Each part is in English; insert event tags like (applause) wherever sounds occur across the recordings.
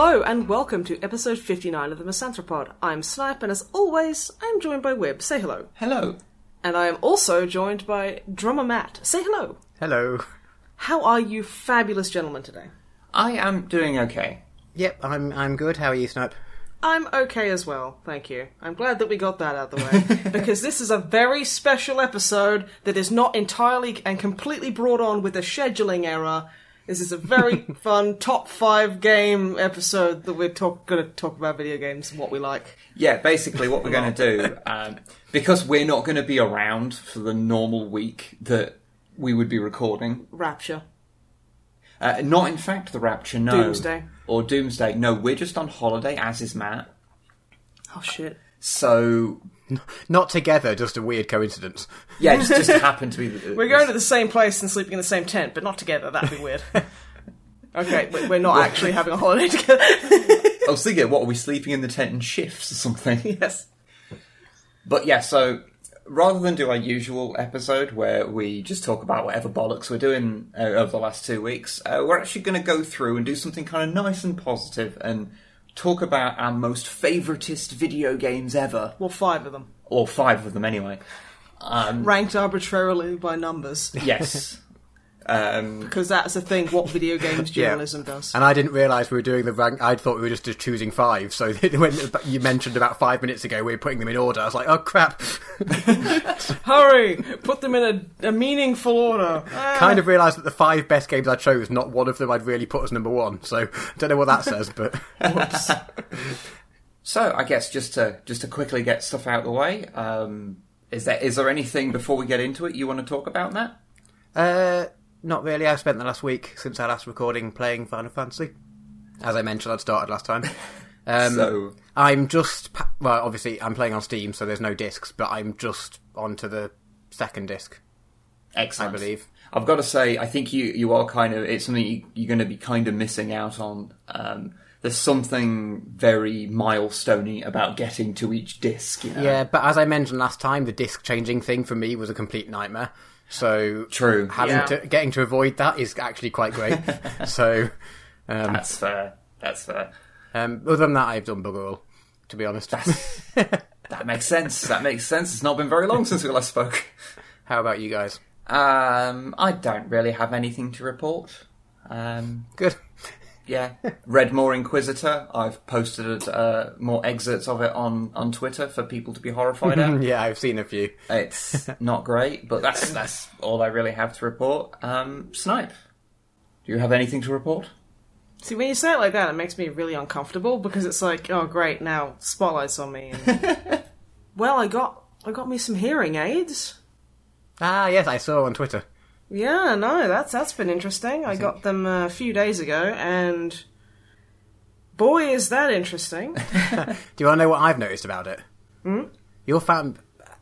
Hello and welcome to episode 59 of the Misanthropod. I'm Snipe and as always, I'm joined by Wib. Say hello. Hello. And I am also joined by drummer Matt. Say hello. Hello. How are you fabulous gentlemen today? I am doing okay. Yep, I'm I'm good. How are you, Snipe? I'm okay as well, thank you. I'm glad that we got that out of the way (laughs) because this is a very special episode that is not entirely and completely brought on with a scheduling error. This is a very (laughs) fun top five game episode that we're talk- going to talk about video games and what we like. Yeah, basically what we're going (laughs) to do, um, because we're not going to be around for the normal week that we would be recording. Rapture. Uh, not in fact the Rapture, no. Doomsday. Or Doomsday. No, we're just on holiday, as is Matt. Oh shit. So, Not together, just a weird coincidence. yeah, it just, just happened to be... The, We're going to the same place and sleeping in the same tent, but not together. That'd be weird. (laughs) okay, we- we're not actually having a holiday together. I was thinking, what, are we sleeping in the tent in shifts or something? (laughs) yes. But yeah, so rather than do our usual episode where we just talk about whatever bollocks we're doing uh, over the last two weeks, uh, we're actually going to go through and do something kind of nice and positive and talk about our most favoritist video games ever, Well, five of them. or five of them anyway. Um, Ranked arbitrarily by numbers. yes. (laughs) Um, Because that's the thing what video games (laughs) Yeah. journalism does. And I didn't realise we were doing the rank. I thought we were just choosing five. So (laughs) when you mentioned about five minutes ago we were putting them in order, I was like, oh crap. (laughs) Hurry! Put them in a, a meaningful order. Ah. kind of realised that the five best games I chose, not one of them I'd really put as number one. So I don't know what that says, but Whoops. so I guess just to just to quickly get stuff out of the way, um, is there is there anything before we get into it you want to talk about, Matt? uh, not really. I've spent the last week since our last recording playing Final Fantasy. As I mentioned, I'd started last time. (laughs) Um, So- I'm just pa- well, obviously I'm playing on Steam, so there's no discs, but I'm just onto the second disc. Excellent. I believe. I've got to say, I think you, you are kind of, it's something you, you're going to be kind of missing out on. Um, there's something very milestoney about getting to each disc, you know? Yeah, but as I mentioned last time, the disc changing thing for me was a complete nightmare. So True. having Yeah. to getting to avoid that is actually quite great. (laughs) so um, That's fair. That's fair. um, other than that, I've done bugger all. To be honest, (laughs) That makes sense. That makes sense. It's not been very long since we last spoke. how about you guys? Um, I don't really have anything to report. Um, Good. Yeah, read more Inquisitor. I've posted uh, more excerpts of it on, on Twitter for people to be horrified at. (laughs) yeah, I've seen a few. It's (laughs) not great, but that's that's all I really have to report. Um, Snipe, do you have anything to report? See, when you say it like that, it makes me really uncomfortable because it's like, oh, great, now spotlight's on me. And... (laughs) well, I got I got me some hearing aids. Ah, yes, I saw on Twitter. Yeah, no, that's that's been interesting. I got them a few days ago, and boy, is that interesting. (laughs) Do you want to know what I've noticed about it? Hmm? Your fan.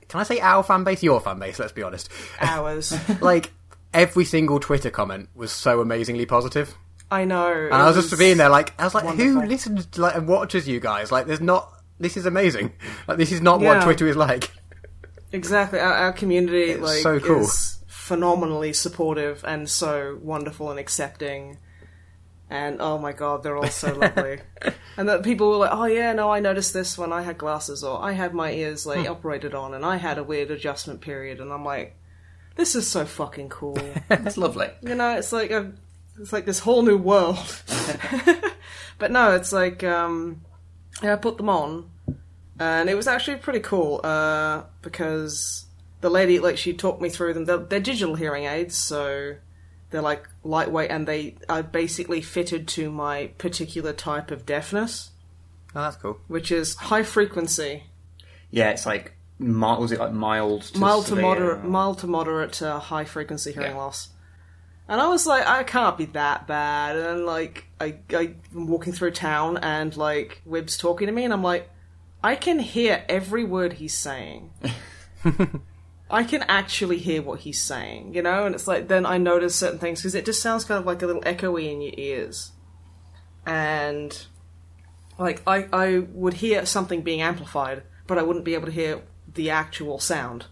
Can I say our fan base? Your fan base. Let's be honest. Ours. (laughs) like every single Twitter comment was so amazingly positive. I know. And I was just being there, like, I was like, who listens to, like, and watches you guys? Like, there's not. This is amazing. Like, this is not what Twitter is like. Exactly. Our, our community It's like so cool. is phenomenally supportive and so wonderful and accepting. And oh my god, they're all so lovely. (laughs) And that people were like, "Oh yeah, no, I noticed this when I had glasses, or I had my ears Hmm. like operated on, and I had a weird adjustment period." And I'm like, "This is so fucking cool." (laughs) That's lovely. you know, it's like a, it's like this whole new world. (laughs) but no, it's like um, yeah, I put them on, and it was actually pretty cool uh, because the lady like she talked me through them. They're, they're digital hearing aids, so they're like lightweight, and they are basically fitted to my particular type of deafness, Oh, that's cool. which is high frequency, Yeah, it's like mild. Was it like mild? To mild to severe? moderate, mild to moderate to high frequency hearing Yeah. loss. And I was like, I can't be that bad. And like, I, I'm walking through town and like, Wib's talking to me, and I'm like, I can hear every word he's saying. (laughs) (laughs) I can actually hear what he's saying, you know, and it's like then I notice certain things because it just sounds kind of like a little echoey in your ears, and like I I would hear something being amplified, but I wouldn't be able to hear the actual sound,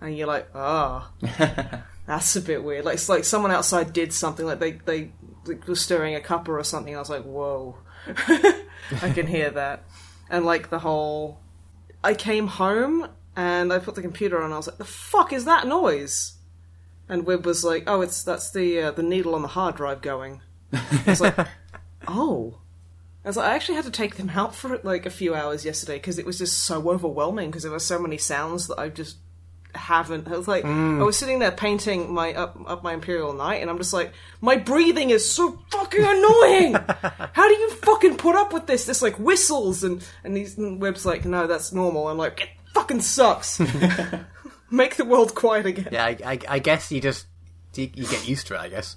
and you're like, oh, (laughs) that's a bit weird. Like it's like someone outside did something, like they they like, were stirring a cuppa or something. I was like, whoa, (laughs) I can hear that, and like the whole. I came home and I put the computer on. And I was like, "The fuck is that noise?" And Wib was like, "Oh, it's that's the uh, the needle on the hard drive going." I was like, (laughs) "Oh." I was like, I actually had to take them out for like a few hours yesterday because it was just so overwhelming because there were so many sounds that I just haven't. I was like, I was sitting there painting my up up my Imperial Knight, and I'm just like, my breathing is so fucking annoying. (laughs) How do you fucking put up with this? This like whistles and and these and Wib's like, no, that's normal. I'm like, it fucking sucks. (laughs) Make the world quiet again. Yeah, I, I, I guess you just you, you get used to it. I guess.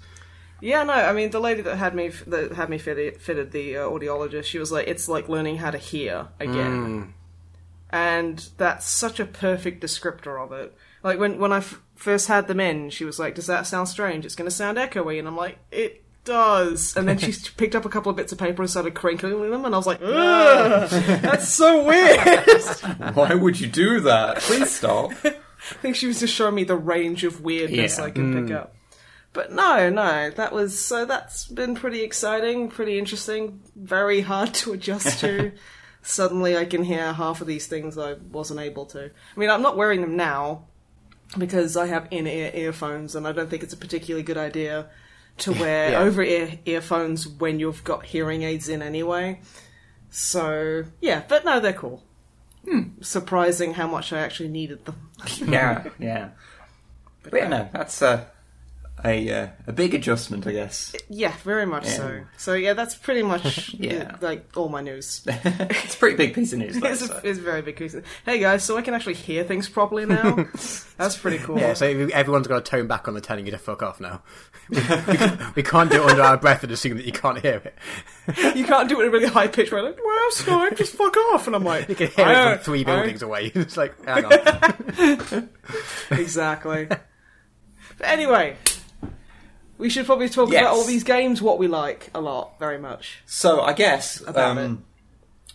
Yeah, no, I mean the lady that had me that had me fitted, fitted the uh, audiologist, she was like, it's like learning how to hear again, and that's such a perfect descriptor of it. Like when when I f- first had them in, she was like, "Does that sound strange? It's going to sound echoey," and I'm like, "It does." And then she (laughs) picked up a couple of bits of paper and started crinkling them, and I was like, Ugh, "That's so weird." (laughs) Why would you do that? Please stop. (laughs) I think she was just showing me the range of weirdness Yeah. I could pick mm. up. But no, no, that was so that's been pretty exciting, pretty interesting, very hard to adjust to. Suddenly I can hear half of these things I wasn't able to. I mean, I'm not wearing them now because I have in-ear earphones and I don't think it's a particularly good idea to (laughs) wear Yeah. over-ear earphones when you've got hearing aids in anyway. So, yeah, but no, they're cool. Surprising how much I actually needed them. Yeah, (laughs) yeah. But yeah, no, that's uh, a uh, a big adjustment, I guess. Yeah, very much Yeah. so. So yeah, that's pretty much (laughs) Yeah. like all my news. (laughs) it's a pretty big piece of news. Though, (laughs) it's, so. a, it's a very big piece. of- Hey guys, so I can actually hear things properly now. that's pretty cool. Yeah, so everyone's got to tone back on the telling you to fuck off now. we, can, we can't do it under our breath and assume that you can't hear it. you can't do it in a really high pitch. Where like, well, Snipe, just fuck off, and I'm like, You can hear I it from three I- buildings away. It's like, hang on. exactly. but anyway, we should probably talk Yes. about all these games. What we like a lot, very much. So I guess um,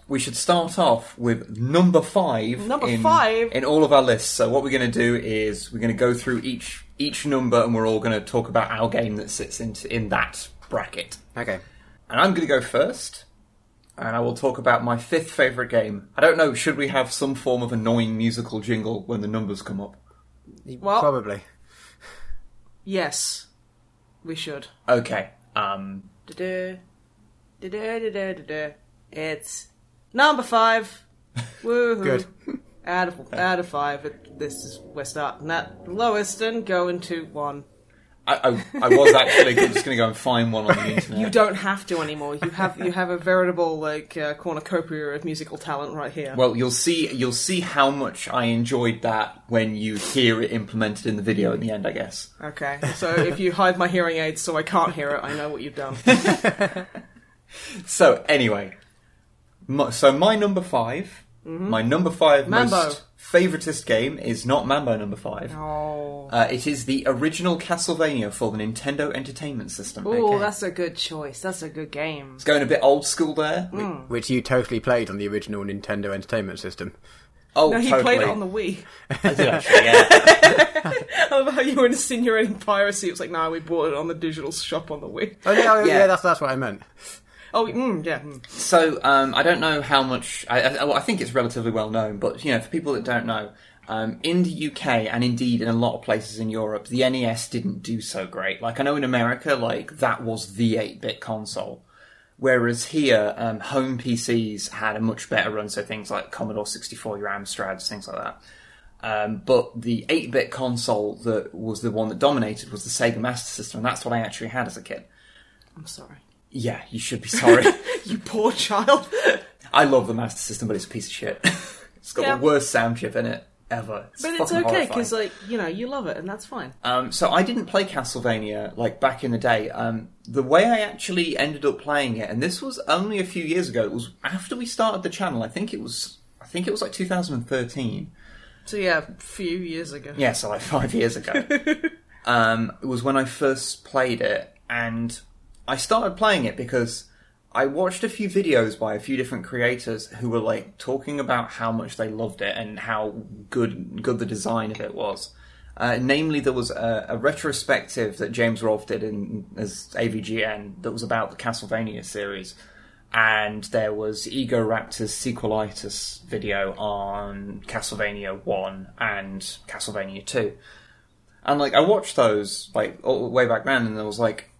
we should start off with number five. Number in, five? in all of our lists. So what we're going to do is we're going to go through each each number, and we're all going to talk about our game that sits into in that bracket. Okay. And I'm going to go first, and I will talk about my fifth favorite game. I don't know. Should we have some form of annoying musical jingle when the numbers come up? Well- Probably. Yes, we should. Okay. Um. Da-da, da-da, da-da, da-da. It's number five. (laughs) Woohoo. Good. Out of out of five, it, this is we're starting at lowest and going to one. I, I, I was actually (laughs) just going to go and find one on the (laughs) internet. You don't have to anymore. You have you have a veritable like uh, cornucopia of musical talent right here. Well, you'll see. You'll see how much I enjoyed that when you hear it implemented in the video in the end. I guess. okay, so if you hide my hearing aids so I can't hear it, I know what you've done. (laughs) So anyway, so my number 5 my number five Mm-hmm. Mambo. most favoritist game is not Mambo number five. Oh, Uh, it is the original Castlevania for the Nintendo Entertainment System. oh, Okay. that's a good choice. That's a good game. It's going a bit old school there. Mm. Which you totally played on the original Nintendo Entertainment System. Oh, No, he totally. played it on the Wii. I did actually, yeah. I (laughs) love how you were insinuating piracy. It was like, no, we bought it on the digital shop on the Wii. Oh, yeah, Yeah. yeah. that's, that's what I meant. Oh, mm, yeah. mm. So um, I don't know how much. I, I, well, I think it's relatively well known, but you know, for people that don't know, um, in the UK and indeed in a lot of places in Europe, the NES didn't do so great. Like I know in America, like that was the eight-bit console, whereas here, um, home PCs had a much better run. So things like Commodore 64, your Amstrads, things like that. Um, but the 8-bit console that was the one that dominated was the Sega Master System, and that's what I actually had as a kid. I'm sorry. Yeah, you should be sorry. (laughs) You poor child. I love the Master System, but it's a piece of shit. (laughs) it's got Yeah. the worst sound chip in it ever. But it's okay because, like, you know, you love it, and that's fine. Um, so I didn't play Castlevania like back in the day. Um, the way I actually ended up playing it, and this was only a few years ago. It was after we started the channel. I think it was. I think it was like 2013. So yeah, a few years ago. Yeah, so like five years ago. (laughs) um, it was when I first played it, and I started playing it because I watched a few videos by a few different creators who were like talking about how much they loved it and how good good the design of it was. Uh, namely, there was a, a retrospective that James Rolfe did in as AVGN that was about the Castlevania series, and there was Egoraptor's sequelitis video on Castlevania One and Castlevania Two, and like I watched those like all, way back then, and I was like,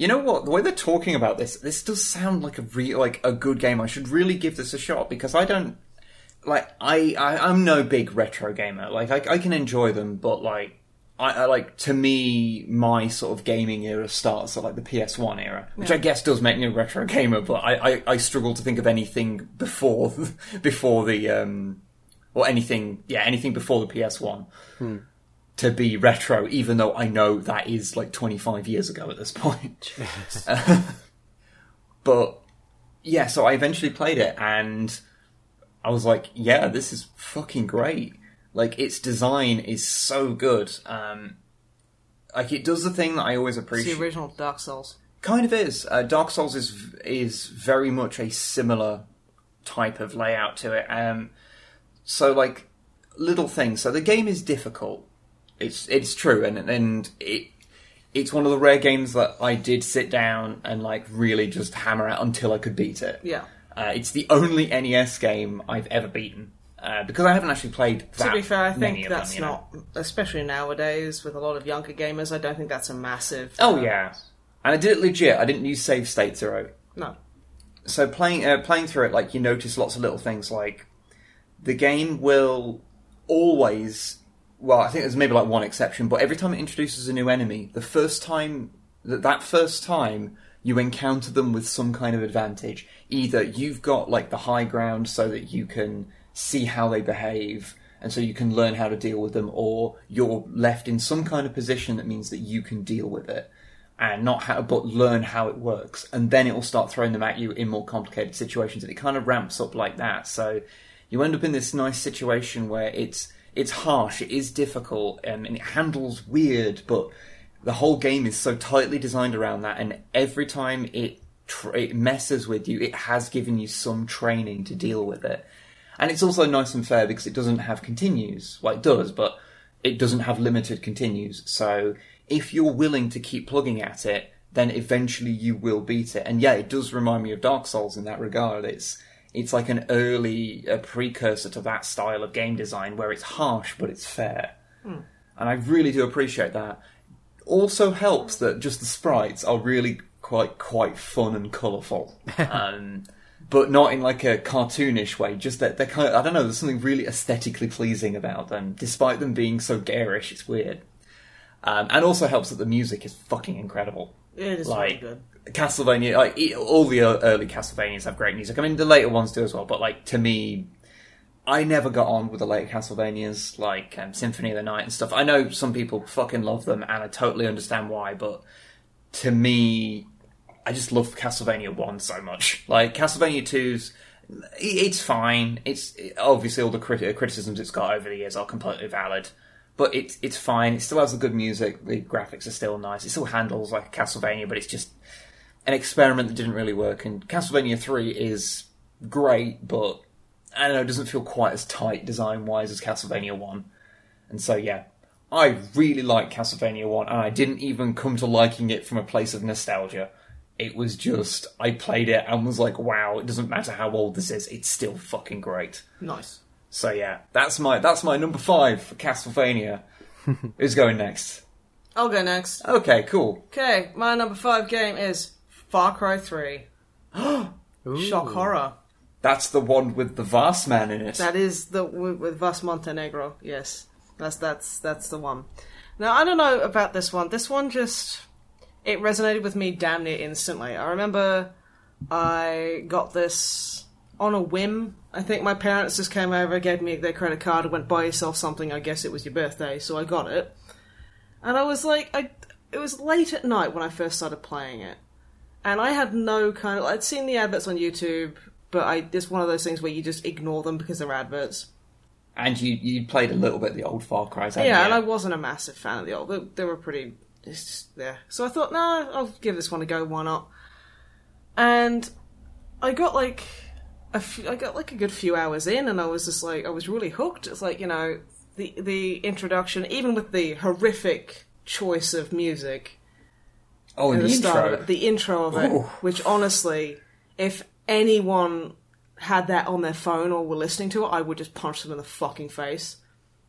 you know what? The way they're talking about this, this does sound like a re- like a good game. I should really give this a shot because I don't like I, I I'm no big retro gamer. Like I, I can enjoy them, but like I, I like to me my sort of gaming era starts at like the PS1 era, which I guess does make me a retro gamer. But I, I, I struggle to think of anything before (laughs) before the um or anything yeah anything before the PS1 to be retro, even though I know that is like 25 years ago at this point. (laughs) (laughs) but yeah, so I eventually played it and I was like, yeah, this is fucking great. Like its design is so good. Um, like it does the thing that I always It's appreciate. the original Dark Souls. Kind of is. Uh, Dark Souls is is very much a similar type of layout to it. Um, so like little things. So the game is difficult. It's it's true, and and it it's one of the rare games that I did sit down and like really just hammer out until I could beat it. Yeah. Uh, it's the only NES game I've ever beaten uh, because I haven't actually played. That To be fair, I think of them, that's know? not, especially nowadays with a lot of younger gamers. I don't think that's a massive. Oh uh, yeah, and I did it legit. I didn't use save state zero. No. so playing uh, playing through it, like you notice lots of little things, like the game will always. Well, I think there's maybe like one exception, but every time it introduces a new enemy, the first time that that first time you encounter them with some kind of advantage, either you've got like the high ground so that you can see how they behave and so you can learn how to deal with them, or you're left in some kind of position that means that you can deal with it and not how, but learn how it works, and then it will start throwing them at you in more complicated situations, and it kind of ramps up like that. So you end up in this nice situation where it's it's harsh, it is difficult, um, and it handles weird, but the whole game is so tightly designed around that, and every time it it messes with you, it has given you some training to deal with it. And it's also nice and fair because it doesn't have continues. Well, it does, but it doesn't have limited continues. So if you're willing to keep plugging at it, then eventually you will beat it. And yeah, it does remind me of Dark Souls in that regard. It's it's like an early uh, precursor to that style of game design where it's harsh but it's fair. And I really do appreciate that. Also helps that just the sprites are really quite quite fun and colourful. (laughs) um, but not in like a cartoonish way. Just that they're kind of, I don't know, there's something really aesthetically pleasing about them, despite them being so garish. It's weird. Um, and also helps that the music is fucking incredible. It is Like really good. Castlevania, like all the early Castlevanias have great music. I mean, the later ones do as well. But like to me, I never got on with the later Castlevanias, like um, Symphony of the Night and stuff. I know some people fucking love them, and I totally understand why. But to me, I just love Castlevania One so much. Like Castlevania 2's, it's fine. It's obviously all the criti- criticisms it's got over the years are completely valid, but it's it's fine. It still has the good music. The graphics are still nice. It still handles like Castlevania, but it's just an experiment that didn't really work. And Castlevania Three is great, but I don't know, it doesn't feel quite as tight design wise as Castlevania One. And so yeah, I really like Castlevania One, and I didn't even come to liking it from a place of nostalgia. It was just I played it and was like, wow, it doesn't matter how old this is, it's still fucking great. Nice. So yeah, that's my that's my number five for Castlevania. (laughs) Who's going next? I'll go next. Okay, cool. Okay, my number five game is Far Cry 3. (gasps) Shock horror. That's the one with the vast man in it. That is the with, with Vaas Montenegro. Yes, that's that's that's the one. Now I don't know about this one. This one just it resonated with me damn near instantly. I remember I got this on a whim. I think my parents just came over, gave me their credit card, and went buy yourself something. I guess it was your birthday, so I got it. And I was like, I it was late at night when I first started playing it, and I had no kind of. I'd seen the adverts on YouTube, but I it's one of those things where you just ignore them because they're adverts. And you you played a little bit of the old Far Cry's. hadn't Yeah, you? and I wasn't a massive fan of the old. They, they were pretty. It's just there. So I thought, nah, I'll give this one a go. Why not? And I got like a got like a good few hours in, and I was just like, I was really hooked. It's like you know the the introduction, even with the horrific choice of music oh, the, the start intro. of it, the intro of it, Ooh. which honestly, if anyone had that on their phone or were listening to it, I would just punch them in the fucking face.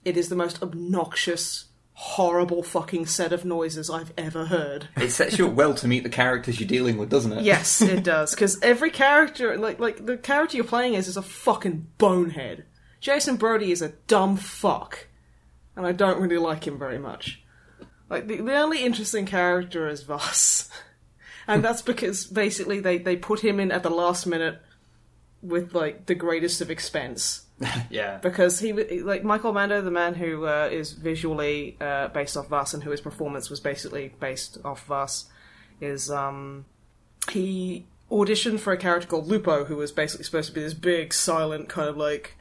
It is the most obnoxious, horrible fucking set of noises I've ever heard. It sets you up well to meet the characters you're dealing with, doesn't it? Yes, it (laughs) does. Because every character, like like the character you're playing as, is a fucking bonehead. Jason Brody is a dumb fuck, and I don't really like him very much. Like the the only interesting character is Vaas, (laughs) and that's because basically they they put him in at the last minute with like the greatest of expense (laughs) yeah. because he like Michael Mando, the man who uh, is visually uh, based off Vaas and who his performance was basically based off Vaas, is um he auditioned for a character called Lupo, who was basically supposed to be this big, silent, kind of like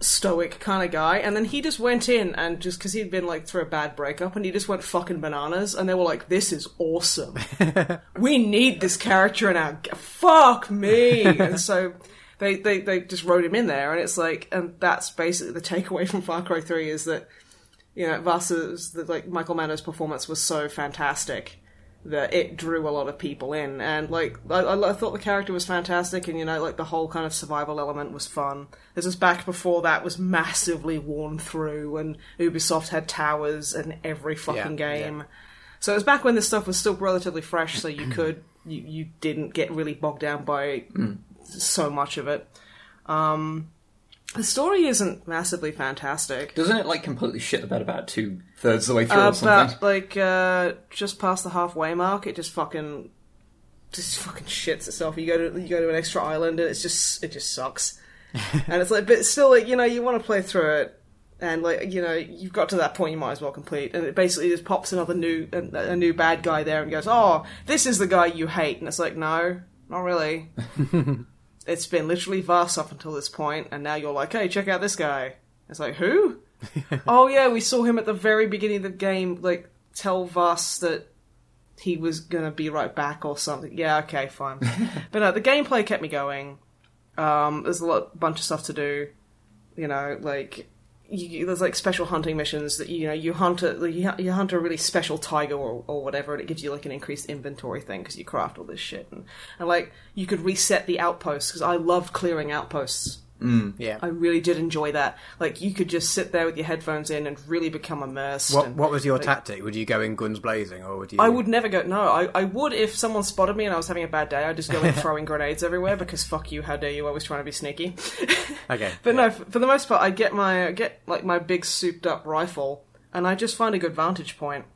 stoic kind of guy, and then he just went in and just because he'd been like through a bad breakup, and he just went fucking bananas, and they were like, "This is awesome, (laughs) we need this character in our g- fuck me," (laughs) and so. They, they they just wrote him in there, and it's like, and that's basically the takeaway from Far Cry Three is that you know Vasa's that like Michael Mando's performance was so fantastic that it drew a lot of people in, and like I, I thought the character was fantastic, and you know like the whole kind of survival element was fun. This was back before that was massively worn through, and Ubisoft had towers in every fucking Yeah, game. So it was back when this stuff was still relatively fresh, so you could you, you didn't get really bogged down by so much of it. Um, the story isn't massively fantastic. Doesn't it like completely shit bed about two thirds of the way through or something? About like uh, just past the halfway mark, it just fucking just fucking shits itself. You go to you go to an extra island and it's just it just sucks. (laughs) and it's like, but still, like you know, you want to play through it, and like you know, you've got to that point, you might as well complete. And it basically just pops another new a, a new bad guy there and goes, "Oh, this is the guy you hate," and it's like, no, not really. (laughs) it's been literally Vaas up until this point, and now you're like, hey, check out this guy. It's like, who? (laughs) oh yeah, we saw him at the very beginning of the game, like tell Vaas that he was gonna be right back or something. Yeah, okay, fine. (laughs) but no, the gameplay kept me going. Um, there's a lot, bunch of stuff to do. You know, like you, there's like special hunting missions that you know you hunt a you, hunt a really special tiger or, or whatever, and it gives you like an increased inventory thing because you craft all this shit, and, and like you could reset the outposts because I loved clearing outposts. Mm. Yeah. I really did enjoy that. Like you could just sit there with your headphones in and really become immersed. What and, What was your like, tactic? Would you go in guns blazing, or would you? I would never go. No, I, I would if someone spotted me and I was having a bad day. I'd just go in (laughs) throwing grenades everywhere because fuck you, how dare you? I was trying to be sneaky. (laughs) Okay. But no, f- for the most part, I get my get like my big souped up rifle, and I just find a good vantage point.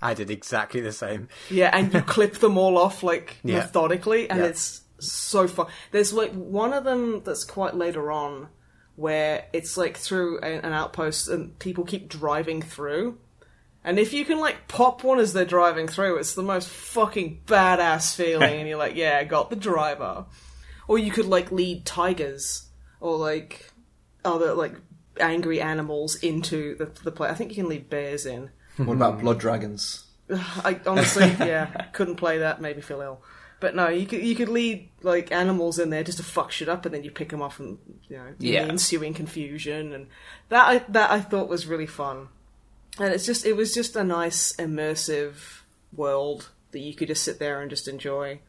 I did exactly the same. Yeah, and you (laughs) clip them all off like Yeah. methodically, and Yeah. it's so far. There's like one of them that's quite later on, where it's like through a, an outpost, and people keep driving through. And if you can like pop one as they're driving through, it's the most fucking badass feeling, and you're like, yeah, I got the driver. Or you could like lead tigers, or like other like angry animals into the the play. I think you can lead bears in. What about hmm. blood dragons? (sighs) I honestly, yeah, couldn't play that. Made me feel ill. But no, you could you could lead like animals in there just to fuck shit up, and then you pick them off, and you know, Yeah. the ensuing confusion, and that I, that I thought was really fun. And it's just it was just a nice immersive world that you could just sit there and just enjoy.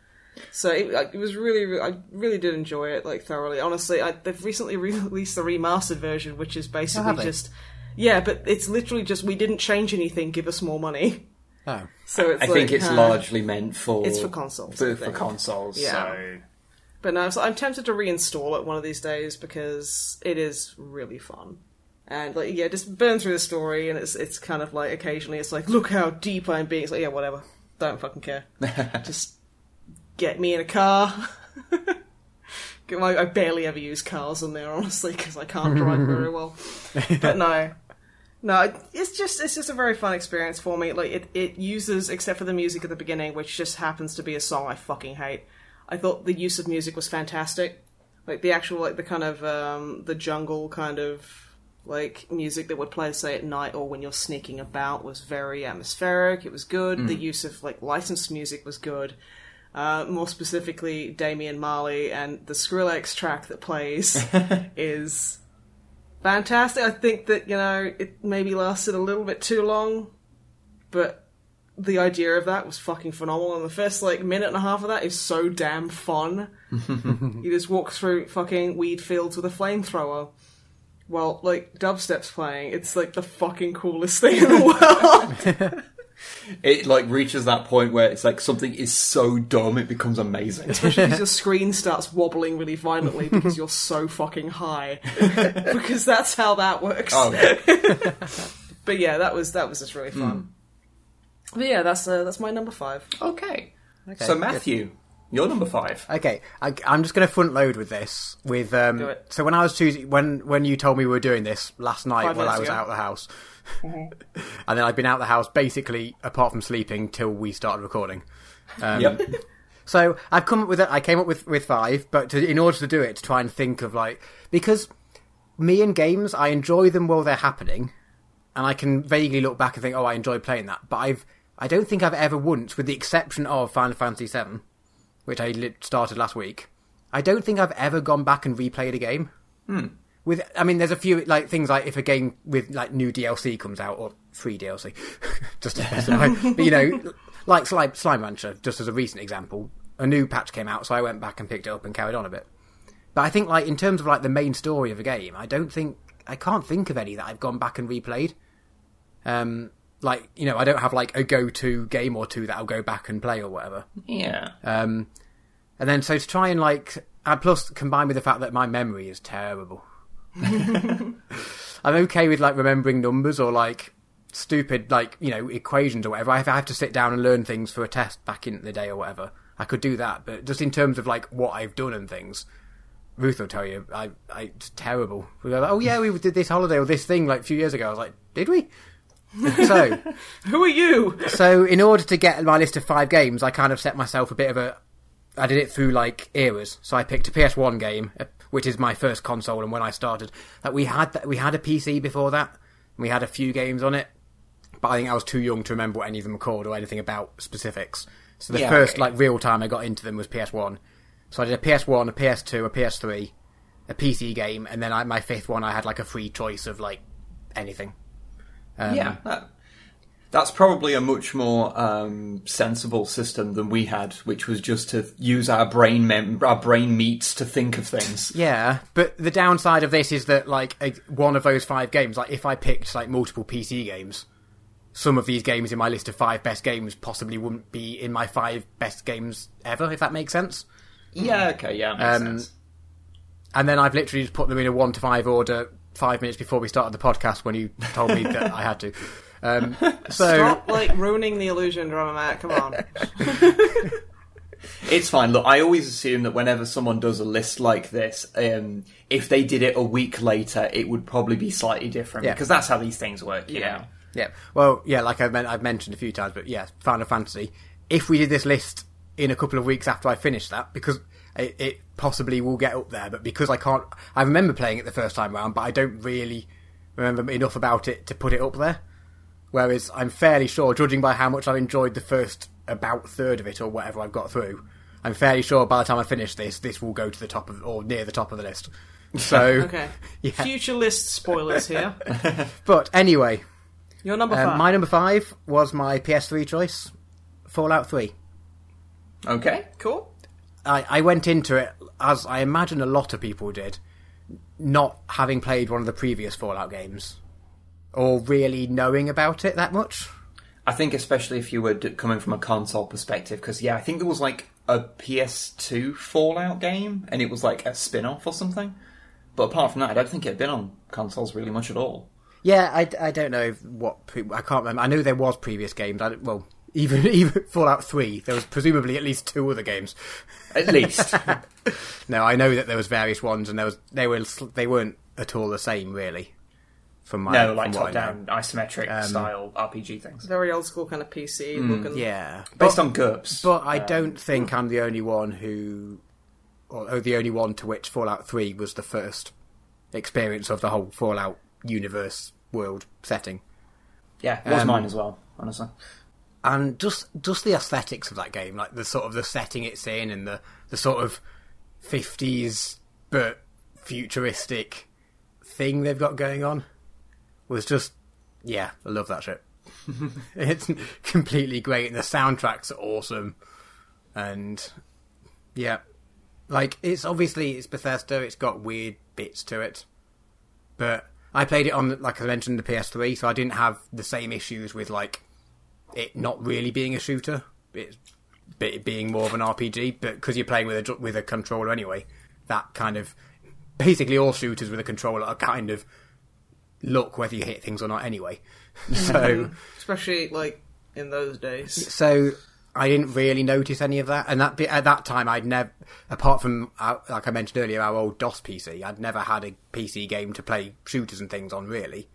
So it, like, it was really, I really did enjoy it like thoroughly. Honestly, I, they've recently (laughs) released the remastered version, which is oh, basically have they? just yeah, but it's literally just we didn't change anything. Give us more money. (laughs) Oh, So it's I like, think it's huh. largely meant for It's for consoles, For, for consoles. Yeah. So But no, so I'm tempted to reinstall it one of these days because it is really fun. And like yeah, just burn through the story and it's it's kind of like occasionally it's like, look how deep I'm being. It's like, yeah, whatever. Don't fucking care. (laughs) just get me in a car. (laughs) I, I barely ever use cars in there, honestly, because I can't drive very well. (laughs) But no, no, it's just it's just a very fun experience for me. Like it, it uses except for the music at the beginning, which just happens to be a song I fucking hate. I thought the use of music was fantastic. Like the actual like the kind of um, the jungle kind of like music that would play say at night or when you're sneaking about was very atmospheric. It was good. The use of like licensed music was good. Uh, more specifically, Damien Marley and the Skrillex track that plays (laughs) is fantastic. I think that you know it maybe lasted a little bit too long, but the idea of that was fucking phenomenal. And the first like minute and a half of that is so damn fun. (laughs) you just walk through fucking weed fields with a flamethrower. Well, like dubstep's playing, it's like the fucking coolest thing in the (laughs) world. (laughs) It like reaches that point where it's like something is so dumb it becomes amazing. Especially because your (laughs) screen starts wobbling really violently because you're so fucking high. (laughs) because that's how that works. oh, yeah. (laughs) But yeah, that was that was just really fun. But yeah, that's uh, that's my number five. okay. Okay, So good. Matthew, you're number five. Okay, I, I'm just going to front load with this. With um, Do it. so when I was choosing when when you told me we were doing this last night Five while I was ago. out of the house, (laughs) and then I've been out of the house basically apart from sleeping till we started recording. Um, Yep. (laughs) So I've come up with it. I came up with with five, but to, in order to do it, to try and think of like because me and games, I enjoy them while they're happening, and I can vaguely look back and think, oh, I enjoyed playing that. But I've I don't think I've ever once, with the exception of Final Fantasy VII, which I started last week. I don't think I've ever gone back and replayed a game. With, I mean, there's a few like things like if a game with like new DLC comes out or free DLC, (laughs) just to specify. (laughs) but you know, like Slime, Slime Rancher, just as a recent example, a new patch came out, so I went back and picked it up and carried on a bit. But I think like in terms of like the main story of a game, I don't think I can't think of any that I've gone back and replayed. Um, like you know, I don't have like a go-to game or two that I'll go back and play or whatever. Yeah. Um, and then so to try and like, and plus combined with the fact that my memory is terrible. (laughs) I'm okay with like remembering numbers or like stupid like you know equations or whatever. If I have to sit down and learn things for a test back in the day or whatever, I could do that. But just in terms of like what I've done and things, Ruth will tell you I I it's terrible. We go like, oh yeah, we did this holiday or this thing like a few years ago. I was like, did we? (laughs) so Who are you? so in order to get my list of five games, I kind of set myself a bit of a. I did it through like eras. So I picked a PS1 game, uh, which is my first console, and when I started, that we had that we had a PC before that. and We had a few games on it, but I think I was too young to remember what any of them were called or anything about specifics. So the Yeah, first okay. like real time I got into them was PS1. So I did a PS1, a PS2, a PS3, a PC game, and then I, my fifth one I had like a free choice of like anything. Um, yeah. That, that's probably a much more um, sensible system than we had, which was just to use our brain mem- our brain meats to think of things. Yeah, but the downside of this is that like a, one of those five games, like if I picked like multiple PC games, some of these games in my list of five best games possibly wouldn't be in my five best games ever, if that makes sense. Yeah. Okay. Yeah. Makes Um. And then I've literally just put them in a one to five order five minutes before we started the podcast when you told me that I had to. Um, (laughs) so Stop like ruining the illusion, drummer Matt. Come on. (laughs) It's fine. Look, I always assume that whenever someone does a list like this, um, if they did it a week later, it would probably be slightly different Yeah. because that's how these things work. You Yeah. know. Yeah. Well, yeah, like I've, men- I've mentioned a few times, but yeah, Final Fantasy. If we did this list in a couple of weeks after I finish that, because it, it possibly will get up there, but because I can't, I remember playing it the first time around, but I don't really remember enough about it to put it up there. Whereas I'm fairly sure, judging by how much I've enjoyed the first about third of it or whatever I've got through, I'm fairly sure by the time I finish this, this will go to the top of or near the top of the list. (laughs) So, Okay. (laughs) Yeah. Future list spoilers here. (laughs) but anyway, Your number um, five. my number five was my PS3 choice, Fallout 3. Okay. cool. I, I went into it, as I imagine a lot of people did, not having played one of the previous Fallout games, or really knowing about it that much. I think especially if you were d- coming from a console perspective, because yeah, I think there was like a PS2 Fallout game, and it was like a spin-off or something. But apart from that, I don't think it had been on consoles really much at all. Yeah, I, I don't know what pre- I can't remember. I know there was previous games. I, well, even (laughs) even Fallout Three, there was presumably at least two other games. At least. (laughs) No, I know that there was various ones, and there was they were they weren't at all the same, really. From my no, like top down isometric Um, style RPG things. Very old school kind of PC looking. Yeah, Based but, on GURPS. but I Um, don't think I'm the only one who, or oh, the only one to which Fallout Three was the first experience of the whole Fallout universe world setting. Yeah, it was um, mine as well, honestly. And just just the aesthetics of that game, like the sort of the setting it's in, and the the sort of fifties but futuristic thing they've got going on, was just yeah, I love that shit. (laughs) it's completely great, and the soundtracks are awesome, and yeah, like it's obviously it's Bethesda, it's got weird bits to it, but I played it on like I mentioned the PS3, so I didn't have the same issues with like it not really being a shooter, it, it being more of an RPG. But because you're playing with a with a controller anyway, that kind of basically all shooters with a controller are kind of look whether you hit things or not anyway. (laughs) So Especially like in those days. so I didn't really notice any of that, and that at that time I'd never, apart from uh, like I mentioned earlier, our old DOS PC, I'd never had a PC game to play shooters and things on really.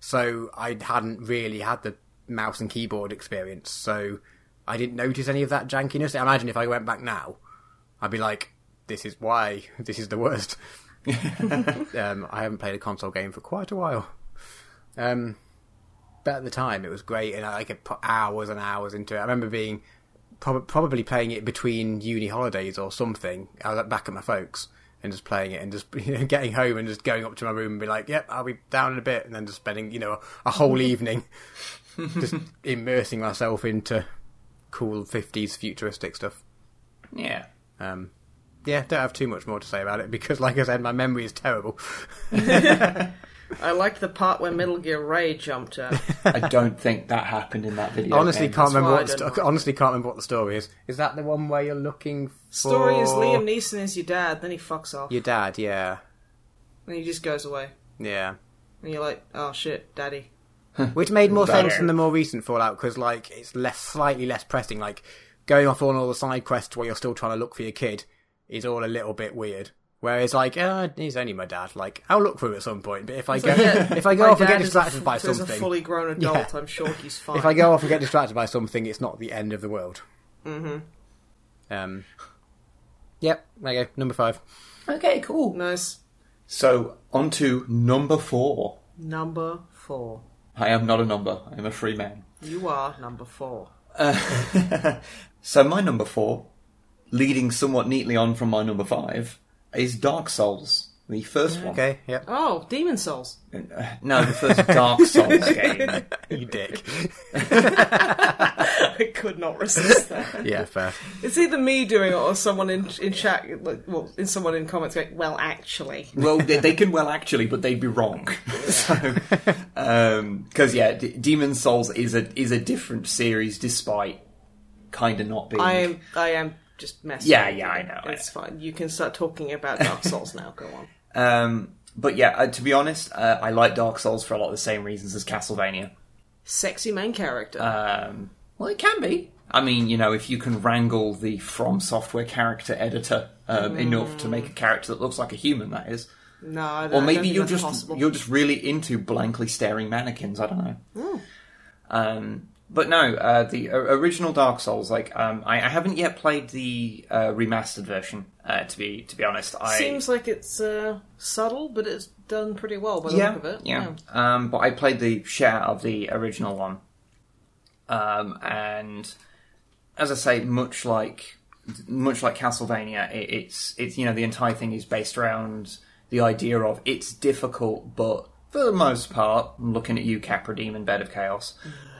So I hadn't really had the mouse and keyboard experience, so I didn't notice any of that jankiness. I imagine if I went back now, I'd be like, "This is why (laughs) this is the worst." (laughs) um, I haven't played a console game for quite a while. Um, but at the time, it was great, and I could put hours and hours into it. I remember being prob- probably playing it between uni holidays or something. I was back at my folks and just playing it, and just (laughs) you know, getting home and just going up to my room and be like, "Yep, I'll be down in a bit," and then just spending you know a whole evening just immersing myself into cool fifties futuristic stuff. Yeah. Um, yeah, don't have too much more to say about it because, like I said, my memory is terrible. (laughs) I liked the part where Metal Gear Ray jumped at. I don't think that happened in that video. honestly, game. can't That's remember what. The sto- honestly, can't remember what the story is. Is that the one where you're looking for Story is Liam Neeson is your dad, then he fucks off. Your dad, yeah, And he just goes away. yeah. And you're like, oh shit, daddy. (laughs) Which made more sense Better. than the more recent Fallout because, like, it's less, slightly less pressing. Like, going off on all the side quests while you're still trying to look for your kid is all a little bit weird. Whereas, like, uh, he's only my dad. Like, I'll look for him at some point. But if I go, Yeah, if I go my off and get is distracted a, by is a something, fully grown adult, Yeah. I'm sure he's fine. (laughs) if I go off and get distracted by something, it's not the end of the world. Mm-hmm. Um. Yep. There you go. Number five. Okay, cool. Nice. So, on to number four. Number four. I am not a number. I am a free man. You are number four. Uh, (laughs) so, my number four, leading somewhat neatly on from my number five, is Dark Souls, the first one. Okay. Yep. Oh, Demon's Souls. Uh, No, the first (laughs) Dark Souls (laughs) game. You dick. (laughs) I could not resist that. yeah. Fair. It's either me doing it or someone in in chat, like, well, in someone in comments going, "Well, actually." Well, they, they can well actually, but they'd be wrong. so, because yeah, D- Demon's Souls is a is a different series, despite kind of not being. I am, I am just messing. Yeah, yeah. I know, I It's fine. You can start talking about Dark (laughs) Souls now. Go on. Um, but yeah, uh, to be honest, uh, I like Dark Souls for a lot of the same reasons as Castlevania. Sexy main character. Um, well, it can be. I mean, you know, if you can wrangle the From Software character editor um, enough to make a character that looks like a human, that is. no, I don't, Or I maybe you're just possible. you're just really into blankly staring mannequins. I don't know. Um, but no, uh, the original Dark Souls, like um, I, I haven't yet played the uh, remastered version. Uh, to be to be honest, I Seems like it's uh, subtle, but it's done pretty well by the yeah, look of it. yeah. Um, but I played the share of the original one, um, and as I say, much like much like Castlevania, it, it's it's you know the entire thing is based around the idea of it's difficult, but for the most part, I'm looking at you, Capra Demon, Bed of Chaos.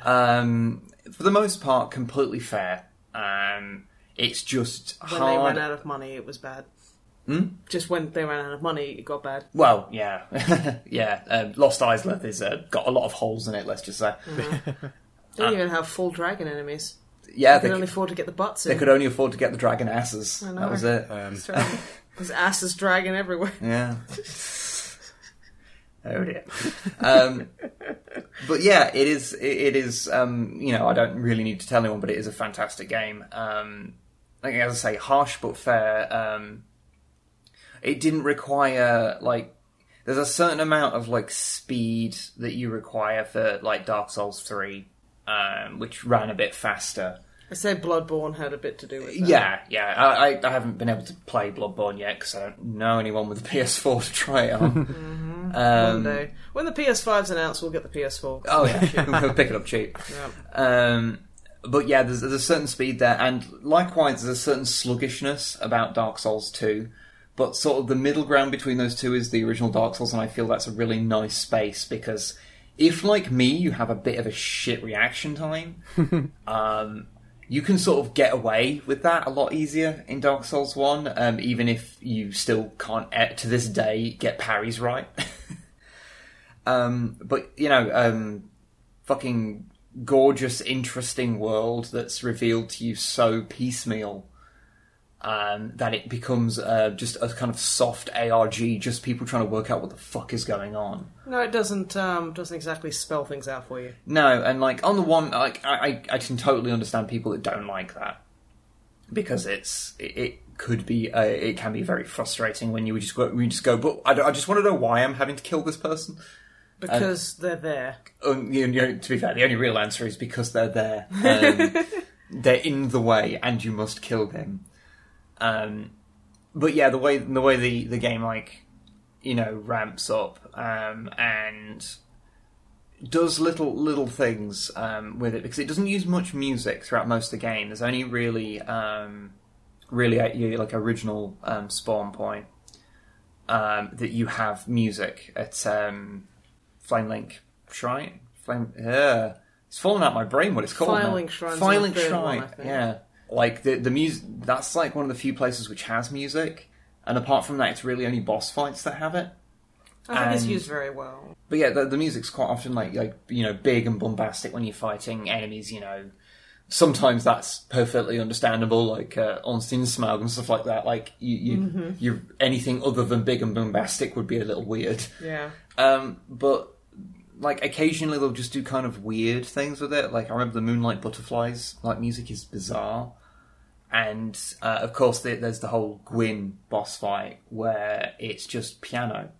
Um, for the most part, completely fair. Um, it's just When hard. they ran out of money, it was bad. Hmm? Just when they ran out of money, it got bad. Well, yeah, (laughs) yeah. Um, Lost Izalith is uh, got a lot of holes in it. Let's just say. They don't even have full dragon enemies. Yeah, They they, can only c- afford to get the butts they could only afford to get the dragon asses. know. That was it. It's (laughs) terrible. There's asses dragging everywhere. Yeah. (laughs) oh dear. Um, but yeah, it is. It, is. Um, you know, I don't really need to tell anyone, but it is a fantastic game. Um, like as I say, harsh but fair. Um, it didn't require like. There's a certain amount of like speed that you require for like Dark Souls three, um, which ran a bit faster. I say Bloodborne had a bit to do with that. Yeah, yeah. I, I, haven't been able to play Bloodborne yet because I don't know anyone with a (laughs) PS4 to try it on. One (laughs) um, day. When the PS5's announced, we'll get the PS4. Oh (laughs) yeah, we'll pick it up cheap. Yeah. Um, but yeah, there's, there's a certain speed there, and likewise, there's a certain sluggishness about Dark Souls 2. But sort of the middle ground between those two is the original Dark Souls, and I feel that's a really nice space because if, like me, you have a bit of a shit reaction time, (laughs) um, you can sort of get away with that a lot easier in Dark Souls 1, um, even if you still can't, eh, to this day, get parries right. (laughs) um, but, you know, um, fucking gorgeous, interesting world that's revealed to you so piecemeal um, that it becomes uh, just a kind of soft ARG, just people trying to work out what the fuck is going on. No, it doesn't. Um, doesn't exactly spell things out for you. No, and like on the one, like I, I, I can totally understand people that don't like that because it's it, it could be uh, it can be very frustrating when you just go we just go. But I, I just want to know why I'm having to kill this person. Because they're there. Um, you know, to be fair, the only real answer is because they're there. Um, (laughs) they're in the way, and you must kill them. Um, but yeah, the way the way the, the game like you know ramps up um, and does little little things um, with it because it doesn't use much music throughout most of the game. There's only really um, really at you like original um, spawn point um, that you have music at um, Flame Link Shrine. Flame, uh, it's falling out my brain what it's called. Shrine's Firelink the Shrine. one, yeah, like the the music. That's like one of the few places which has music, and apart from that, it's really only boss fights that have it. I think it's used very well. But yeah, the, the music's quite often like like you know big and bombastic when you're fighting enemies. You know, sometimes that's perfectly understandable, like uh, Ornstein Smough and stuff like that. Like you, you, Mm-hmm. you anything other than big and bombastic would be a little weird. Yeah. Um, but like occasionally they'll just do kind of weird things with it. Like I remember the Moonlight Butterflies. Like music is bizarre, and uh, of course there- there's the whole Gwyn boss fight where it's just piano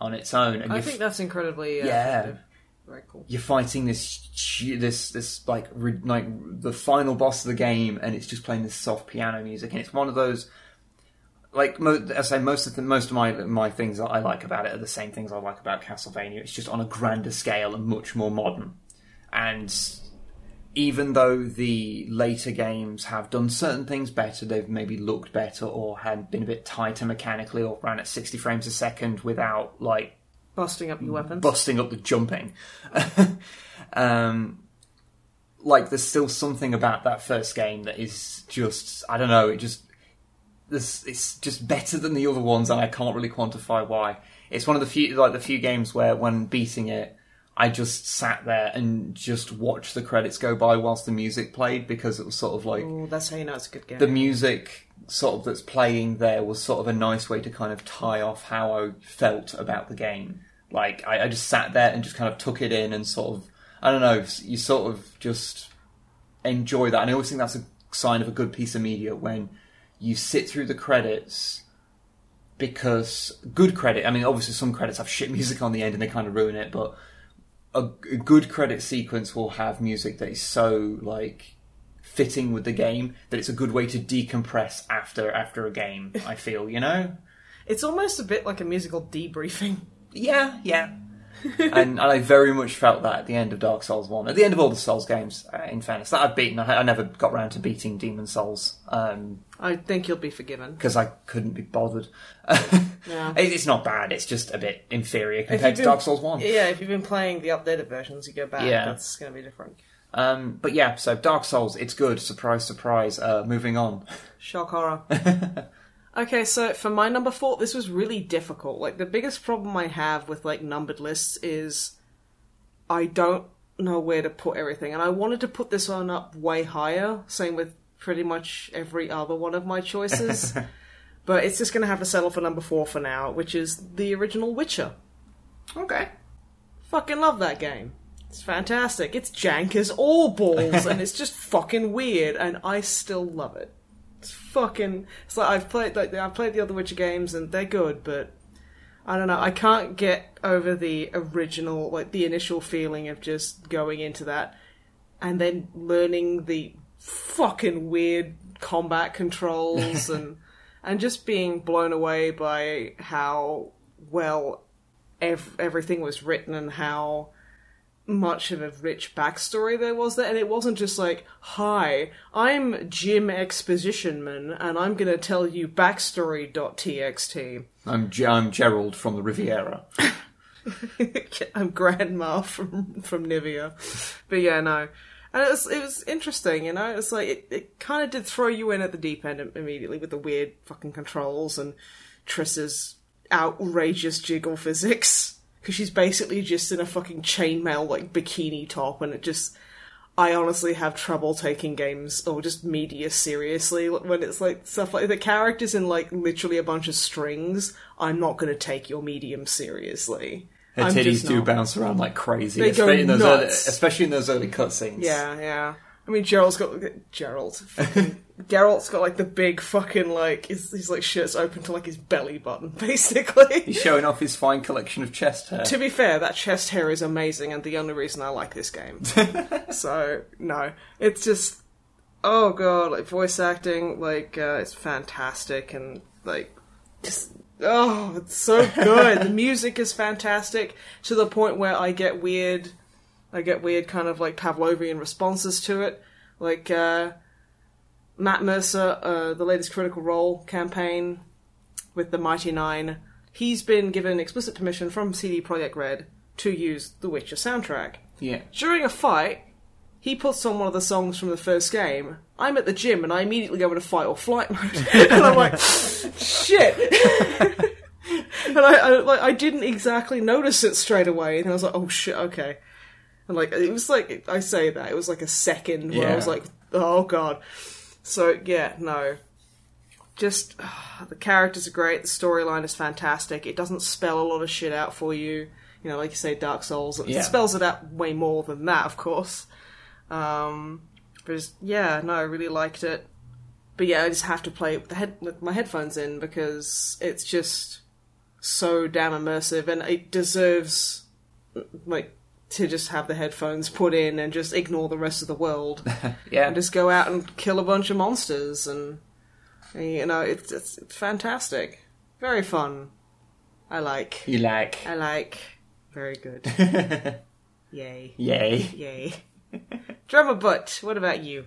on its own, and I think that's incredibly uh, Yeah. Very cool. you're fighting this this this like re- like the final boss of the game, and it's just playing this soft piano music, and it's one of those. Like mo- I say, most of the most of my my things that I like about it are the same things I like about Castlevania. It's just on a grander scale and much more modern. And even though the later games have done certain things better, they've maybe looked better or had been a bit tighter mechanically or ran at sixty frames a second without like Busting up your weapons. busting up the jumping. (laughs) um, like there's still something about that first game that is just I don't know. It just this it's just better than the other ones, and I can't really quantify why. It's one of the few like the few games where when beating it. I just sat there and just watched the credits go by whilst the music played because it was sort of like Ooh, that's how you know it's a good game. the music sort of that's playing there was sort of a nice way to kind of tie off how I felt about the game. Like I, I just sat there and just kind of took it in and sort of I don't know, you sort of just enjoy that. And I always think that's a sign of a good piece of media when you sit through the credits because good credit. I mean, obviously some credits have shit (laughs) music on the end and they kind of ruin it, but a, a good credit sequence will have music that is so like fitting with the game that it's a good way to decompress after after a game. I feel, you know. It's almost a bit like a musical debriefing. Yeah, yeah. (laughs) and, and I very much felt that at the end of Dark Souls One, at the end of all the Souls games. Uh, in fairness, that I've beaten. I, I never got round to beating Demon Souls because I think you'll be forgiven. Because I couldn't be bothered. (laughs) Yeah. (laughs) It- It's not bad. It's just a bit inferior compared to Dark Souls One. Yeah, if you've been playing the updated versions, you go back. Yeah. That's going to be different. Um, but yeah, so Dark Souls, it's good. Surprise, surprise. Uh, moving on. Shock horror. (laughs) okay, so for my number four, this was really difficult. Like the biggest problem I have with like numbered lists is I don't know where to put everything, and I wanted to put this one up way higher. Same with pretty much every other one of my choices. (laughs) but it's just going to have to settle for number four for now, which is the original Witcher. Okay. Fucking love that game. It's fantastic. It's jank as all balls, and it's just fucking weird, and I still love it. It's fucking. It's like I've played like I've played the other Witcher games, and they're good, but I don't know. I can't get over the original, like the initial feeling of just going into that, and then learning the fucking weird combat controls (laughs) and and just being blown away by how well ev- everything was written and how much of a rich backstory there was there. And it wasn't just like hi i'm jim expositionman and i'm going to tell you backstory.txt I'm, Ge- I'm Gerald from the Riviera. (laughs) i'm grandma from from nivea. But yeah no and it was it was interesting you know it's like it, it kind of did throw you in at the deep end immediately with the weird fucking controls and triss's outrageous jiggle physics because she's basically just in a fucking chainmail like bikini top and it just I honestly have trouble taking games or just media seriously when it's like stuff like the characters in like literally a bunch of strings. I'm not going to take your medium seriously. Her I'm titties do not. bounce around like crazy, They go especially, in those early, nuts. especially in those early cutscenes. Yeah, yeah. I mean, Gerald's got Gerald. Fucking, (laughs) Geralt's got like the big fucking like his, his like shirt's open to like his belly button, (laughs) basically. He's showing off his fine collection of chest hair. To be fair, that chest hair is amazing, and the only reason I like this game. (laughs) so no, it's just oh god, like voice acting, like uh, it's fantastic, and like just oh, it's so good. the music is fantastic to the point where I get weird, I get weird kind of like Pavlovian responses to it, like uh, Matt Mercer, uh, the latest Critical Role campaign with the Mighty Nein, he's been given explicit permission from CD Projekt Red to use the Witcher soundtrack. Yeah. During a fight, he puts on one of the songs from the first game. I'm at the gym and I immediately go into fight or flight mode, (laughs) and I'm like, shit. (laughs) and I, I like I didn't exactly notice it straight away, and I was like, oh shit, okay. And like it was like I say that it was like a second where I was Yeah. like, oh god. So yeah, no. Just (sighs) the characters are great. The storyline is fantastic. It doesn't spell a lot of shit out for you. You know, like you say, Dark Souls. It Yeah. spells it out way more than that, of course. Um, but yeah, no, I really liked it. But yeah, I just have to play it with, the head, with my headphones in because it's just so damn immersive and it deserves like to just have the headphones put in and just ignore the rest of the world (laughs) Yeah. and just go out and kill a bunch of monsters and you know it's it's, it's fantastic very fun i like you like. i like very good (laughs) yay Yay. yay (laughs) drummer butt what about you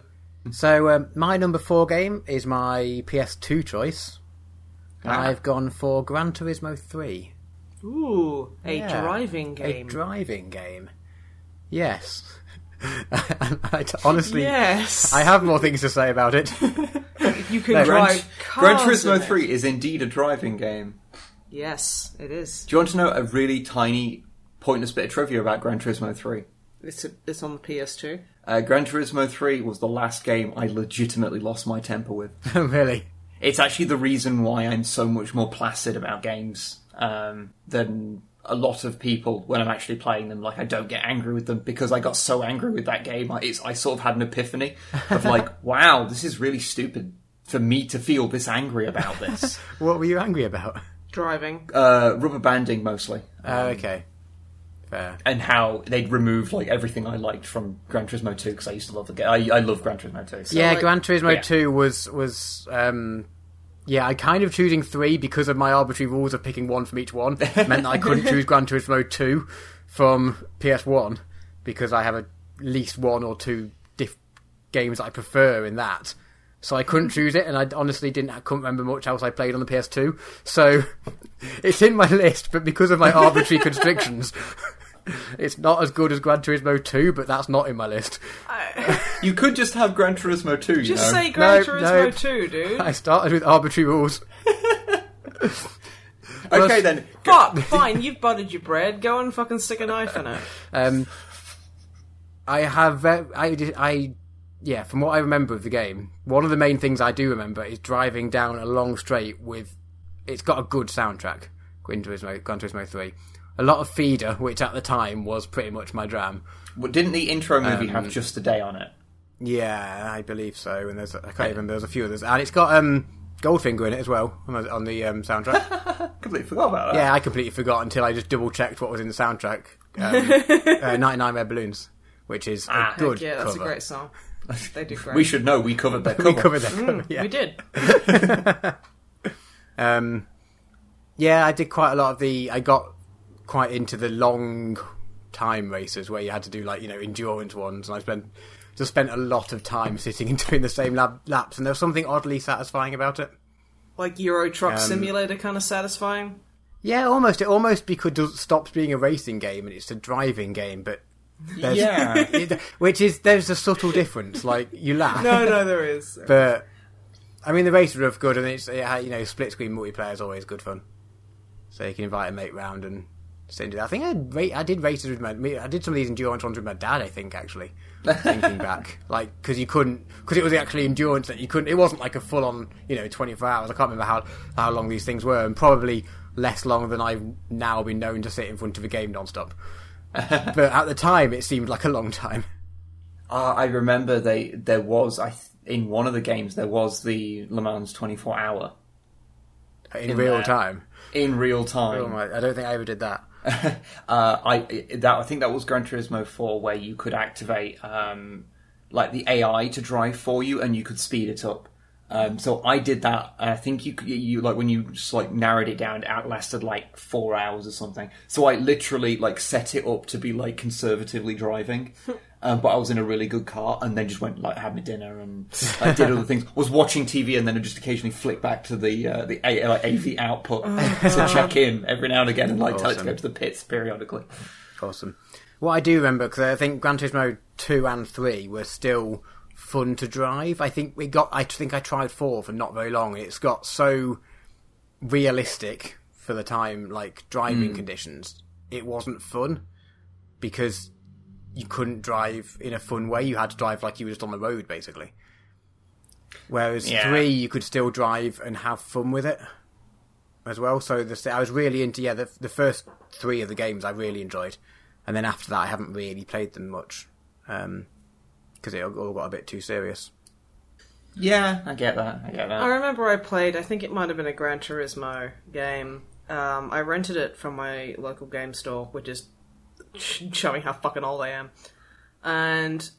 So um, my number four game is my PS2 choice. Ah. I've gone for Gran Turismo 3. ooh a Yeah. driving game A driving game. Yes. (laughs) I t- honestly, yes I have more things to say about it. (laughs) you can No, drive Gran cars in Turismo it. 3 is indeed a driving game. yes it is Do you want to know a really tiny, pointless bit of trivia about Gran Turismo 3? It's, it's on the ps2 Uh, Gran Turismo 3 was the last game I legitimately lost my temper with. (laughs) really. It's actually the reason why I'm so much more placid about games um, than a lot of people when I'm actually playing them. Like, I don't get angry with them because I got so angry with that game. I, it's, I sort of had an epiphany of (laughs) like, wow, this is really stupid for me to feel this angry about this. (laughs) What were you angry about? driving uh, rubber banding mostly. Oh, okay. Fair. and how they'd removed like everything I liked from Gran Turismo 2 because I used to love the game. I, I love Gran Turismo 2. So, yeah, like- Gran Turismo Yeah. 2 was was um yeah, I kind of choosing three because of my arbitrary rules of picking one from each one (laughs) meant that I couldn't choose Gran Turismo 2 from PS1 because I have at least one or two diff- games I prefer in that. So I couldn't choose it, and I honestly didn't I couldn't remember much else I played on the PS2. So (laughs) it's in my list, but because of my (laughs) arbitrary constrictions, (laughs) it's not as good as Gran Turismo 2. But that's not in my list. you could just have Gran Turismo 2, you just know. say Gran No, Turismo no. 2 dude I started with arbitrary rules. okay then. Fuck, fine, you've buttered your bread. Go and fucking stick a knife in it. Um, I have, ve- I, di- I, yeah, from what I remember of the game, one of the main things I do remember is driving down a long straight with, it's got a good soundtrack, Gran Turismo, Gran Turismo 3. a lot of Feeder, which at the time was pretty much my jam. Well, didn't the intro movie Um, have just a day on it? Yeah, I believe so. And there's I can't even remember. There's a few others, and it's got um, Goldfinger in it as well on the, on the um, soundtrack. (laughs) Completely forgot about that. yeah, I completely forgot until I just double checked what was in the soundtrack. Um, (laughs) uh, 99 Red Balloons, which is Ah, a good yeah, that's cover. a great song. They do (laughs) great. We should know. We covered that (laughs) We covered that cover. Yeah. We did. (laughs) Um, yeah, I did quite a lot of the. I got quite into the long time races where you had to do like you know endurance ones, and I spent just spent a lot of time sitting and doing the same lab, laps, and there was something oddly satisfying about it. Like Euro Truck Um, Simulator, kind of satisfying. Yeah, almost. It almost because it stops being a racing game and it's a driving game, but. There's, Yeah. (laughs) it- which is there's a subtle difference. Like you (laughs) laugh, No, no, there is. but I mean the races are good, and it's it, you know split screen multiplayer is always good fun. So you can invite a mate round and sit and do that. I think I I did races with my I did some of these endurance ones with my dad. I think actually thinking (laughs) back, like because you couldn't because it was actually endurance that you couldn't. It wasn't like a full on you know twenty four hours. I can't remember how how long these things were, and probably less long than I've now been known to sit in front of a game non-stop. (laughs) but at the time, it seemed like a long time. Uh, I remember they there was I th- in one of the games there was the Le Mans 24 hour In, In real there. time. in real time. Oh my, I don't think I ever did that. (laughs) uh, I that I think that was Gran Turismo 4 where you could activate um, like the AI to drive for you and you could speed it up. Um, so I did that. I think you you like when you just like narrowed it down, it outlasted like four hours or something. So I literally like set it up to be like conservatively driving. (laughs) Um, but I was in a really good car, and then just went like had my dinner and like, did other things. Was watching TV, and then I just occasionally flick back to the uh, the A- like AV output (laughs) to check in every now and again, and like tell it to go to the pits periodically. Awesome. What I do remember, because I think Gran Turismo 2 and 3 were still fun to drive. I think we got, I think I tried 4 for not very long, and it's got so realistic for the time, like driving hmm. conditions. It wasn't fun because you couldn't drive in a fun way. You had to drive like you were just on the road, basically. Whereas Yeah. 3, you could still drive and have fun with it as well. So the, I was really into yeah the the first three of the games I really enjoyed, and then after that I haven't really played them much um, because it all got a bit too serious. Yeah, I get that. I get that. I remember I played, I think it might have been a Gran Turismo game. Um, I rented it from my local game store, which is (laughs) showing how fucking old I am. And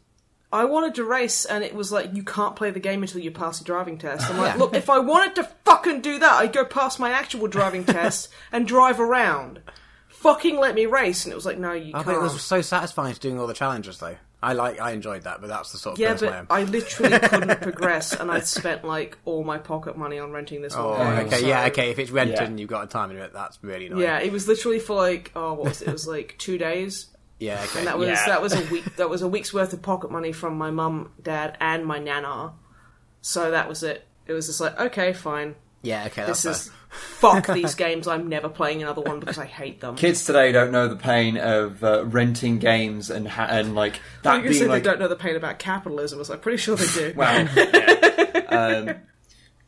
I wanted to race, and it was like, you can't play the game until you pass your driving test. I'm like, Yeah. look, if I wanted to fucking do that, I'd go past my actual driving (laughs) test and drive around. Fucking let me race. And it was like, no, you I can't. bet it was so satisfying doing all the challenges though. I like I enjoyed that, but that's the sort of Yeah, person I but am. I literally (laughs) couldn't progress, and I'd spent like all my pocket money on renting this Oh, one. game, okay, so- yeah, okay. If it's rented Yeah. and you've got a time limit, that's really annoying. Yeah, it was literally for like oh, what was it? It was like two days, yeah, okay. and that was Yeah. that was a (laughs) week. That was a week's worth of pocket money from my mum, dad, and my nana. So that was it. It was just like okay, fine. Yeah, okay. That's This is fuck these games. I'm never playing another one because I hate them. Kids today don't know the pain of uh, renting games and ha- and like that Like I being said, like they don't know the pain about capitalism. So I'm pretty sure they do. (laughs) well, yeah. um,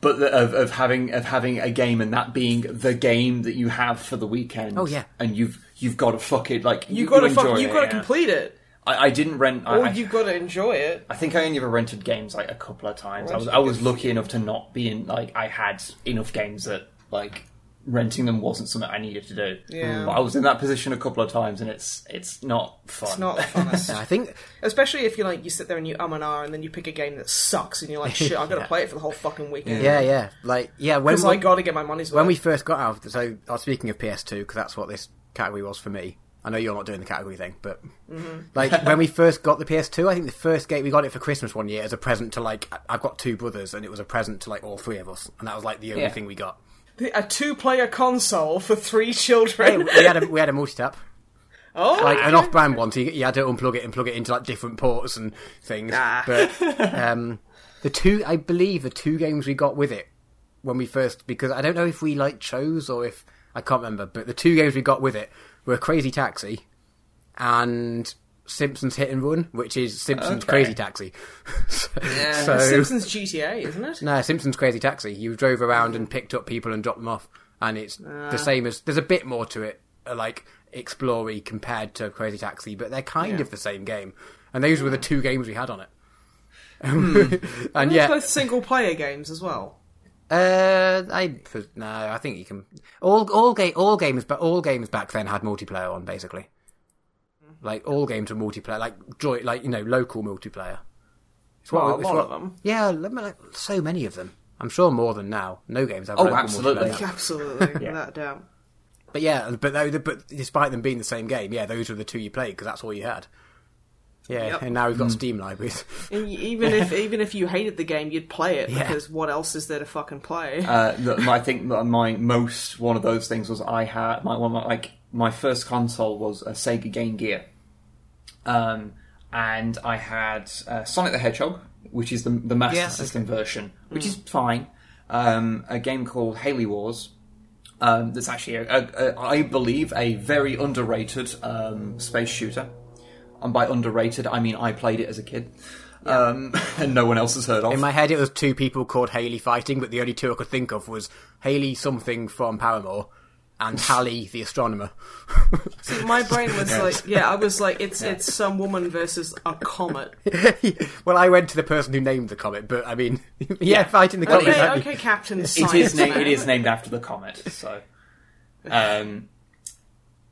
but the, of of having of having a game and that being the game that you have for the weekend. Oh, yeah. and you've you've got to fuck it like you've gotta enjoy fuck. You've got to complete it, I, I didn't rent. I, or I- you've got to enjoy it. I think I only ever rented games like a couple of times. I was I was games. lucky enough to not be in like I had enough games that like renting them wasn't something I needed to do. Yeah. But I was in that position a couple of times and it's it's not fun. It's not the funnest. (laughs) I think Especially if you like you sit there and you um and ah and then you pick a game that sucks and you're like (laughs) shit I've got to Yeah. play it for the whole fucking weekend. yeah, yeah, like yeah. When Because I got to get my money's worth. when we first got out, of, so I was speaking of PS2 because that's what this category was for me. I know you're not doing the category thing, but like (laughs) when we first got the PS2, I think the first game we got it for Christmas one year as a present to like I- I've got two brothers, and it was a present to like all three of us, and that was like the only Yeah. thing we got. a two-player console for three Hey, children. we had a we had a multi tap, (laughs) oh, like an off-brand one. So you, you had to unplug it and plug it into like different ports and things. Ah. But (laughs) um, the two, I believe, the two games we got with it when we first, because I don't know if we like chose or if I can't remember, but the two games we got with it were Crazy Taxi and Simpsons Hit and Run, which is Simpsons Okay. Crazy Taxi. (laughs) so, Yeah. so- Simpsons GTA, isn't it? no, Simpsons Crazy Taxi. You drove around and picked up people and dropped them off, and it's Ah. the same as. There's a bit more to it. uh, Like explory compared to Crazy Taxi, but they're kind Yeah. of the same game. And those were the two games we had on it. Hmm. (laughs) and yeah, both single player games as well. Uh, I no, I think you can all all game all games, but all games back then had multiplayer on basically. Like all games were multiplayer, like joy, like you know, local multiplayer. It's Well, a it's lot of them. Yeah, like, so many of them. I'm sure more than now. No games have Oh, local absolutely. multiplayer. (laughs) Absolutely, (laughs) Yeah. without doubt. But yeah, but though, but despite them being the same game, yeah, those were the two you played because that's all you had. Yeah, Yep. and now we've got Steam libraries. And (laughs) even if (laughs) even if you hated the game, you'd play it Yeah. because what else is there to fucking play? Uh, the, I think my my most one of those things was I had my one like my first console was a Sega Game Gear, um, and I had uh, Sonic the Hedgehog, which is the the Master Yeah, System version, which is fine. Um, a game called Halley Wars. Um, that's actually, a, a, a, I believe, a very underrated um, space shooter. And by underrated, I mean I played it as a kid, um, (laughs) and no one else has heard of. In my head, it was two people called Haley fighting, but the only two I could think of was Hayley something from Paramore and (laughs) Halley the astronomer. See, my brain was like, yeah, I was like, it's it's some woman versus a comet. (laughs) well, I went to the person who named the comet, but I mean, yeah, fighting the comet. Okay, okay, Captain It Science. is na- Man. it is named after the comet. So, um,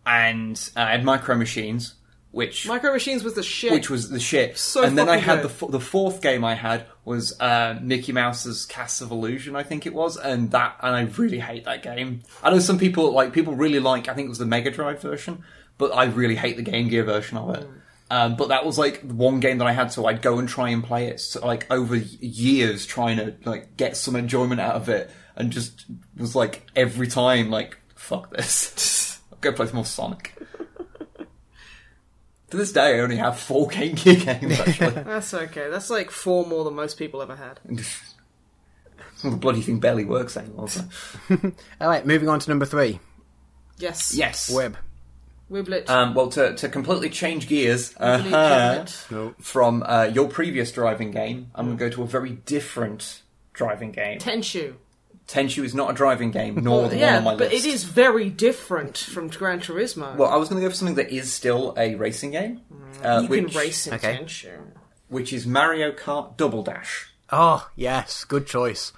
and uh, I had Micro Machines, which Micro Machines was the shit. which was the shit. So and then I fucking had good. the f- the fourth game I had was uh, Mickey Mouse's Castle of Illusion, I think it was, and that and I really hate that game. I know some people like people really like. I think it was the Mega Drive version, but I really hate the Game Gear version of it. Um, but that was like the one game that I had, so I'd go and try and play it, so, like over years, trying to like get some enjoyment out of it, and just was like every time like fuck this, I'll (laughs) go play some more Sonic. To this day, I only have four (laughs) Game Gear games. Actually, (laughs) That's okay. That's like four more than most people ever had. the bloody thing barely works anymore. so. (laughs) All right, moving on to number three, Yes. Yes. Wib. Wiblet. Um, well, to, to completely change gears Wibbly uh, Gibbet. from uh, your previous driving game, I'm going to go to a very different driving game. Tenchu. Tenchu is not a driving game, nor the yeah, one on my but list. it is very different from Gran Turismo. Well, I was going to go for something that is still a racing game, uh, you which, can race in okay. Tenchu. which is Mario Kart Double Dash. Oh yes, good choice.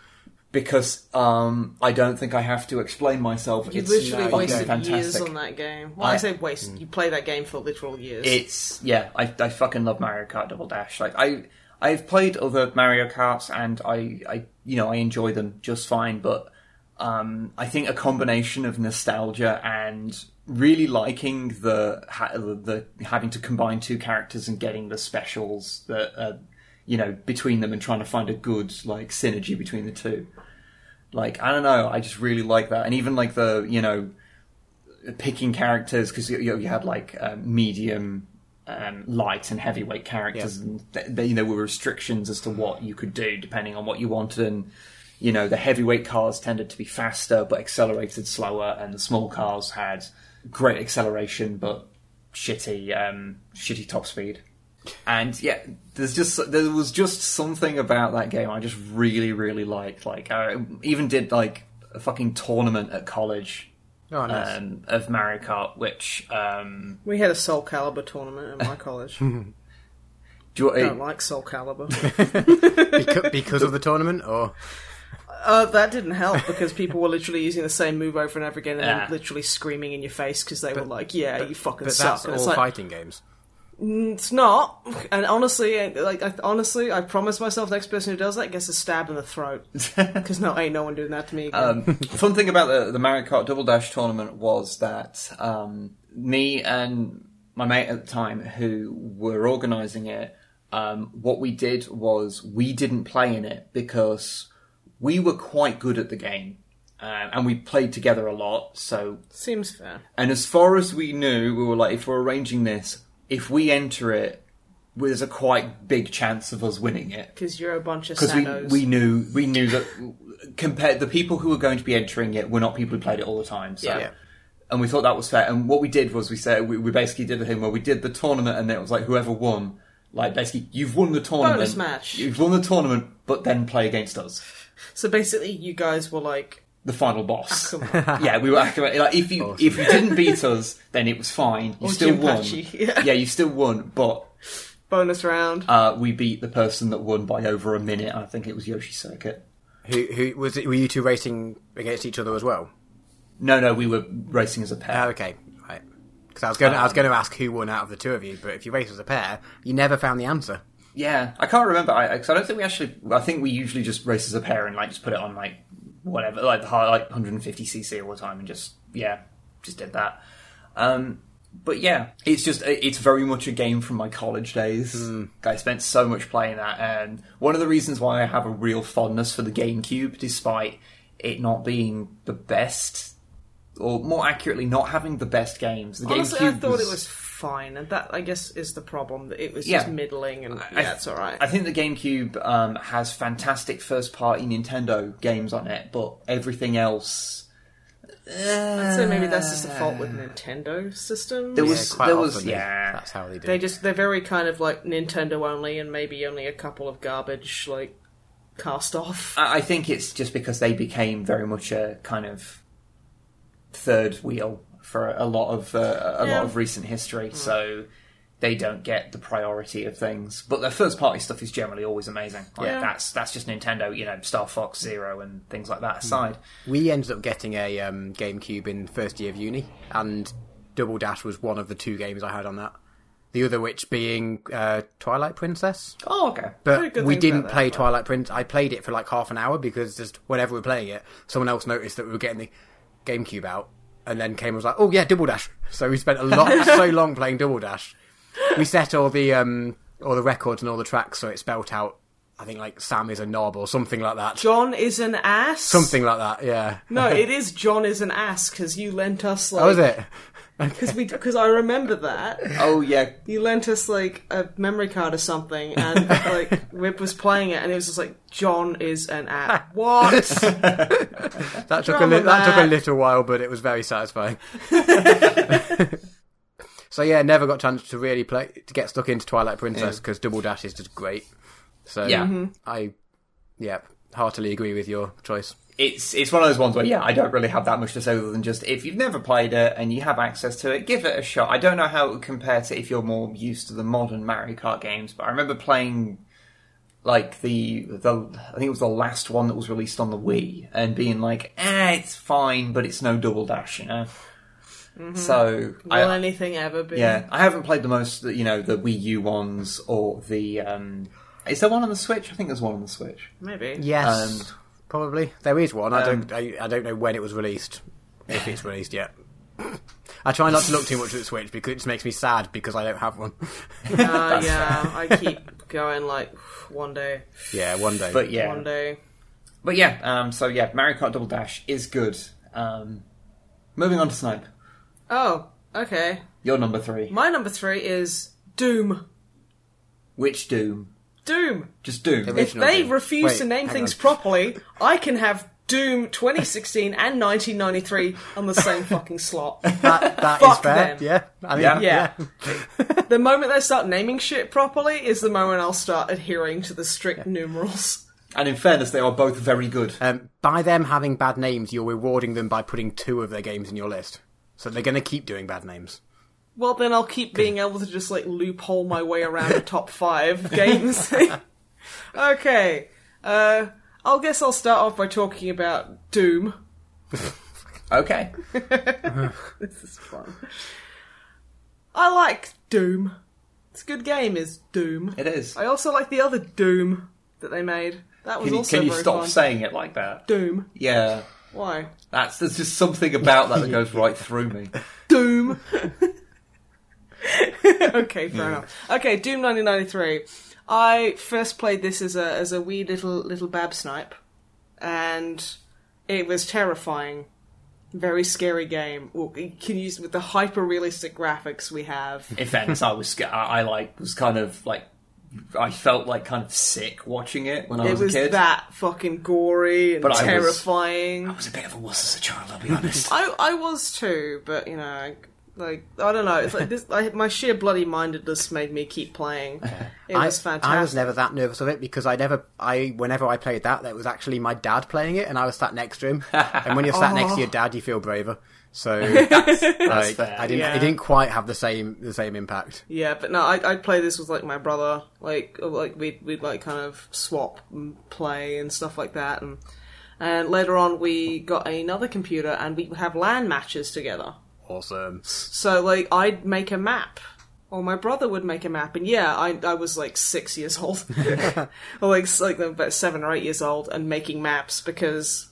Because um, I don't think I have to explain myself. You it's literally fucking wasted fantastic. years on that game. Well, I, I- say waste. You play that game for literal years. It's yeah, I, I fucking love Mario Kart Double Dash. Like I I've played other Mario Karts and I, I you know I enjoy them just fine, but um, I think a combination of nostalgia and really liking the, ha- the having to combine two characters and getting the specials that uh, you know between them and trying to find a good like synergy between the two. Like I don't know, I just really like that, and even like the you know picking characters because you, you had like um, medium, um, light, and heavyweight characters, and th- th- you know, there were restrictions as to what you could do depending on what you wanted. And you know, the heavyweight cars tended to be faster but accelerated slower, and the small cars had great acceleration but shitty, um, shitty top speed. And yeah, there's just there was just something about that game I just really really liked. Like I even did like a fucking tournament at college Oh, nice. um, of Mario Kart, which um, we had a Soul Calibur tournament at my (laughs) college. do you, I don't like Soul Calibur. (laughs) because, because of the tournament, or Uh, that didn't help because people were literally using the same move over and over again and Yeah. literally screaming in your face because they were like, "Yeah, you fucking but suck." that's And all it's like, fighting games. It's not. And honestly, like I, honestly, I promise myself, the next person who does that gets a stab in the throat. (laughs) Because no, ain't no one doing that to me. Um, fun thing about the, the Mario Kart Double Dash tournament was that um, me and my mate at the time who were organising it, um, what we did was we didn't play in it because we were quite good at the game. Uh, and we played together a lot, so Seems fair. And as far as we knew, we were like, if we're arranging this, if we enter it, there's a quite big chance of us winning it Because you're a bunch of because we we knew we knew that compared the people who were going to be entering it were not people who played it all the time. So. Yeah. And we thought that was fair. And what we did was we said we, we basically did the thing where we did the tournament, and it was like whoever won, like basically you've won the tournament, Bonus match. you've won the tournament, but then play against us. So basically, you guys were like the final boss. Akuma. (laughs) yeah, we were Akuma. Like if you if you didn't beat us, then it was fine. You Or still won. Jinpachi, (laughs) yeah. you still won, but Bonus round. uh, we beat the person that won by over a minute. I think it was Yoshi Circuit. Who, who was it? Were you two racing against each other as well? No, no, we were racing as a pair. Oh, okay, right. Because I was going, to I was going to ask who won out of the two of you, but if you race as a pair, you never found the answer. Yeah, I can't remember. I, I, 'cause I don't think we actually. I think we usually just race as a pair and like just put it on like whatever, like the high, like 150 cc all the time, and just yeah, just did that. Um, but yeah, it's just it's very much a game from my college days. I spent so much playing that, and one of the reasons why I have a real fondness for the GameCube, despite it not being the best, or more accurately, not having the best games. The Honestly, I GameCube thought it was fine, and that I guess is the problem. That it was just Yeah. middling, and I- yeah, it's all right. I think the GameCube um, has fantastic first-party Nintendo games on it, but everything else. I'd say maybe that's just a fault with Nintendo systems. There Yeah, was, quite there often was, they- yeah. that's how they do. They it. just they're very kind of like Nintendo only, and maybe only a couple of garbage like cast off. I I think it's just because they became very much a kind of third wheel for a lot of uh, a Yeah. lot of recent history, so they don't get the priority of things. But their first party stuff is generally always amazing. Like, Yeah. that's that's just Nintendo, you know, Star Fox Zero and things like that aside. We ended up getting a um, GameCube in first year of uni, and Double Dash was one of the two games I had on that. The other, which being uh, Twilight Princess, Oh, okay. But we didn't about that, play but- Twilight Prince. I played it for like half an hour because just whenever we were playing it, someone else noticed that we were getting the GameCube out, and then came and was like, "Oh yeah, Double Dash." So we spent a lot, (laughs) so long playing Double Dash. We set all the um, all the records and all the tracks, so it spelt out. I think like Sam is a knob or something like that. John is an ass. Something like that, yeah. No, it (laughs) is John is an ass because you lent us like. Oh, is it? Because we because I remember that Oh yeah, you lent us like a memory card or something, and like Wib was playing it, and it was just like John is an ass. (laughs) What? (laughs) That took a li- that took a little while, but it was very satisfying. (laughs) so yeah, never got a chance to really play to get stuck into Twilight Princess because Double Dash is just great. So Yeah. Mm-hmm. I yeah heartily agree with your choice. It's it's one of those ones where yeah, I don't really have that much to say other than just if you've never played it and you have access to it, give it a shot. I don't know how it would compare to if you're more used to the modern Mario Kart games, but I remember playing like the the I think it was the last one that was released on the Wii and being like, eh, it's fine, but it's no double dash, you know. So Will I, anything ever be? yeah, I haven't played the most, you know, the Wii U ones or the. um Is there one on the Switch? I think there's one on the Switch. maybe. Yes, Um, probably there is one. I um, don't I, I don't know when it was released, if it's released yet. I try not to look too much at the Switch because it just makes me sad because I don't have one. Uh, (laughs) yeah, I keep going like one day, yeah, one day. But yeah, one day. But yeah, um, so yeah, Mario Kart Double Dash is good. Um, moving on to Snipe. Oh, okay. Your number three. My number three is Doom. Which Doom? Doom. Just Doom. The If Original they Doom. refuse Wait, to name hang things on. properly, I can have Doom 2016 and 1993 on the same (laughs) fucking slot. that, that Fuck is fair. them. Yeah, I mean, Yeah. Yeah. yeah. (laughs) the moment they start naming shit properly is the moment I'll start adhering to the strict numerals. And in fairness, they are both very good. Um, by them having bad names, you're rewarding them by putting two of their games in your list. So they're going to keep doing bad names. Well, then I'll keep being able to just like loophole my way around the top five (laughs) games. (laughs) okay, uh, I'll guess I'll start off by talking about Doom. Okay. (laughs) This is fun. I like Doom. It's a good game, is Doom. It is. I also like the other Doom that they made. That was Can you, also can you very stop fun. saying it like that? Doom. Yeah. Why? That's there's just something about that that goes right through me. Doom. (laughs) okay, fair enough. Okay, Doom 1993. I first played this as a as a wee little little bab snipe, and it was terrifying. Very scary game. Well, can use with the hyper realistic graphics we have. In fairness, I was I, I like was kind of like I felt like kind of sick watching it when I It was, was a kid. It was that fucking gory and But I was- terrifying. I was a bit of a wuss as a child, I'll be honest. I I was too, but you know, Like I don't know, it's like this. I, my sheer bloody mindedness made me keep playing. (laughs) It I, was fantastic. I was never that nervous of it because I never, I whenever I played that, that was actually my dad playing it, and I was sat next to him. and when you're sat next to your (laughs) oh. dad, you feel braver. So (laughs) like, fair. I didn't, Yeah. it didn't quite have the same the same impact. Yeah, but no, I I'd play this with like my brother. Like uh, like we'd we'd like kind of swap and play and stuff like that, and and later on we got another computer and we would have LAN matches together. Awesome. So like I'd make a map. Or my brother would make a map, and yeah, I I was like six years old, (laughs) (laughs) or like like about seven or eight years old, and making maps because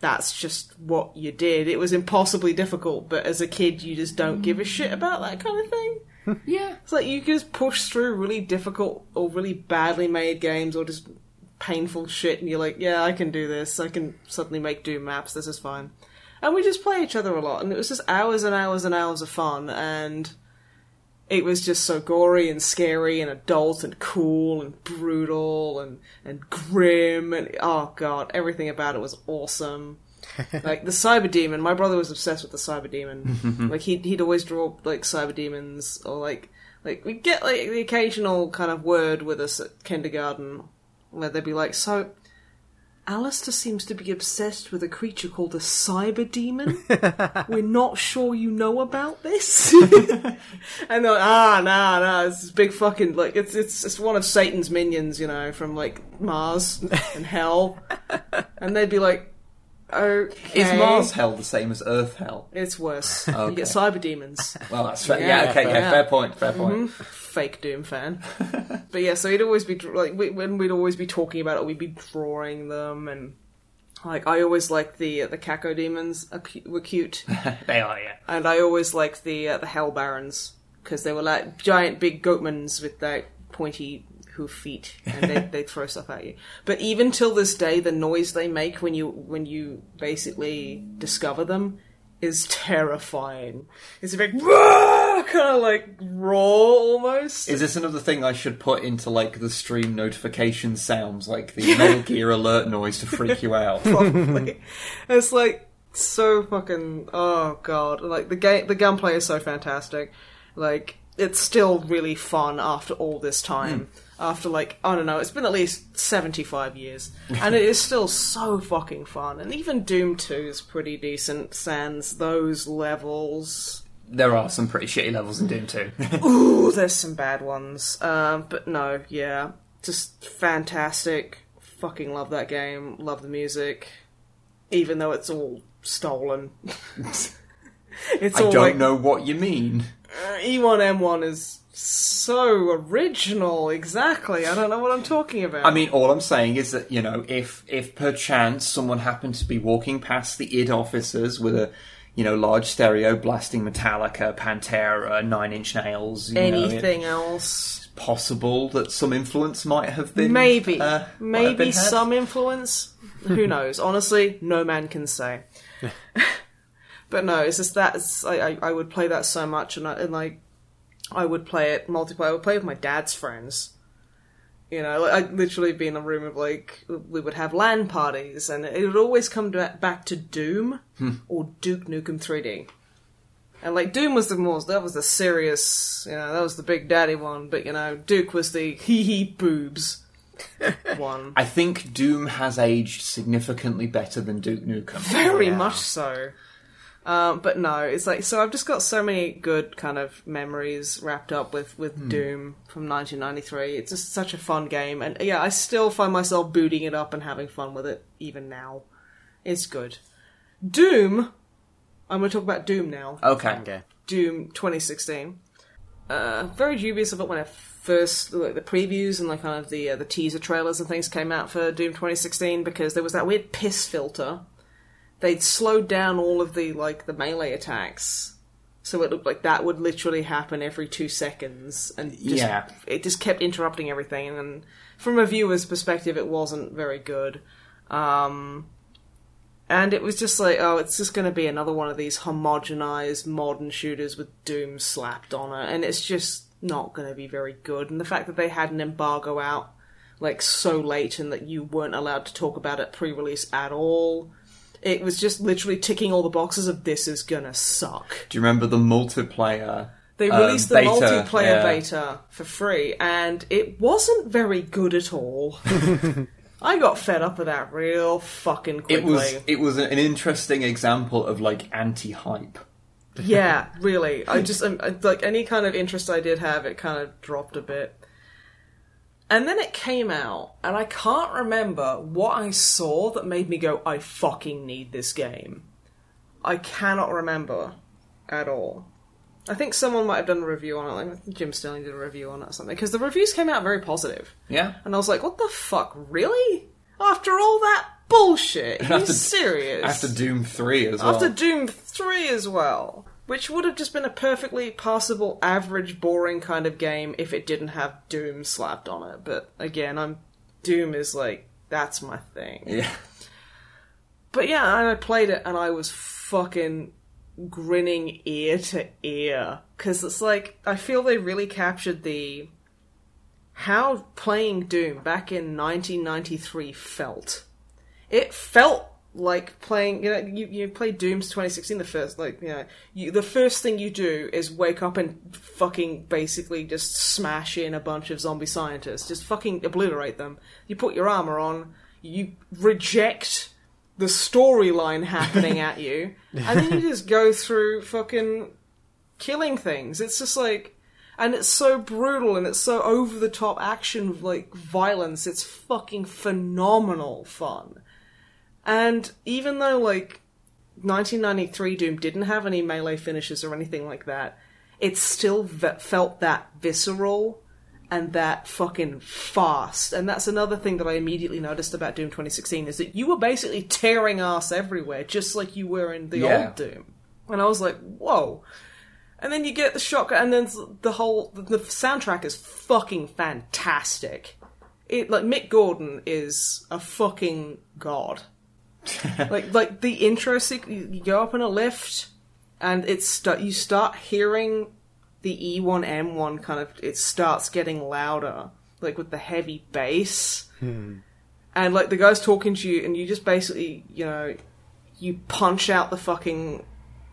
that's just what you did. It was impossibly difficult, but as a kid, you just don't give a shit about that kind of thing. (laughs) Yeah. It's like you can just push through really difficult or really badly made games or just painful shit, and you're like, yeah, I can do this. I can suddenly make Doom maps. This is fine. And we just play each other a lot, and it was just hours and hours and hours of fun, and it was just so gory and scary and adult and cool and brutal and, and grim and oh god, everything about it was awesome. (laughs) like the cyber demon, my brother was obsessed with the cyber demon. (laughs) like he'd he'd always draw like cyber demons or like like we get like the occasional kind of word with us at kindergarten where they'd be like, so Alistair seems to be obsessed with a creature called a cyber demon. (laughs) We're not sure you know about this. (laughs) and they're like, ah, nah, nah, it's this big fucking like it's it's it's one of Satan's minions, you know, from like Mars and Hell. and they'd be like, okay, Is Mars hell the same as Earth hell? It's worse. You get cyber demons. Well, that's fair. Yeah, Yeah, okay, fair. yeah, fair point, fair point. Fake Doom fan. (laughs) but yeah, so he'd always be like we, when we'd always be talking about it, we'd be drawing them, and like I always liked the the Cacodemons are cu- were cute, (laughs) they are, yeah. and I always liked the uh, the Hell Barons because they were like giant big goatmans with their pointy hoof feet, and they (laughs) they throw stuff at you. But even till this day, the noise they make when you when you basically discover them is terrifying. It's a big kind of like roar almost. Is this another thing I should put into like the stream notification sounds, like the (laughs) Metal Gear alert noise to freak you out? (laughs) probably. it's like so fucking oh god. Like the game the gunplay is so fantastic. Like it's still really fun after all this time. Hmm. After like I don't know, it's been at least seventy five years. (laughs) and it is still so fucking fun. And even Doom two is pretty decent, sans those levels. there are some pretty shitty levels in Doom 2. (laughs) Ooh, there's some bad ones. Um, but no, yeah. Just fantastic. Fucking love that game. Love the music. Even though it's all stolen. (laughs) it's I all don't like, know what you mean. uh, E1M1 is so original. Exactly. I don't know what I'm talking about. I mean, all I'm saying is that you know, if if perchance someone happened to be walking past the id officers with a you know large stereo blasting Metallica, Pantera, Nine Inch Nails, you know, anything else. possible that some influence might have been Maybe. uh, Maybe been some influence. Who knows? Honestly, no man can say. (laughs) but no, it's just that. It's, I, I, I would play that so much, and, I, and like, I would play it multiplayer. I would play with my dad's friends. You know, I'd literally be in a room of like we would have LAN parties, and it would always come to, back to Doom hmm. or Duke Nukem 3D. And like Doom was the more that was the serious, you know, that was the big daddy one. But you know, Duke was the hee hee boobs (laughs) one. I think Doom has aged significantly better than Duke Nukem. Very Yeah. much so. Um, but no, it's like so. I've just got so many good kind of memories wrapped up with with Doom from 1993. It's just such a fun game, and yeah, I still find myself booting it up and having fun with it even now. It's good. Doom. I'm going to talk about Doom now. Okay. Okay. Doom 2016. Uh, very dubious of it when I first like the previews and like kind of the uh, the teaser trailers and things came out for Doom 2016 because there was that weird piss filter. They'd slowed down all of the like the melee attacks, so it looked like that would literally happen every two seconds, and just, Yeah. it just kept interrupting everything. And from a viewer's perspective, it wasn't very good. Um, and it was just like, oh, it's just going to be another one of these homogenized modern shooters with Doom slapped on it, and it's just not going to be very good. And the fact that they had an embargo out like so late and that you weren't allowed to talk about it pre-release at all, It was just literally ticking all the boxes of this is gonna suck. Do you remember the multiplayer? They um, released the beta? multiplayer Yeah. beta for free, and it wasn't very good at all. (laughs) I got fed up with that real fucking quickly. It was it was an interesting example of like anti-hype. yeah, (laughs) really. I just um, I- like any kind of interest I did have, it kind of dropped a bit. And then it came out, and I can't remember what I saw that made me go, "I fucking need this game." I cannot remember at all. I think someone might have done a review on it. Like Jim Sterling did a review on it or something because the reviews came out very positive, Yeah. and I was like, "What the fuck, really?" After all that bullshit, are (laughs) you After- serious? After Doom Three as well. After Doom 3 as well. Which would have just been a perfectly passable, average, boring kind of game if it didn't have Doom slapped on it. But again, I'm Doom is like that's my thing. yeah. But yeah, and I played it and I was fucking grinning ear to ear because it's like I feel they really captured the how playing Doom back in 1993 felt. It felt like playing. You know, you you played Doom's 2016. The first, like, you know, you, the first thing you do is wake up and fucking basically just smash in a bunch of zombie scientists, just fucking obliterate them. You put your armor on. You reject the storyline happening (laughs) at you, and then you just go through fucking killing things. It's just like, and it's so brutal and it's so over the top action, like violence. It's fucking phenomenal fun. And even though like 1993 Doom didn't have any melee finishes or anything like that, it still ve- felt that visceral and that fucking fast. And that's another thing that I immediately noticed about Doom 2016 is that you were basically tearing ass everywhere, just like you were in the Yeah. old Doom. And I was like, whoa. And then you get the shotgun, and then the whole the soundtrack is fucking fantastic. It like Mick Gordon is a fucking god. (laughs) like like the intro sequ- you go up in a lift, and it's st- you start hearing the E1M1 kind of it starts getting louder, like with the heavy bass, and like the guy's talking to you, and you just basically you know you punch out the fucking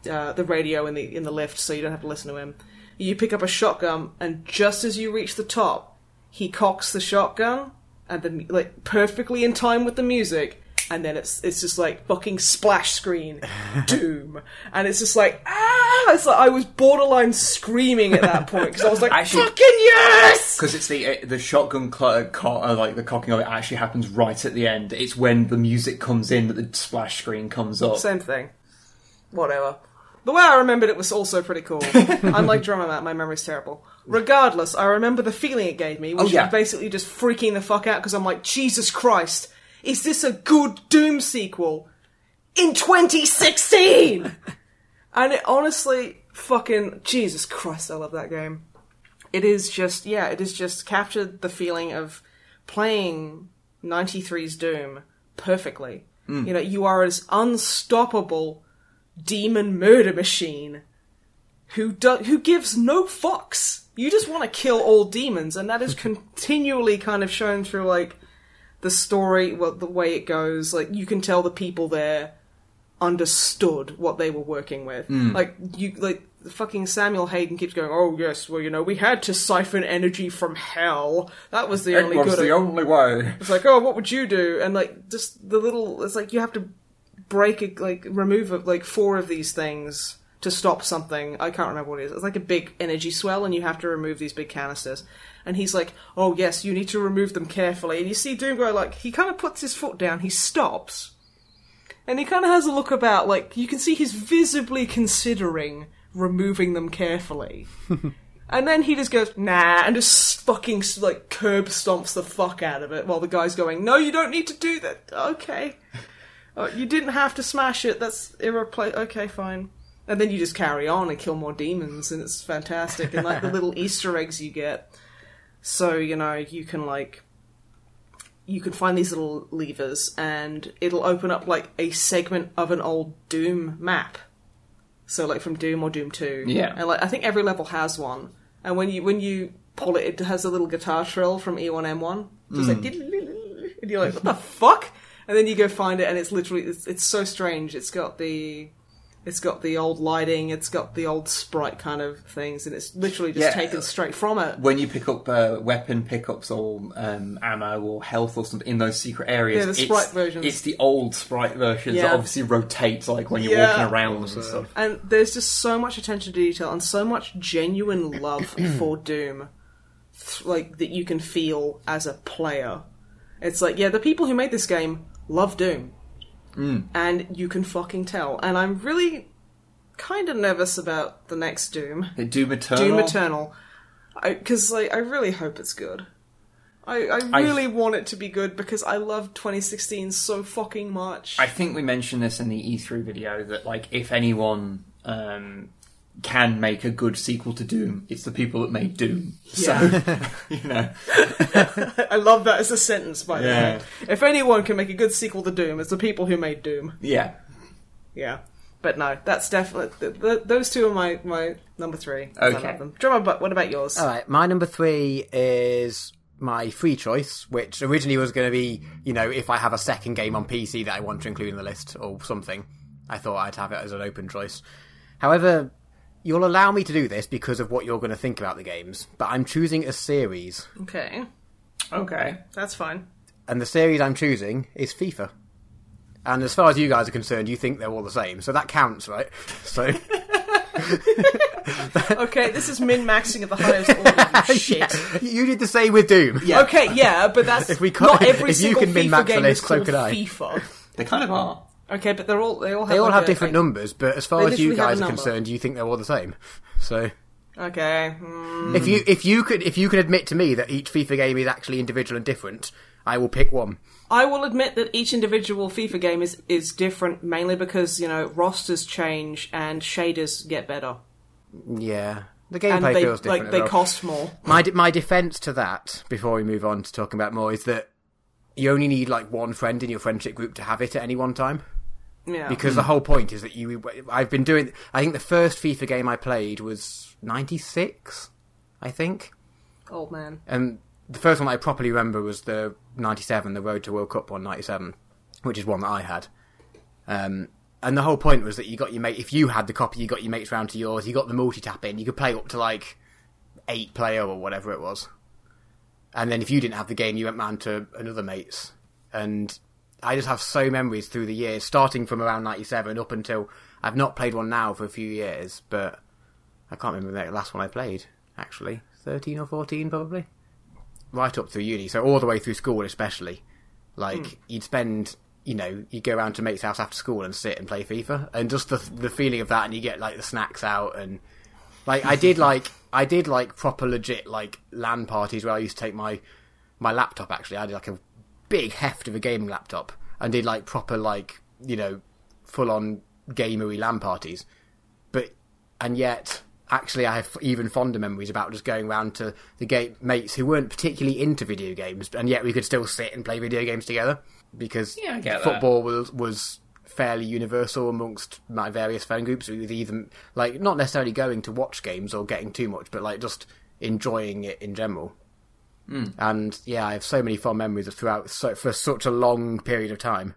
uh, the radio in the in the lift so you don't have to listen to him. You pick up a shotgun, and just as you reach the top, he cocks the shotgun, and then like perfectly in time with the music, and then it's it's just like fucking splash screen, (laughs) doom, and it's just like ah! It's like I was borderline screaming at that point because I was like, (laughs) Actually- fucking yes! Because it's the uh, the shotgun cl- co- uh, like the cocking of it actually happens right at the end. It's when the music comes in that the splash screen comes up. Same thing. Whatever. The way I remembered it was also pretty cool. (laughs) Unlike Drummer Matt, my memory's terrible. Regardless, I remember the feeling it gave me, which Oh, yeah. was basically just freaking the fuck out because I'm like, Jesus Christ, is this a good Doom sequel in 2016? (laughs) and it honestly, fucking, Jesus Christ, I love that game. It is just, yeah, it is just captured the feeling of playing 93's Doom perfectly. Hmm. You know, you are as unstoppable demon murder machine who do- who gives no fucks. You just want to kill all demons, and that is (laughs) continually kind of shown through like the story, well, the way it goes. Like you can tell the people there understood what they were working with. Hmm. Like you, like fucking Samuel Hayden keeps going, "Oh yes, well you know we had to siphon energy from hell. That was the only good." Almost the only way. It's like, oh, what would you do? And like, just the little, it's like you have to break, a, like, remove a, like four of these things to stop something. I can't remember what it is. It's like a big energy swell, and you have to remove these big canisters. And he's like, oh yes, you need to remove them carefully. And you see Doom go like, he kind of puts his foot down, he stops, and he kind of has a look about, like you can see he's visibly considering removing them carefully. (laughs) And then he just goes, nah, and just fucking like curb stomps the fuck out of it while the guy's going, no, you don't need to do that. Okay. Oh, you didn't have to smash it. That's irreplaceable. Okay, fine. And then you just carry on and kill more demons, and it's fantastic. And like the little (laughs) Easter eggs you get. So, you know, you can like. You can find these little levers, and it'll open up like a segment of an old Doom map. So like from Doom or Doom Two, Yeah. and like I think every level has one. And when you when you pull it, it has a little guitar trill from E1M1. Just like, hmm. and you're like, what the fuck? and then you go find it, and it's literally it's, it's so strange. It's got the it's got the old lighting, it's got the old sprite kind of things, and it's literally just Yeah. taken straight from it. When you pick up uh, weapon pickups or um, ammo or health or something in those secret areas, Yeah, the it's, sprite versions. It's the old sprite versions that obviously rotates like when you're Yeah. walking around and stuff. And there's just so much attention to detail and so much genuine (clears throat) love for Doom, like that you can feel as a player. It's like, yeah, the people who made this game love Doom, and you can fucking tell. And I'm really kind of nervous about the next Doom, Doom Eternal. Doom Eternal, because like I really hope it's good. I, I I- really want it to be good because I love 2016 so fucking much. I think we mentioned this in the E3 video that like if anyone um, can make a good sequel to Doom, it's the people that made Doom. So (laughs) you know, (laughs) I love that as a sentence, by the Yeah. way. If anyone can make a good sequel to Doom, it's the people who made Doom. yeah. Yeah. But no, that's definitely th- th- those two are my, my number three. Okay. love them. Drummer, but what about yours? All right, my number three is my free choice, which originally was going to be, you know, if I have a second game on PC that I want to include in the list or something. I thought I'd have it as an open choice. However, you'll allow me to do this because of what you're going to think about the games, but I'm choosing a series, Okay, Okay. that's fine. and the series I'm choosing is FIFA. And as far as you guys are concerned, you think they're all the same, so that counts, right? So. (laughs) Okay, this is min maxing at the highest order. you (laughs) Shit. You did the same with Doom. Yeah. Okay, yeah, but that's (laughs) If we not every if you single can min FIFA max a game is so called I. FIFA. They kind of are. Okay, but they're all they all have They all like have a- different a- numbers, but as far as you literally have a guys are concerned, you think they're all the same. So Okay, mm, if you if you could if you can admit to me that each FIFA game is actually individual and different, I will pick one. I will admit that each individual FIFA game is is different, mainly because you know rosters change and shaders get better, Yeah, the gameplay they feels different. like they well. cost more. My de- my defense to that, before we move on to talking about more, is that you only need like one friend in your friendship group to have it at any one time. Yeah, Because the whole point is that you. I've been doing. I think the first FIFA game I played was '96, I think. old man. And the first one I properly remember was the '97, the Road to World Cup one, '97, which is one that I had. Um, and the whole point was that you got your mate. If you had the copy, you got your mates round to yours. You got the multi tap in. You could play up to like eight player or whatever it was. And then if you didn't have the game, you went round to another mate's. And I just have so memories through the years, starting from around '97 up until I've not played one now for a few years, but I can't remember the last one I played. Actually, thirteen or fourteen, probably right up through uni, so all the way through school, especially. Like hmm. you'd spend, you know, you go around to mate's house after school and sit and play FIFA, and just the the feeling of that, and you get like the snacks out, and like I did (laughs) like I did like proper legit like LAN parties where I used to take my my laptop. Actually, I did like a big heft of a gaming laptop, and did like proper like you know full on gamery LAN parties, but and yet actually I have even fonder memories about just going around to the game mates who weren't particularly into video games, and yet we could still sit and play video games together because Yeah, that. football was was fairly universal amongst my various friend groups. With even like not necessarily going to watch games or getting too much, but like just enjoying it in general. And yeah, I have so many fond memories of throughout so, for such a long period of time.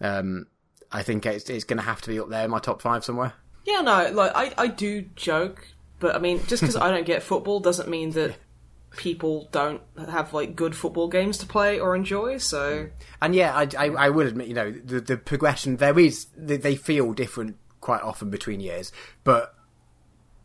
Um, I think it's, it's going to have to be up there in my top five somewhere. Yeah, no, like I, I do joke, but I mean, just because I don't get football doesn't mean that (laughs) people don't have like good football games to play or enjoy. So And yeah, I, I, I would admit, you know, the, the progression there is they, they feel different quite often between years, but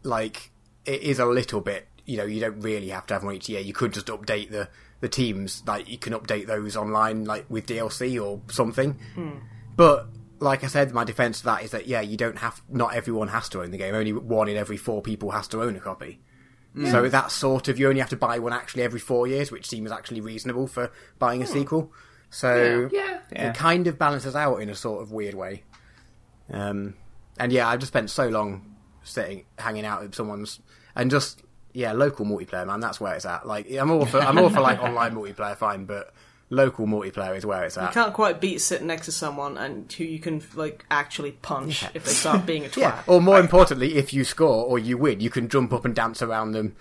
like it is a little bit. You know, you don't really have to have one each year. You could just update the the teams, like you can update those online, like with DLC or something. Hmm. But like I said, my defense to that is that yeah, you don't have. Not everyone has to own the game. Only one in every four people has to own a copy. Hmm. So that's sort of you only have to buy one actually every four years, which seems actually reasonable for buying a hmm. sequel. So Yeah. Yeah. it kind of balances out in a sort of weird way. Um, and yeah, I've just spent so long sitting, hanging out with someone's, and just yeah, local multiplayer, man. That's where it's at. Like I'm all for I'm all for like (laughs) online multiplayer, fine, but local multiplayer is where it's at. you can't quite beat sitting next to someone and who you can like actually punch if they start being a (laughs) twat. Yeah, or more importantly, if you score or you win, you can jump up and dance around them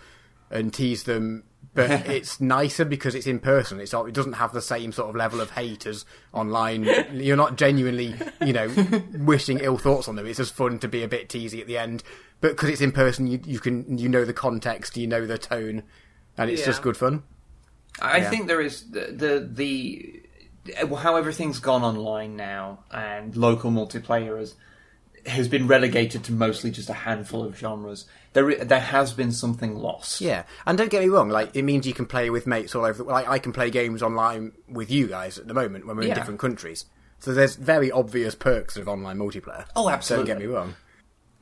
and tease them but (laughs) it's nicer because it's in person. It's it doesn't have the same sort of level of hate as online. You're not genuinely, you know, wishing ill thoughts on them. It's just fun to be a bit teasy at the end, but because it's in person, you you can you know the context, you know the tone, and it's Yeah. just good fun. I Yeah. think there is the, the the how everything's gone online now and local multiplayer has has been relegated to mostly just a handful of genres. There there has been something lost. Yeah, and don't get me wrong, like it means you can play with mates all over. The, like I can play games online with you guys at the moment when we're in different countries. So there's very obvious perks of online multiplayer. Oh, absolutely. Don't get me wrong.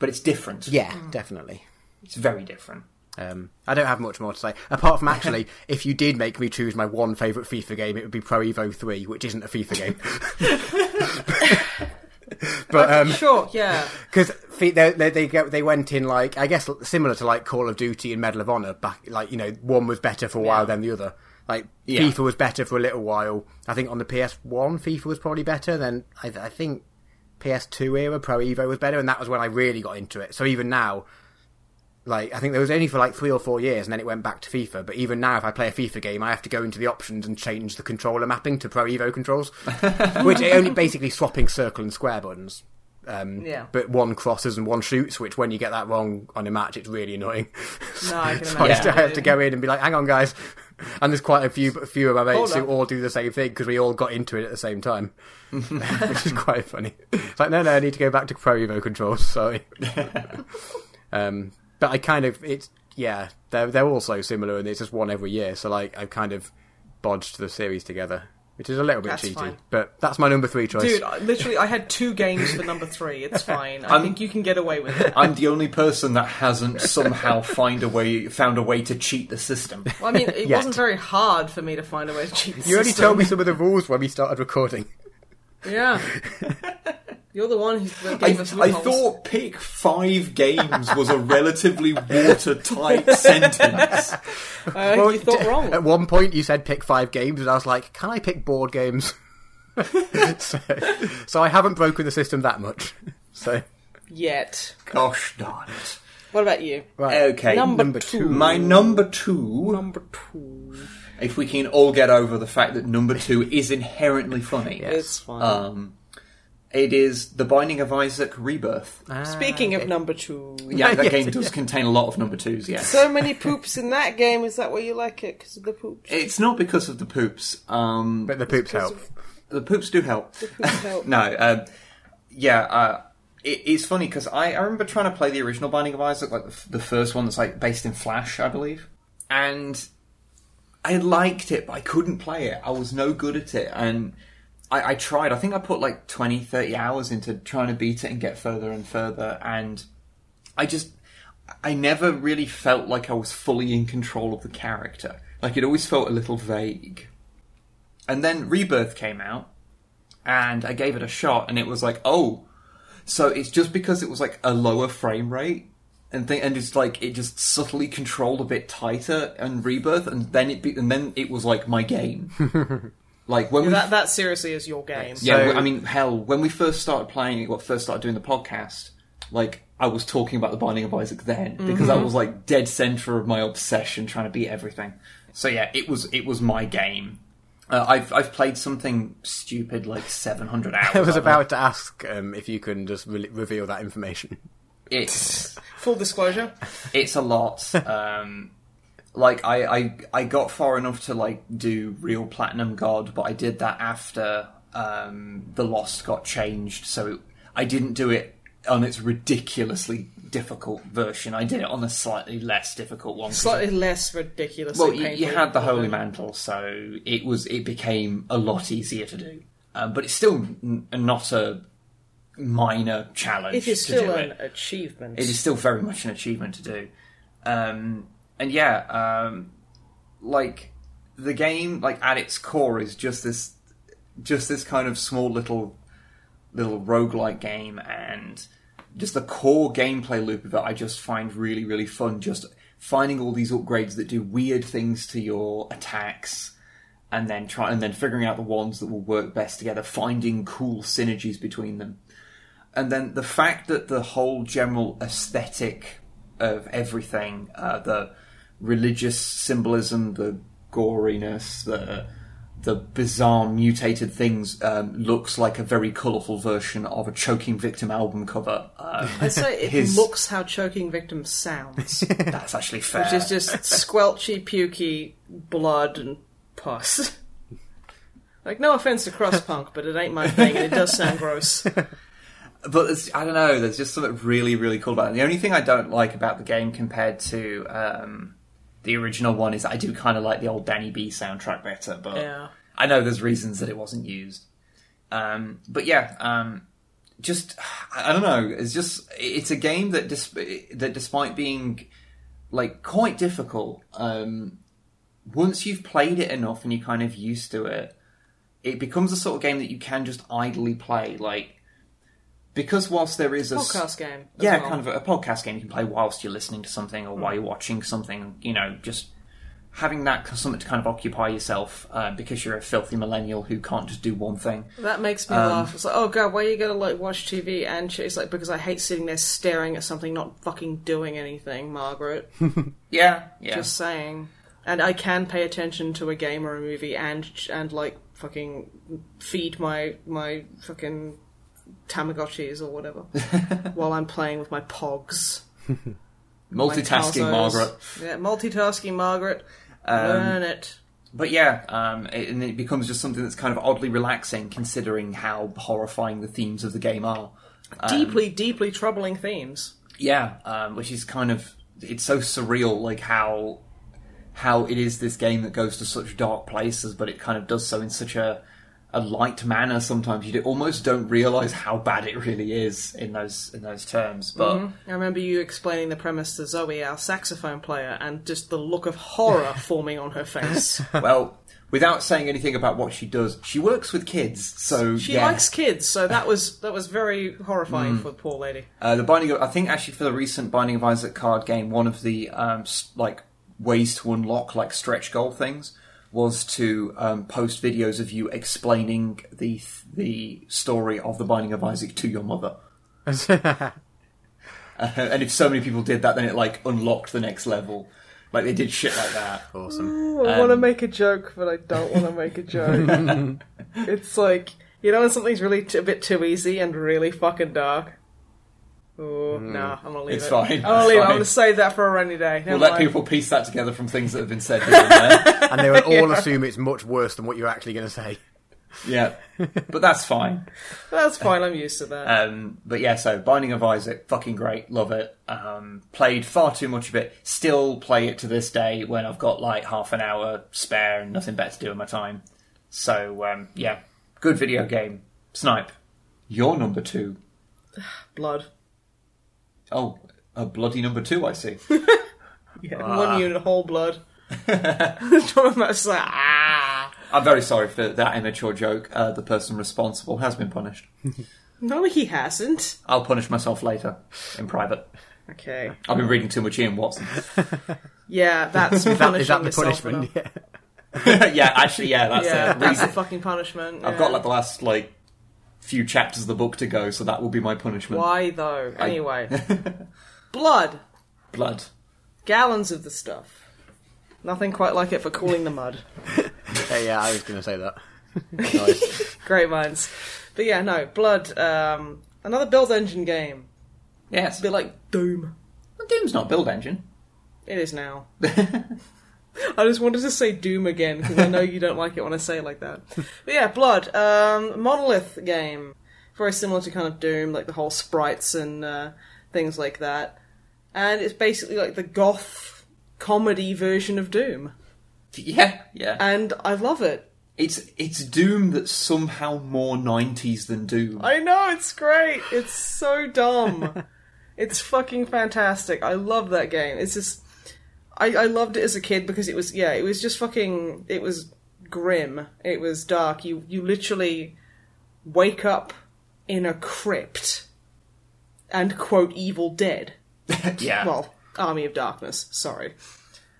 But it's different. Yeah, definitely. It's very different. Um, I don't have much more to say apart from actually, (laughs) if you did make me choose my one favourite FIFA game, it would be Pro Evo Three, which isn't a FIFA game. (laughs) but um, Sure, yeah. because they, they they go- they went in like I guess similar to like Call of Duty and Medal of Honor back like you know one was better for a while than the other. Like Yeah. FIFA was better for a little while. I think on the PS One FIFA was probably better. Then I, I think PS2 era Pro Evo was better, and that was when I really got into it. So even now, like I think there was only for like three or four years, and then it went back to FIFA. But even now, if I play a FIFA game, I have to go into the options and change the controller mapping to Pro Evo controls, (laughs) which are only basically swapping circle and square buttons. Um, Yeah. But one crosses and one shoots, which when you get that wrong on a match, it's really annoying. No, I can (laughs) so I imagine. just have to go in and be like, "Hang on, guys." (laughs) And there's quite a few, a few of my mates who all do the same thing because we all got into it at the same time, (laughs) which is quite funny. It's like, no, no, I need to go back to Pro Evo controls. (laughs) Sorry. um, but I kind of, it's yeah, they're they're all so similar, and it's just one every year. So like, I've kind of bodged the series together, which is a little bit That's cheaty. fine. But that's my number three choice. Dude, I- literally, I had two games for number three. It's (laughs) fine. I I'm- think you can get away with it. I'm the only person that hasn't somehow find a way found a way to cheat the system. Well, I mean, it Yet. wasn't very hard for me to find a way to cheat the you already system. told me some of the rules when we started recording. Yeah. (laughs) You're the one who I, gave us I thought pick five games was a relatively watertight (laughs) sentence. Uh, Well, you thought d- wrong. At one point, you said pick five games, and I was like, "Can I pick board games?" (laughs) so, so I haven't broken the system that much. (laughs) So Yet. Gosh darn it. What about you? right, Okay, Number, number two. two. my number two. Number two. If we can all get over the fact that number two is inherently funny, It's fine. um, it is The Binding of Isaac Rebirth. Ah, Speaking okay. of number two. Yeah, that Yes, game it (laughs) does contain a lot of number twos. Yes, So many poops in that game. Is that why you like it? Because of the poops? it's not because of the poops. Um, but the poops help. of the poops do help. the poops (laughs) help. No, um, yeah, uh, it, it's funny because I, I remember trying to play the original Binding of Isaac, like the, f- the first one that's like based in Flash, I believe, and I liked it, but I couldn't play it. I was no good at it, and I, I tried. I think I put like 20, 30 hours into trying to beat it and get further and further, and I just I never really felt like I was fully in control of the character. Like it always felt a little vague. And then Rebirth came out, and I gave it a shot, and it was like, oh, so it's just because it was like a lower frame rate, and th- and it's like it just subtly controlled a bit tighter and Rebirth, and then it be- and then it was like my game. (laughs) like when we That, that seriously is your game. yeah, So- I mean, hell, when we first started playing, well, first started doing the podcast, like I was talking about the Binding of Isaac then because that was like dead center of my obsession, trying to beat everything. So yeah, it was it was my game. Uh, I've I've played something stupid like seven hundred (laughs) hours. I was about to ask um, if you can just re- reveal that information. it's Full disclosure. it's a lot. Um, like I, I I got far enough to like do real platinum god, but I did that after um, the lost got changed, so it, I didn't do it on its ridiculously difficult version. I did it on a slightly less difficult one. Slightly less ridiculous. well, you, you had the holy mantle, so it was it became a lot easier to do. Um, but it's still n- not a minor challenge. It is still it an achievement. it is still very much an achievement to do. Um, and yeah, um, like the game, like at its core, is just this, just this kind of small little, little roguelike game, and just the core gameplay loop of it. I just find really, really fun. Just finding all these upgrades that do weird things to your attacks. And then try and then figuring out the ones that will work best together, finding cool synergies between them and then the fact that the whole general aesthetic of everything, uh, the religious symbolism, the goriness, the the bizarre mutated things um, looks like a very colourful version of a choking victim album cover. Um, I'd say it (laughs) His- looks how choking victim sounds, (laughs) that's actually fair. which is just squelchy, pukey blood and pus. Like, no offense to crust punk, but it ain't my thing, and it does sound gross. (laughs) but I don't know. There's just something really, really cool about it. The only thing I don't like about the game compared to um, the original one is I do kind of like the old Danny B soundtrack better. But Yeah. I know there's reasons that it wasn't used. Um, but yeah, um, just I don't know. It's just it's a game that dis- that despite being like quite difficult, um, once you've played it enough and you're kind of used to it, it becomes a sort of game that you can just idly play. Like because whilst there is a Podcast game. yeah, well. kind of a, a podcast game you can play whilst you're listening to something or while you're watching something. You know, just having that something to kind of occupy yourself uh, because you're a filthy millennial who can't just do one thing. That makes me Um, laugh. It's like, oh god, why are you gonna like watch TV? And shit? it's like because I hate sitting there staring at something, not fucking doing anything, Margaret. (laughs) Yeah, yeah. Just saying. And I can pay attention to a game or a movie and and like fucking feed my my fucking Tamagotchis or whatever (laughs) while I'm playing with my Pogs. (laughs) Multitasking, Tazos. Margaret. Yeah, multitasking, Margaret. Learn it. But yeah, um, it, and it becomes just something that's kind of oddly relaxing considering how horrifying the themes of the game are. Deeply, deeply troubling themes. Yeah, um, which is kind of it's so surreal, like how how it is this game that goes to such dark places, but it kind of does so in such a a light manner. Sometimes you do, almost don't realize how bad it really is in those in those terms. But I remember you explaining the premise to Zoe, our saxophone player, and just the look of horror (laughs) forming on her face. (laughs) well, without saying anything about what she does, she works with kids, so She yeah. likes kids, so that was that was very horrifying Hmm. for the poor lady. Uh, the Binding of, I think actually for the recent Binding of Isaac card game, one of the um, like ways to unlock like stretch goal things was to um, post videos of you explaining the the story of the Binding of Isaac to your mother. (laughs) Uh, and if so many people did that, then it like unlocked the next level. Like they did shit like that. (laughs) awesome. I want to make a joke, but I don't want to make a joke. (laughs) it's like you know when something's really t- a bit too easy and really fucking dark. Oh nah, I'm gonna leave It's it. fine, I'm gonna it's leave it. I'm gonna save that for a rainy day. Never We'll let mind. people piece that together from things that have been said here and there. And they will (laughs) all assume it's much worse than what you're actually going to say. yeah, but that's fine. That's fine. I'm used to that. Um, but yeah, so Binding of Isaac, fucking great, love it. Um, played far too much of it. Still play it to this day when I've got like half an hour spare and nothing better to do in my time. So um, yeah, good video game. Snipe, your number two. (sighs) Blood. Oh, a bloody number two, I see. (laughs) Yeah, Ah. one unit whole blood. Talking about it's like, ah. I'm very sorry for that immature joke. Uh, the person responsible has been punished. (laughs) No, he hasn't. I'll punish myself later in private. Okay. I've been reading too much Ian Watson. (laughs) Yeah, that's Is that, punishing is that the punishment? Yeah. yeah, actually, yeah, that's Yeah, it. that's Reason- the fucking punishment. I've yeah. got like the last like few chapters of the book to go, so that will be my punishment. Why though? Anyway, (laughs) blood, Blood. gallons of the stuff. Nothing quite like it for cooling the mud. (laughs) Yeah, yeah, I was going to say that. (laughs) nice. Great minds. But yeah, no, blood. Um, another build engine game. Yes. A bit like Doom. Doom's not build engine. It is now. I just wanted to say Doom again because I know you don't like it when I say it like that. But yeah, Blood, um, Monolith game, very similar to kind of Doom, like the whole sprites and uh, things like that. And it's basically like the goth comedy version of Doom, Yeah, yeah. and I love it. It's it's Doom that's somehow more nineties than Doom. I know it's great. It's so dumb. (laughs) it's fucking fantastic. I love that game. It's just I, I loved it as a kid because it was yeah, it was just fucking it was grim. It was dark. You you literally wake up in a crypt and quote evil dead. (laughs) yeah. Well, Army of Darkness, sorry.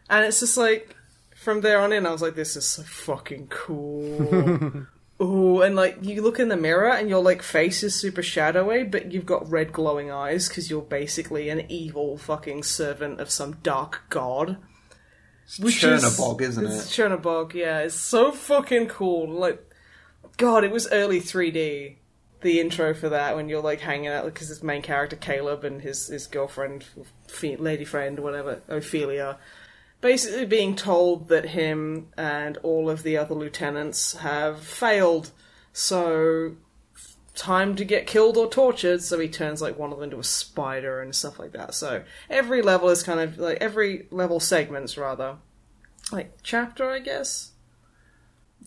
And it's just like from there on in I was like this is so fucking cool. (laughs) Ooh, and like you look in the mirror and your like face is super shadowy, but you've got red glowing eyes because you're basically an evil fucking servant of some dark god. Which Chernobog, isn't it's it? Chernobog, yeah. It's so fucking cool. Like, God, it was early 3D. The intro for that when you're like hanging out because his main character Caleb and his his girlfriend, lady friend, whatever, Ophelia, basically being told that him and all of the other lieutenants have failed. So time to get killed or tortured, so he turns like one of them into a spider and stuff like that. So every level is kind of like every level segments rather like chapter, I guess.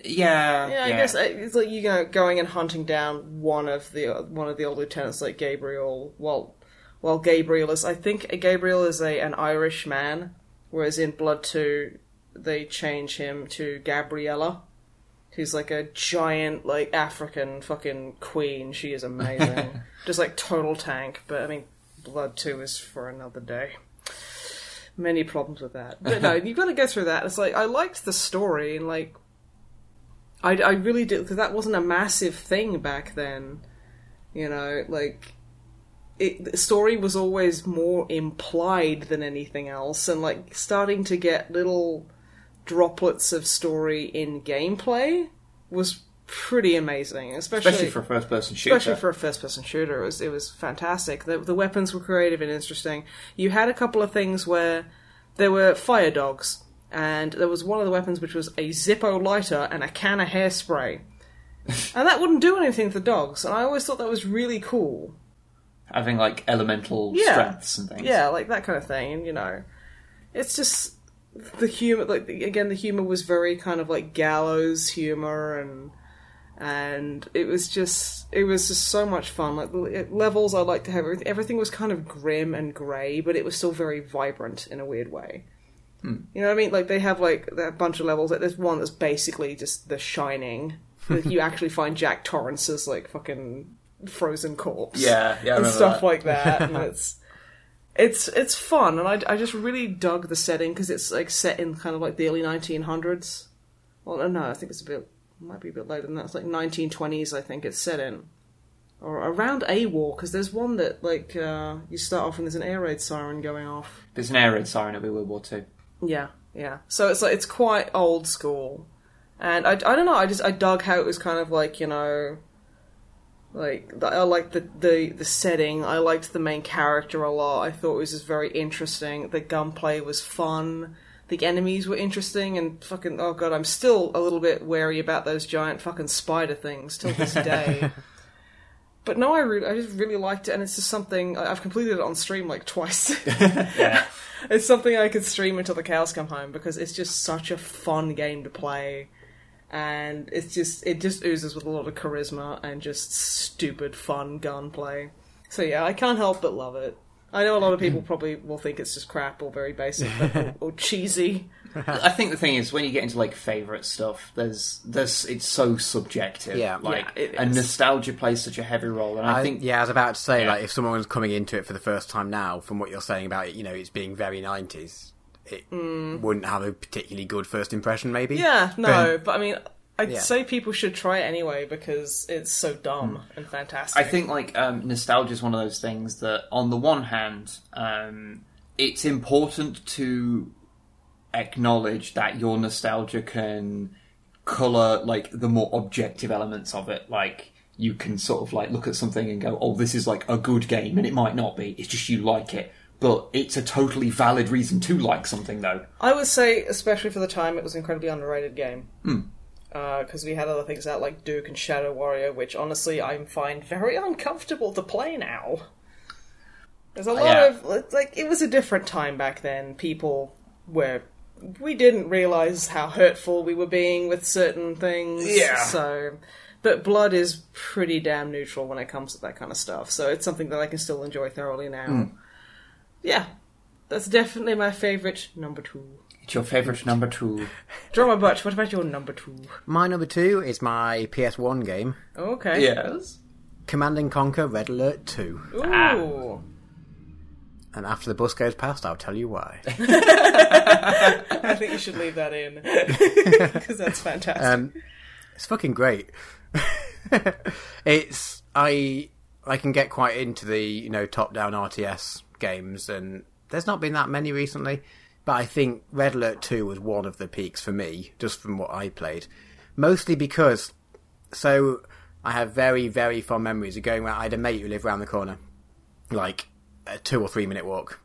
Yeah, Yeah, I guess uh, it's like you know going and hunting down one of the one of the old lieutenants, like Gabriel. Well, well, Gabriel is. I think Gabriel is a an Irish man, whereas in Blood Two they change him to Gabriella, who's like a giant like African fucking queen. She is amazing, (laughs) just like total tank. But I mean, Blood Two is for another day. Many problems with that, but no, (laughs) you've got to go through that. It's like I liked the story and like I, I really did because that wasn't a massive thing back then. You know, like it, the story was always more implied than anything else, and like starting to get little droplets of story in gameplay was pretty amazing, especially, especially for a first-person shooter. especially for a first-person shooter. It was it was fantastic. The the weapons were creative and interesting. You had a couple of things where there were fire dogs and there was one of the weapons which was a Zippo lighter and a can of hairspray. (laughs) and that wouldn't do anything to the dogs, and I always thought that was really cool. Having like elemental Yeah. strengths and things. Yeah, like that kind of thing, and you know, it's just the humor. Like again, the humor was very kind of like gallows humor, and and it was just it was just so much fun. Like the levels, I like to have everything. Everything was kind of grim and grey, but it was still very vibrant in a weird way. Hmm. You know what I mean? Like they have like a bunch of levels. Like there's one that's basically just The Shining. Like, you (laughs) actually find Jack Torrance's like fucking frozen corpse Yeah, yeah, and stuff that. like that. And (laughs) it's it's it's fun, and I, I just really dug the setting because it's like set in kind of like the early 1900s. Well, no, I think it's a bit might be a bit later than that. It's like 1920s, I think it's set in, or around a war because there's one that like uh, you start off and there's an air raid siren going off. There's an air raid siren over World War Two. Yeah, yeah. So it's like it's quite old school, and I, I don't know. I just I dug how it was kind of like you know, like the, I liked the, the the setting. I liked the main character a lot. I thought it was just very interesting. The gunplay was fun. The enemies were interesting and fucking oh god, I'm still a little bit wary about those giant fucking spider things till this day. (laughs) But no, I really, I just really liked it, and it's just something I've completed it on stream like twice. (laughs) Yeah, It's something I could stream until the cows come home because it's just such a fun game to play, and it's just it just oozes with a lot of charisma and just stupid fun gunplay. So yeah, I can't help but love it. I know a lot of people (clears throat) probably will think it's just crap or very basic or, (laughs) or cheesy. I think the thing is when you get into like favorite stuff, there's there's it's so subjective. Yeah. like Yeah, it and nostalgia plays such a heavy role, and I, I think yeah, I was about to say Yeah. like if someone's coming into it for the first time now, from what you're saying about it, you know, it's being very nineties, it wouldn't have a particularly good first impression, maybe. Mm. Yeah, no, but I mean, I'd Yeah. say people should try it anyway because it's so dumb and fantastic. I think like um, nostalgia is one of those things that, on the one hand, um, it's important to acknowledge that your nostalgia can color like the more objective elements of it. Like you can sort of like look at something and go, "Oh, this is like a good game," and it might not be. It's just you like it. But it's a totally valid reason to like something, though. I would say, especially for the time, it was an incredibly underrated game. Hmm. Uh, because we had other things out like Duke and Shadow Warrior, which honestly I find very uncomfortable to play now. There's a uh, lot Yeah. of like it was a different time back then. People were we didn't realize how hurtful we were being with certain things. Yeah. So, but blood is pretty damn neutral when it comes to that kind of stuff. So it's something that I can still enjoy thoroughly now. Hmm. Yeah, that's definitely my favorite number two. It's your favorite number two. (laughs) Drama Butch, what about your number two? My number two is my PS1 game, Okay. Yes. Command and Conquer Red Alert Two, Ooh. and after the bus goes past, I'll tell you why. (laughs) (laughs) I think you should leave that in. Because that's fantastic. Um, it's fucking great. it's I I can get quite into the you know top down RTS games, and there's not been that many recently. but I think Red Alert 2 was one of the peaks for me, just from what I played. Mostly because, so I have very, very fond memories of going around. I had a mate who lived around the corner, like a two or three minute walk.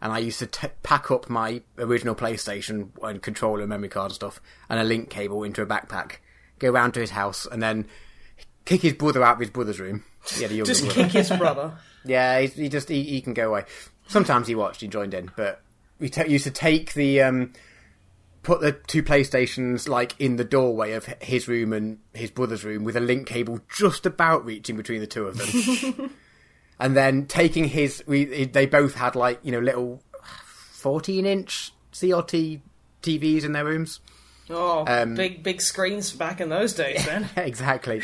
And I used to t- pack up my original PlayStation and controller, memory card and stuff, and a link cable into a backpack, go round to his house, and then kick his brother out of his brother's room. He had a younger Just brother. kick his brother. (laughs) Yeah, he, he just he, he can go away. Sometimes he watched, he joined in, but we ta used to take the um, put the two PlayStations like in the doorway of his room and his brother's room with a link cable just about reaching between the two of them, (laughs) and then taking his we they both had like you know little fourteen inch CRT TVs in their rooms. Oh, Um, big big screens back in those days, then. (laughs) exactly.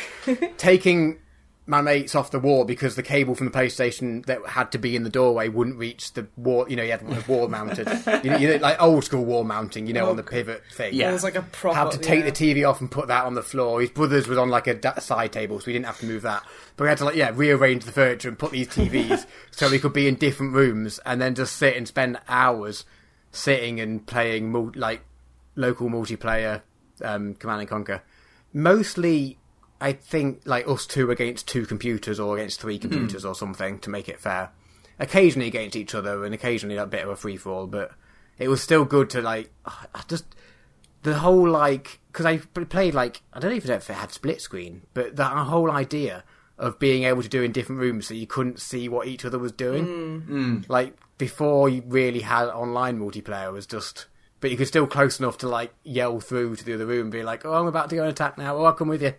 Taking my mates off the wall because the cable from the PlayStation that had to be in the doorway wouldn't reach the wall. You know, you had one wall mounted. You know, you know, like old school wall mounting. You know, Oh, on the pivot thing. Yeah. It was like a proper. Had to take yeah. the TV off and put that on the floor. His brother's was on like a da- side table, so we didn't have to move that. But we had to like yeah rearrange the furniture and put these TVs (laughs) so we could be in different rooms and then just sit and spend hours sitting and playing mul- like local multiplayer um, Command and Conquer. Mostly, I think like us two against two computers or against three hmm. computers or something to make it fair. Occasionally against each other and occasionally a bit of a free for all, but it was still good to like I just the whole like because I played like I don't even know if it had split screen, but that whole idea of being able to do in different rooms so you couldn't see what each other was doing, hmm. Hmm. like before you really had online multiplayer was just. But you could still close enough to like yell through to the other room and be like, "Oh, I'm about to go and attack now. Oh, I'll come with you."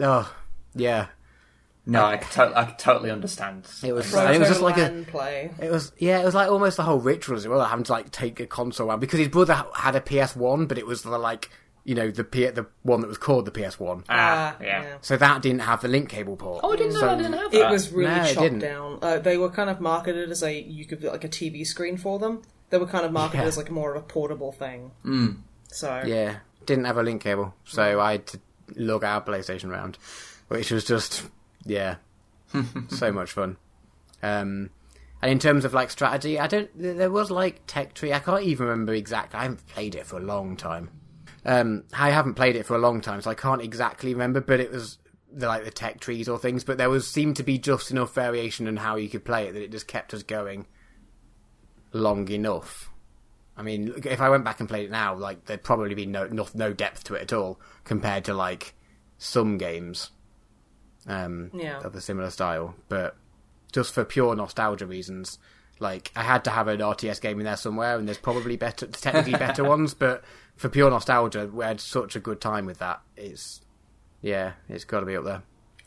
Oh, yeah. No, I could, to- I could totally understand. It was. Proto it was just like a. Play. It was yeah, it was like almost the whole ritual as well, having to like take a console around because his brother had a PS One, but it was the like you know the P- the one that was called the PS One, Ah, Ah, yeah. so that didn't have the link cable port. Oh, I didn't know So- I didn't have It that. was really No, chopped down. Uh, they were kind of marketed as a you could like a TV screen for them. They were kind of marketed Yeah. as like more of a portable thing. Mm. So Yeah, didn't have a link cable, so I had to lug our PlayStation round, which was just yeah, (laughs) so much fun. Um, and in terms of like strategy, I don't. There was like Tech Tree. I can't even remember exactly. I haven't played it for a long time. Um, I haven't played it for a long time, so I can't exactly remember. But it was the, like the tech trees or things. But there was seemed to be just enough variation in how you could play it that it just kept us going long enough. I mean, if I went back and played it now, like there'd probably be no no, no depth to it at all compared to like some games um, Yeah. of a similar style. But just for pure nostalgia reasons, like I had to have an RTS game in there somewhere, and there's probably better, technically better (laughs) ones. But for pure nostalgia, we had such a good time with that. It's yeah, it's got to be up there.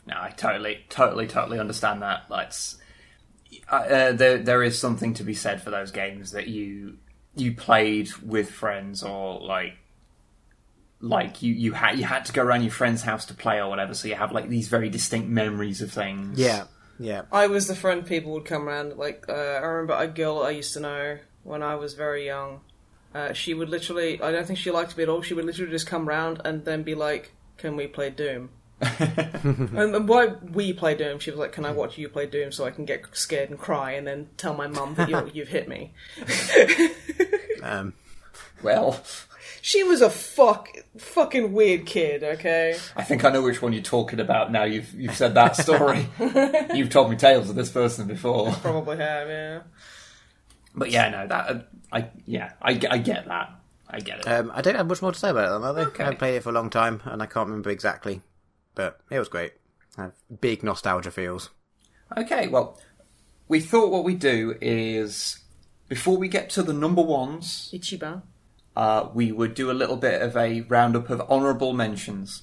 No, I totally, totally, totally understand that. Like, uh, there, there is something to be said for those games that you you played with friends or like like you you had you had to go around your friend's house to play or whatever. So you have like these very distinct memories of things. Yeah, yeah, I was the friend people would come around. Like uh, I remember a girl I used to know when I was very young. Uh, she would literally. I don't think she liked me at all. She would literally just come round and then be like, "Can we play Doom?" (laughs) and then why we play Doom? She was like, "Can I watch you play Doom so I can get scared and cry and then tell my mum that you (laughs) you've hit me?" (laughs) um, Well, She was a fuck fucking weird kid. Okay. I think I know which one you're talking about now. You've you've said that story. you've told me tales of this person before. Probably have, yeah. But yeah, no, that uh, I yeah, I, I get that. I get it. um, I don't have much more to say about it. Though. Okay. I played it for a long time, and I can't remember exactly, but it was great. I big nostalgia feels. Okay, well, we thought what we do is before we get to the number ones, Ichiban. uh, we would do a little bit of a roundup of honourable mentions.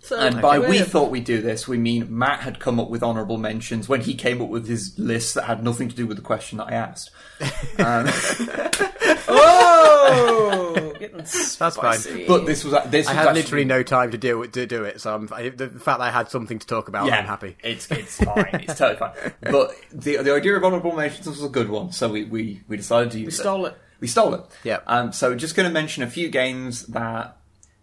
So, And by we weird. thought we'd do this, we mean Matt had come up with honourable mentions when he came up with his list that had nothing to do with the question that I asked. (laughs) Um, (laughs) Oh, getting That's fine. but this was this I was had actually- literally no time to do it. To do it, so I'm, I, the fact that I had something to talk about, yeah, I'm happy. It's it's fine. it's totally fine. (laughs) But the the idea of honourable mentions was a good one, so we we, we decided to use we it. stole it. We stole it. Yeah. Um, so just going to mention a few games that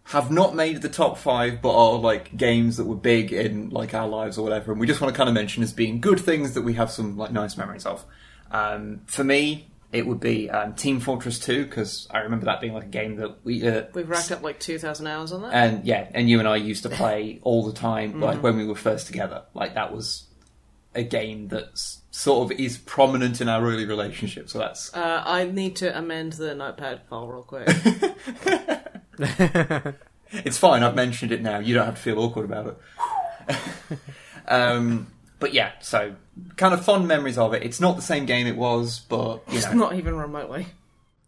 have not made the top five, but are like games that were big in like our lives or whatever, and we just want to kind of mention as being good things that we have some like nice memories of. Um, for me, it would be um, Team Fortress 2 because I remember that being like a game that we uh, We've racked up like 2,000 hours on that. and yeah, and you and I used to play (laughs) all the time, like when we were first together. Like that was a game that's sort of is prominent in our early relationship. So that's Uh, I need to amend the notepad file real quick. (laughs) it's fine. I've mentioned it now. You don't have to feel awkward about it. (laughs) um, but yeah, so kind of fond memories of it. It's not the same game it was, but you know, Not even remotely.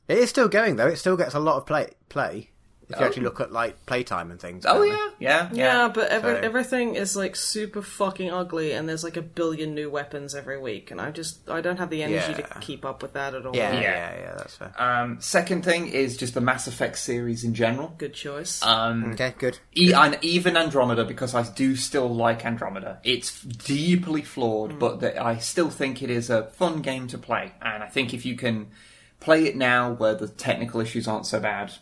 It is still going though. It still gets a lot of play. Play. If you Oh. actually look at like playtime and things. oh yeah, yeah, Yeah, yeah. but every, So- everything is like super fucking ugly, and there's like a billion new weapons every week, and I just I don't have the energy Yeah. to keep up with that at all. Yeah, yeah, Yeah. yeah, That's fair. Um, second thing is just the Mass Effect series in general. Good choice. Um, Okay, good. E- and even Andromeda, because I do still like Andromeda. It's deeply flawed, but that I still think it is a fun game to play. And I think if you can play it now, where the technical issues aren't so bad,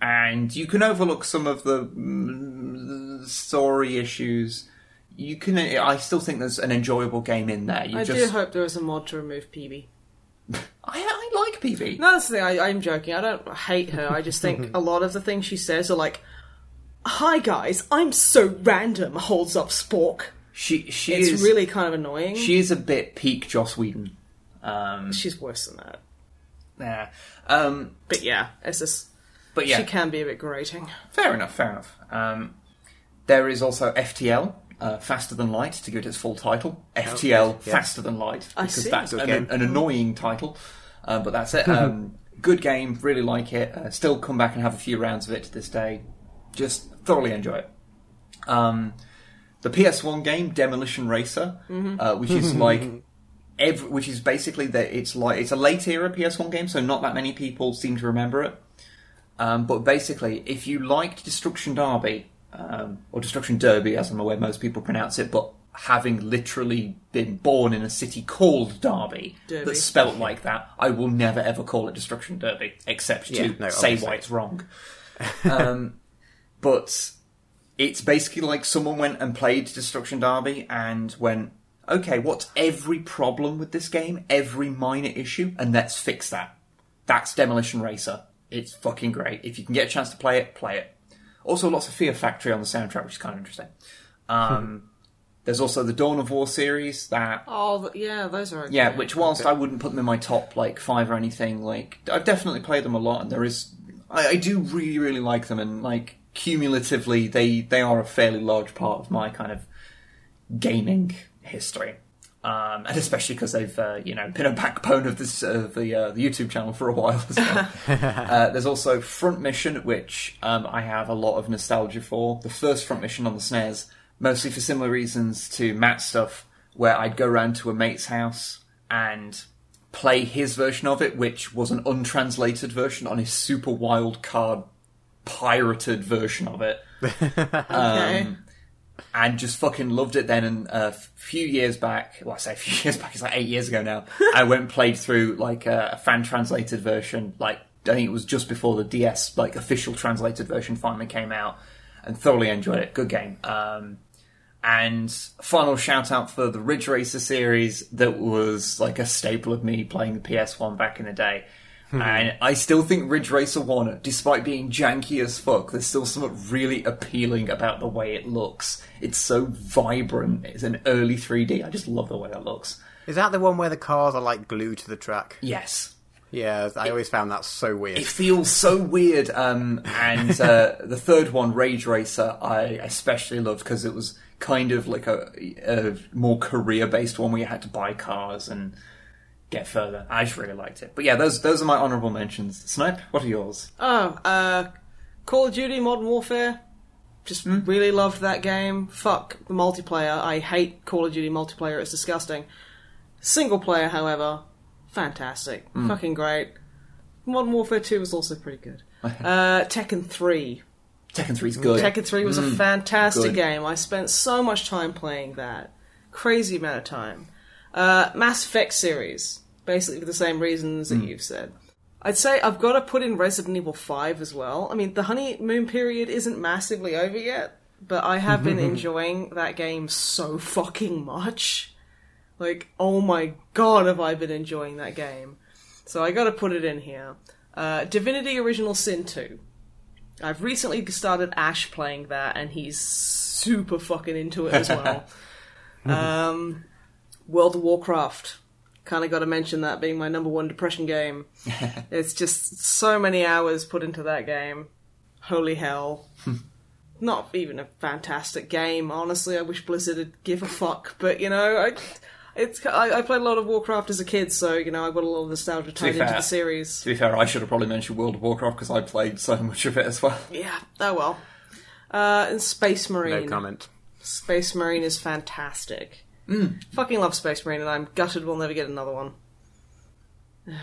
and you can overlook some of the mm, story issues, you can. I still think there's an enjoyable game in there. You I just, do hope there is a mod to remove Peebee. (laughs) I, I like Peebee. No, that's the thing. I, I'm joking. I don't hate her. I just think (laughs) a lot of the things she says are like, "Hi guys, I'm so random." Holds up Spork. She she It's is really kind of annoying. she is a bit peak Joss Whedon. Um, She's worse than that. yeah. Um, But yeah, it's just but yeah, she can be a bit grating. Fair enough, fair enough. Um, there is also FTL, uh, Faster Than Light, to give it its full title. FTL, yeah. Faster Than Light, I because see. that's Good an, an annoying title, uh, but that's it. Um, (laughs) good game, really like it. Uh, still come back and have a few rounds of it to this day. Just thoroughly enjoy it. Um, the PS1 game Demolition Racer, uh, which is (laughs) like every, which is basically that it's like it's a late era PS1 game, so not that many people seem to remember it. Um, but basically, if you liked Destruction Derby um, or Destruction Derby, as I'm aware most people pronounce it, but having literally been born in a city called Derby Derby. that's spelt like that, I will never ever call it Destruction Derby, except to no, say obviously. why it's wrong. (laughs) um, but it's basically like someone went and played Destruction Derby and went, okay, what's every problem with this game? Every minor issue, and let's fix that. That's Demolition Racer. It's fucking great. If you can get a chance to play it, play it. Also, lots of Fear Factory on the soundtrack, which is kind of interesting. Um, there's also the Dawn of War series that Oh, th- yeah, those are okay. yeah, which whilst I wouldn't put them in my top like five or anything, like I've definitely played them a lot, and there is I, I do really really like them, and like cumulatively they they are a fairly large part of my kind of gaming history. Um, and especially because they've, uh, you know, been a backbone of this uh, the uh, the YouTube channel for a while as well. (laughs) uh, there's also Front Mission, which um, I have a lot of nostalgia for. The first Front Mission on the SNES, mostly for similar reasons to Matt's stuff, where I'd go around to a mate's house and play his version of it, which was an untranslated version on his super wild card pirated version of it (laughs) Okay. um, and just fucking loved it then. And a few years back, well, I say a few (laughs) years back, it's like eight years ago now. I went and played through like a, fan translated version. Like I think it was just before the DS like official translated version finally came out, and thoroughly enjoyed it. Good game. Um, and final shout out for the Ridge Racer series that was like a staple of me playing the PS1 back in the day. And I still think Ridge Racer 1, despite being janky as fuck, there's still something really appealing about the way it looks. It's so vibrant. It's an early 3D. I just love the way that looks. Is that the one where the cars are like glued to the track? Yes. Yeah, I always found that so weird. It feels so weird. Um, and uh, (laughs) the third one, Rage Racer, I especially loved because it was kind of like a, a more career based one where you had to buy cars and get further. I just really liked it. But yeah, those those are my honourable mentions. Snipe, what are yours? Oh, uh, Call of Duty Modern Warfare. Just Hmm? really loved that game. Fuck the multiplayer. I hate Call of Duty multiplayer. It's disgusting. Single player, however, fantastic. Hmm. Fucking great. Modern Warfare 2 was also pretty good. (laughs) Uh, Tekken 3. Tekken 3 is good. Tekken 3 was a fantastic Good. game. I spent so much time playing that. Crazy amount of time. Uh, Mass Effect series. Basically for the same reasons that you've said. I'd say I've got to put in Resident Evil 5 as well. I mean, the honeymoon period isn't massively over yet, but I have been enjoying that game so (laughs) fucking much. Like, oh my god, have I been enjoying that game. So I got to put it in here. Uh, Divinity Original Sin 2. I've recently started Ash playing that, and he's super fucking into it as well. (laughs) um, World of Warcraft. Kind of got to mention that being my number one depression game. (laughs) it's just so many hours put into that game. Holy hell. (laughs) Not even a fantastic game, honestly. I wish Blizzard would give a fuck, but you know, I, it's I, I played a lot of Warcraft as a kid, so you know I've got a lot of nostalgia tied into the series. To be fair, I should have probably mentioned World of Warcraft because I played so much of it as well. (laughs) Yeah, oh well. Uh, and Space Marine. No Marine. comment. Space Marine is fantastic. Fucking love Space Marine, and I'm gutted we'll never get another one. (sighs)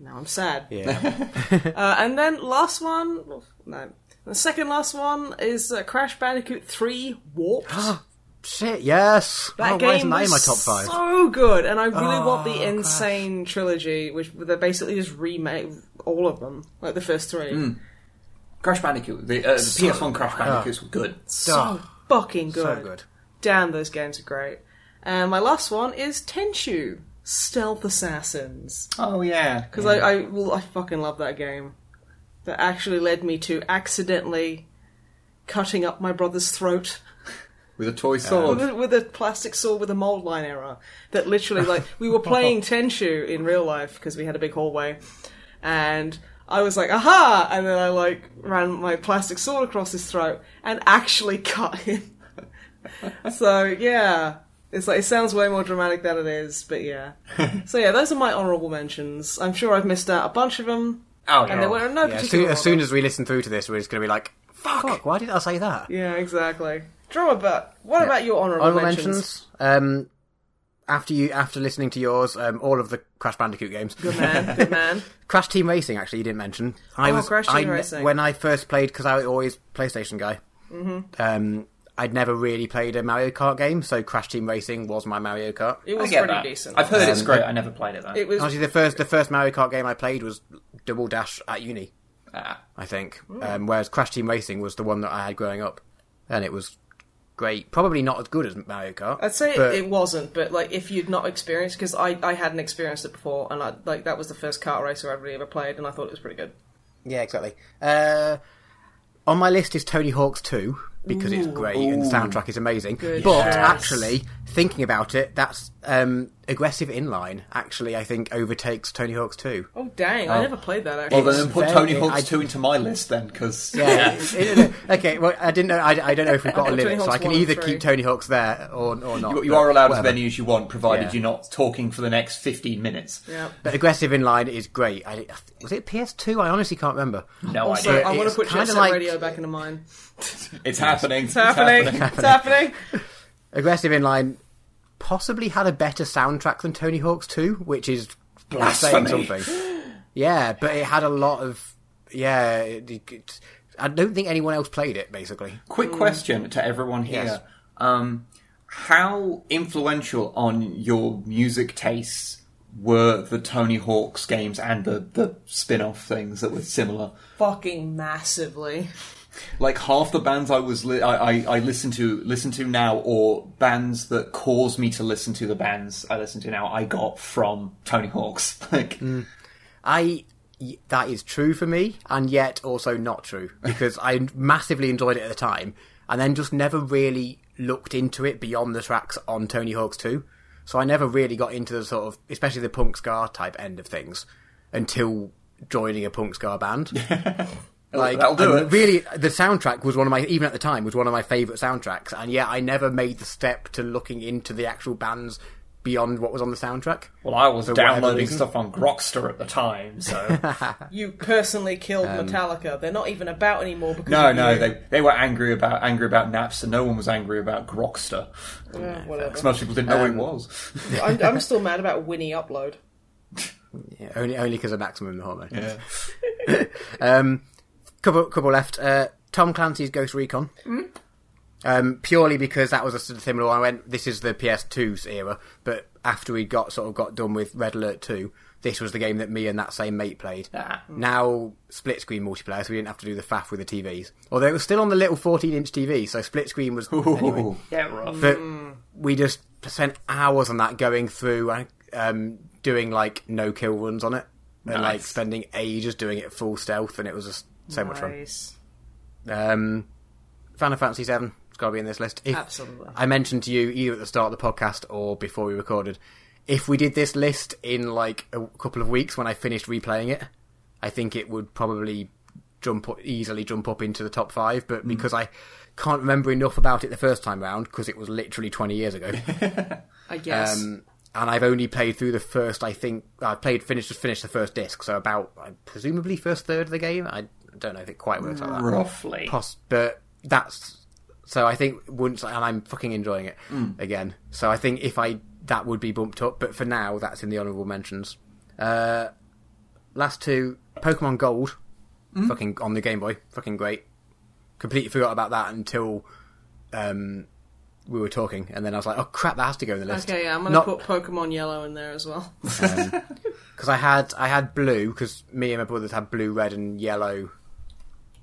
now I'm sad. Yeah. (laughs) (laughs) Uh, and then last one, no, the second last one is uh, Crash Bandicoot 3 Warped. (gasps) Shit, yes. That oh, game why isn't that was in my top five? so good, and I really want the Oh, insane trilogy, which they basically just remake all of them, like the first three. Crash Bandicoot, the, uh, the So PS1 Crash Bandicoots were good. So Oh, fucking good. So good. Damn, those games are great. And my last one is Tenchu Stealth Assassins. Oh yeah, Because I, I, well, I fucking love that game. That actually led me to accidentally cutting up my brother's throat (laughs) with a toy um, sword. with, a, with a plastic sword with a mold line error. That literally, like, we were (laughs) playing Tenchu in real life because we had a big hallway, and I was like, "Aha!" and then I like ran my plastic sword across his throat and actually (laughs) cut him. so yeah. It's like it sounds way more dramatic than it is, but yeah. (laughs) so yeah, those are my honourable mentions. I'm sure I've missed out a bunch of them, oh and there were no Yeah, as, particular. soon, as soon as we listen through to this, we're just going to be like, fuck, why did I say that? yeah, exactly. Draw a about what about your honourable, Honorable mentions? mentions. Um, after you, after listening to yours, um, all of the Crash Bandicoot games. Good man, good (laughs) man. Crash Team Racing, actually, you didn't mention. I Oh, was Crash Team I, Racing. when I first played because I was always PlayStation guy. Mm-hmm. Um, I'd never really played a Mario Kart game, so Crash Team Racing was my Mario Kart. It was pretty that. decent. I've heard it's Um, great. I never played it though. It was actually the first the first Mario Kart game I played was Double Dash at uni. Ah. I think. Hmm. Um, whereas Crash Team Racing was the one that I had growing up, and it was great. Probably not as good as Mario Kart. I'd say but- it wasn't, but like if you'd not experienced, because I, I hadn't experienced it before, and I, like that was the first kart racer I'd really ever played, and I thought it was pretty good. Yeah, exactly. Uh, on my list is Tony Hawk's 2 because it's great and the soundtrack is amazing. Good but choice. actually, thinking about it, that's um, aggressive inline. Actually, I think overtakes Tony Hawk's 2. Oh dang! I Oh. never played that actually. Well, then put very- Tony Hawk's I- 2 into my list then, because (laughs) Yeah. (laughs) it- it- okay. Well, I didn't know. I, I don't know if we've got (laughs) a limit, so I can either keep Tony Hawk's there or or not. you, you are allowed whatever. as many as you want, provided Yeah. you're not talking for the next 15 minutes. yeah. But aggressive inline is great. I, was it PS2? I honestly can't remember. No Also, idea. I want to put Jet kinda Set like- Radio back into mine. It's happening. It's happening. It's happening. Aggressive Inline possibly had a better soundtrack than Tony Hawk's 2, which is saying (laughs) something. Yeah, but it had a lot of. Yeah, it, it- I don't think anyone else played it, basically. Quick question to everyone here. Yes. Um, how influential on your music tastes were the Tony Hawk's games and the, the spin off things that were similar? Fucking massively. Like half the bands I was li- I, I, I listen to listen to now, or bands that cause me to listen to the bands I listen to now, I got from Tony Hawk's. (laughs) Like, mm. I. y- That is true for me, and yet also not true because I massively enjoyed it at the time, and then just never really looked into it beyond the tracks on Tony Hawk's 2. So I never really got into the sort of, especially the punk ska type end of things, until joining a punk ska band. (laughs) Like, that'll do it. Really, the soundtrack was one of my, even at the time, was one of my favourite soundtracks, and yet I never made the step to looking into the actual bands beyond what was on the soundtrack. well, I was downloading stuff on Grokster at the time, so (laughs) You personally killed Metallica. They're not even about anymore because no, of no, you. they they were angry about angry about Napster. No one was angry about Grokster. Yeah. Because most people didn't know what it was. (laughs) I'm, I'm still mad about Winnie Upload. (laughs) Yeah, only only because of Maximum Hormone. Yeah. Um, couple couple left. Uh, Tom Clancy's Ghost Recon. Um, purely because that was a sort of similar one. I went, this is the PS2's era, but after we got sort of got done with Red Alert 2, this was the game that me and that same mate played. Ah. Now split screen multiplayer, so we didn't have to do the faff with the TVs. Although it was still on the little 14 inch TV, so split screen was anyway. Yeah, rough. But we just spent hours on that going through, um, doing like no kill runs on it. and like spending ages doing it full stealth, and it was just so much fun. Nice. Um, Final Fantasy Seven. It's got to be in this list. If, Absolutely. I mentioned to you either at the start of the podcast or before we recorded. If we did this list in like a couple of weeks when I finished replaying it, I think it would probably jump up, easily jump up into the top five. But because I can't remember enough about it the first time round, because it was literally twenty years ago, (laughs) I guess. um, and I've only played through the first. I think I played finished just finished the first disc, so about uh, presumably first third of the game. I don't know if it quite works like that. Roughly. Poss- but that's so I think once and I'm fucking enjoying it again. So I think if I that would be bumped up, but for now that's in the honourable mentions. Uh, last two, Pokemon Gold, fucking on the Game Boy, fucking great. Completely forgot about that until um, we were talking, and then I was like, oh crap, that has to go in the list. okay, yeah, I'm gonna Not- put Pokemon Yellow in there as well. because I had I had blue because me and my brothers had blue, red, and yellow.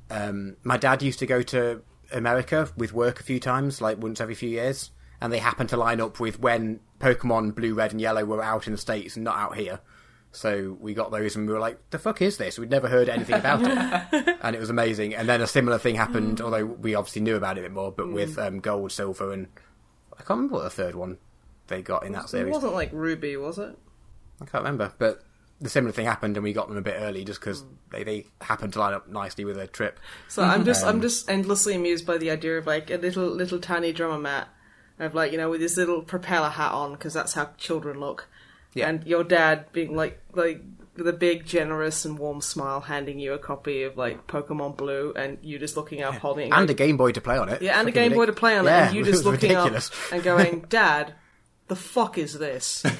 Um, my dad used to go to America with work a few times, like once every few years, and they happened to line up with when Pokemon Blue, Red, and Yellow were out in the states and not out here. So we got those, and we were like, "The fuck is this?" We'd never heard anything about it, (laughs) and it was amazing. And then a similar thing happened, although we obviously knew about it a bit more, but with um, Gold, Silver, and I can't remember what the third one they got in that series. It wasn't like Ruby, was it? I can't remember, but the similar thing happened, and we got them a bit early just because Hmm. they, they happened to line up nicely with a trip. So I'm just Um, I'm just endlessly amused by the idea of like a little little tiny drummer Matt of like you know with his little propeller hat on because that's how children look, Yeah. and your dad being like like with a big generous and warm smile handing you a copy of like Pokemon Blue and you just looking up holding it And a Game Boy to play on it. yeah and a Game Boy to play on Yeah, it and you (laughs) just looking ridiculous. up and going Dad the fuck is this (laughs) (laughs)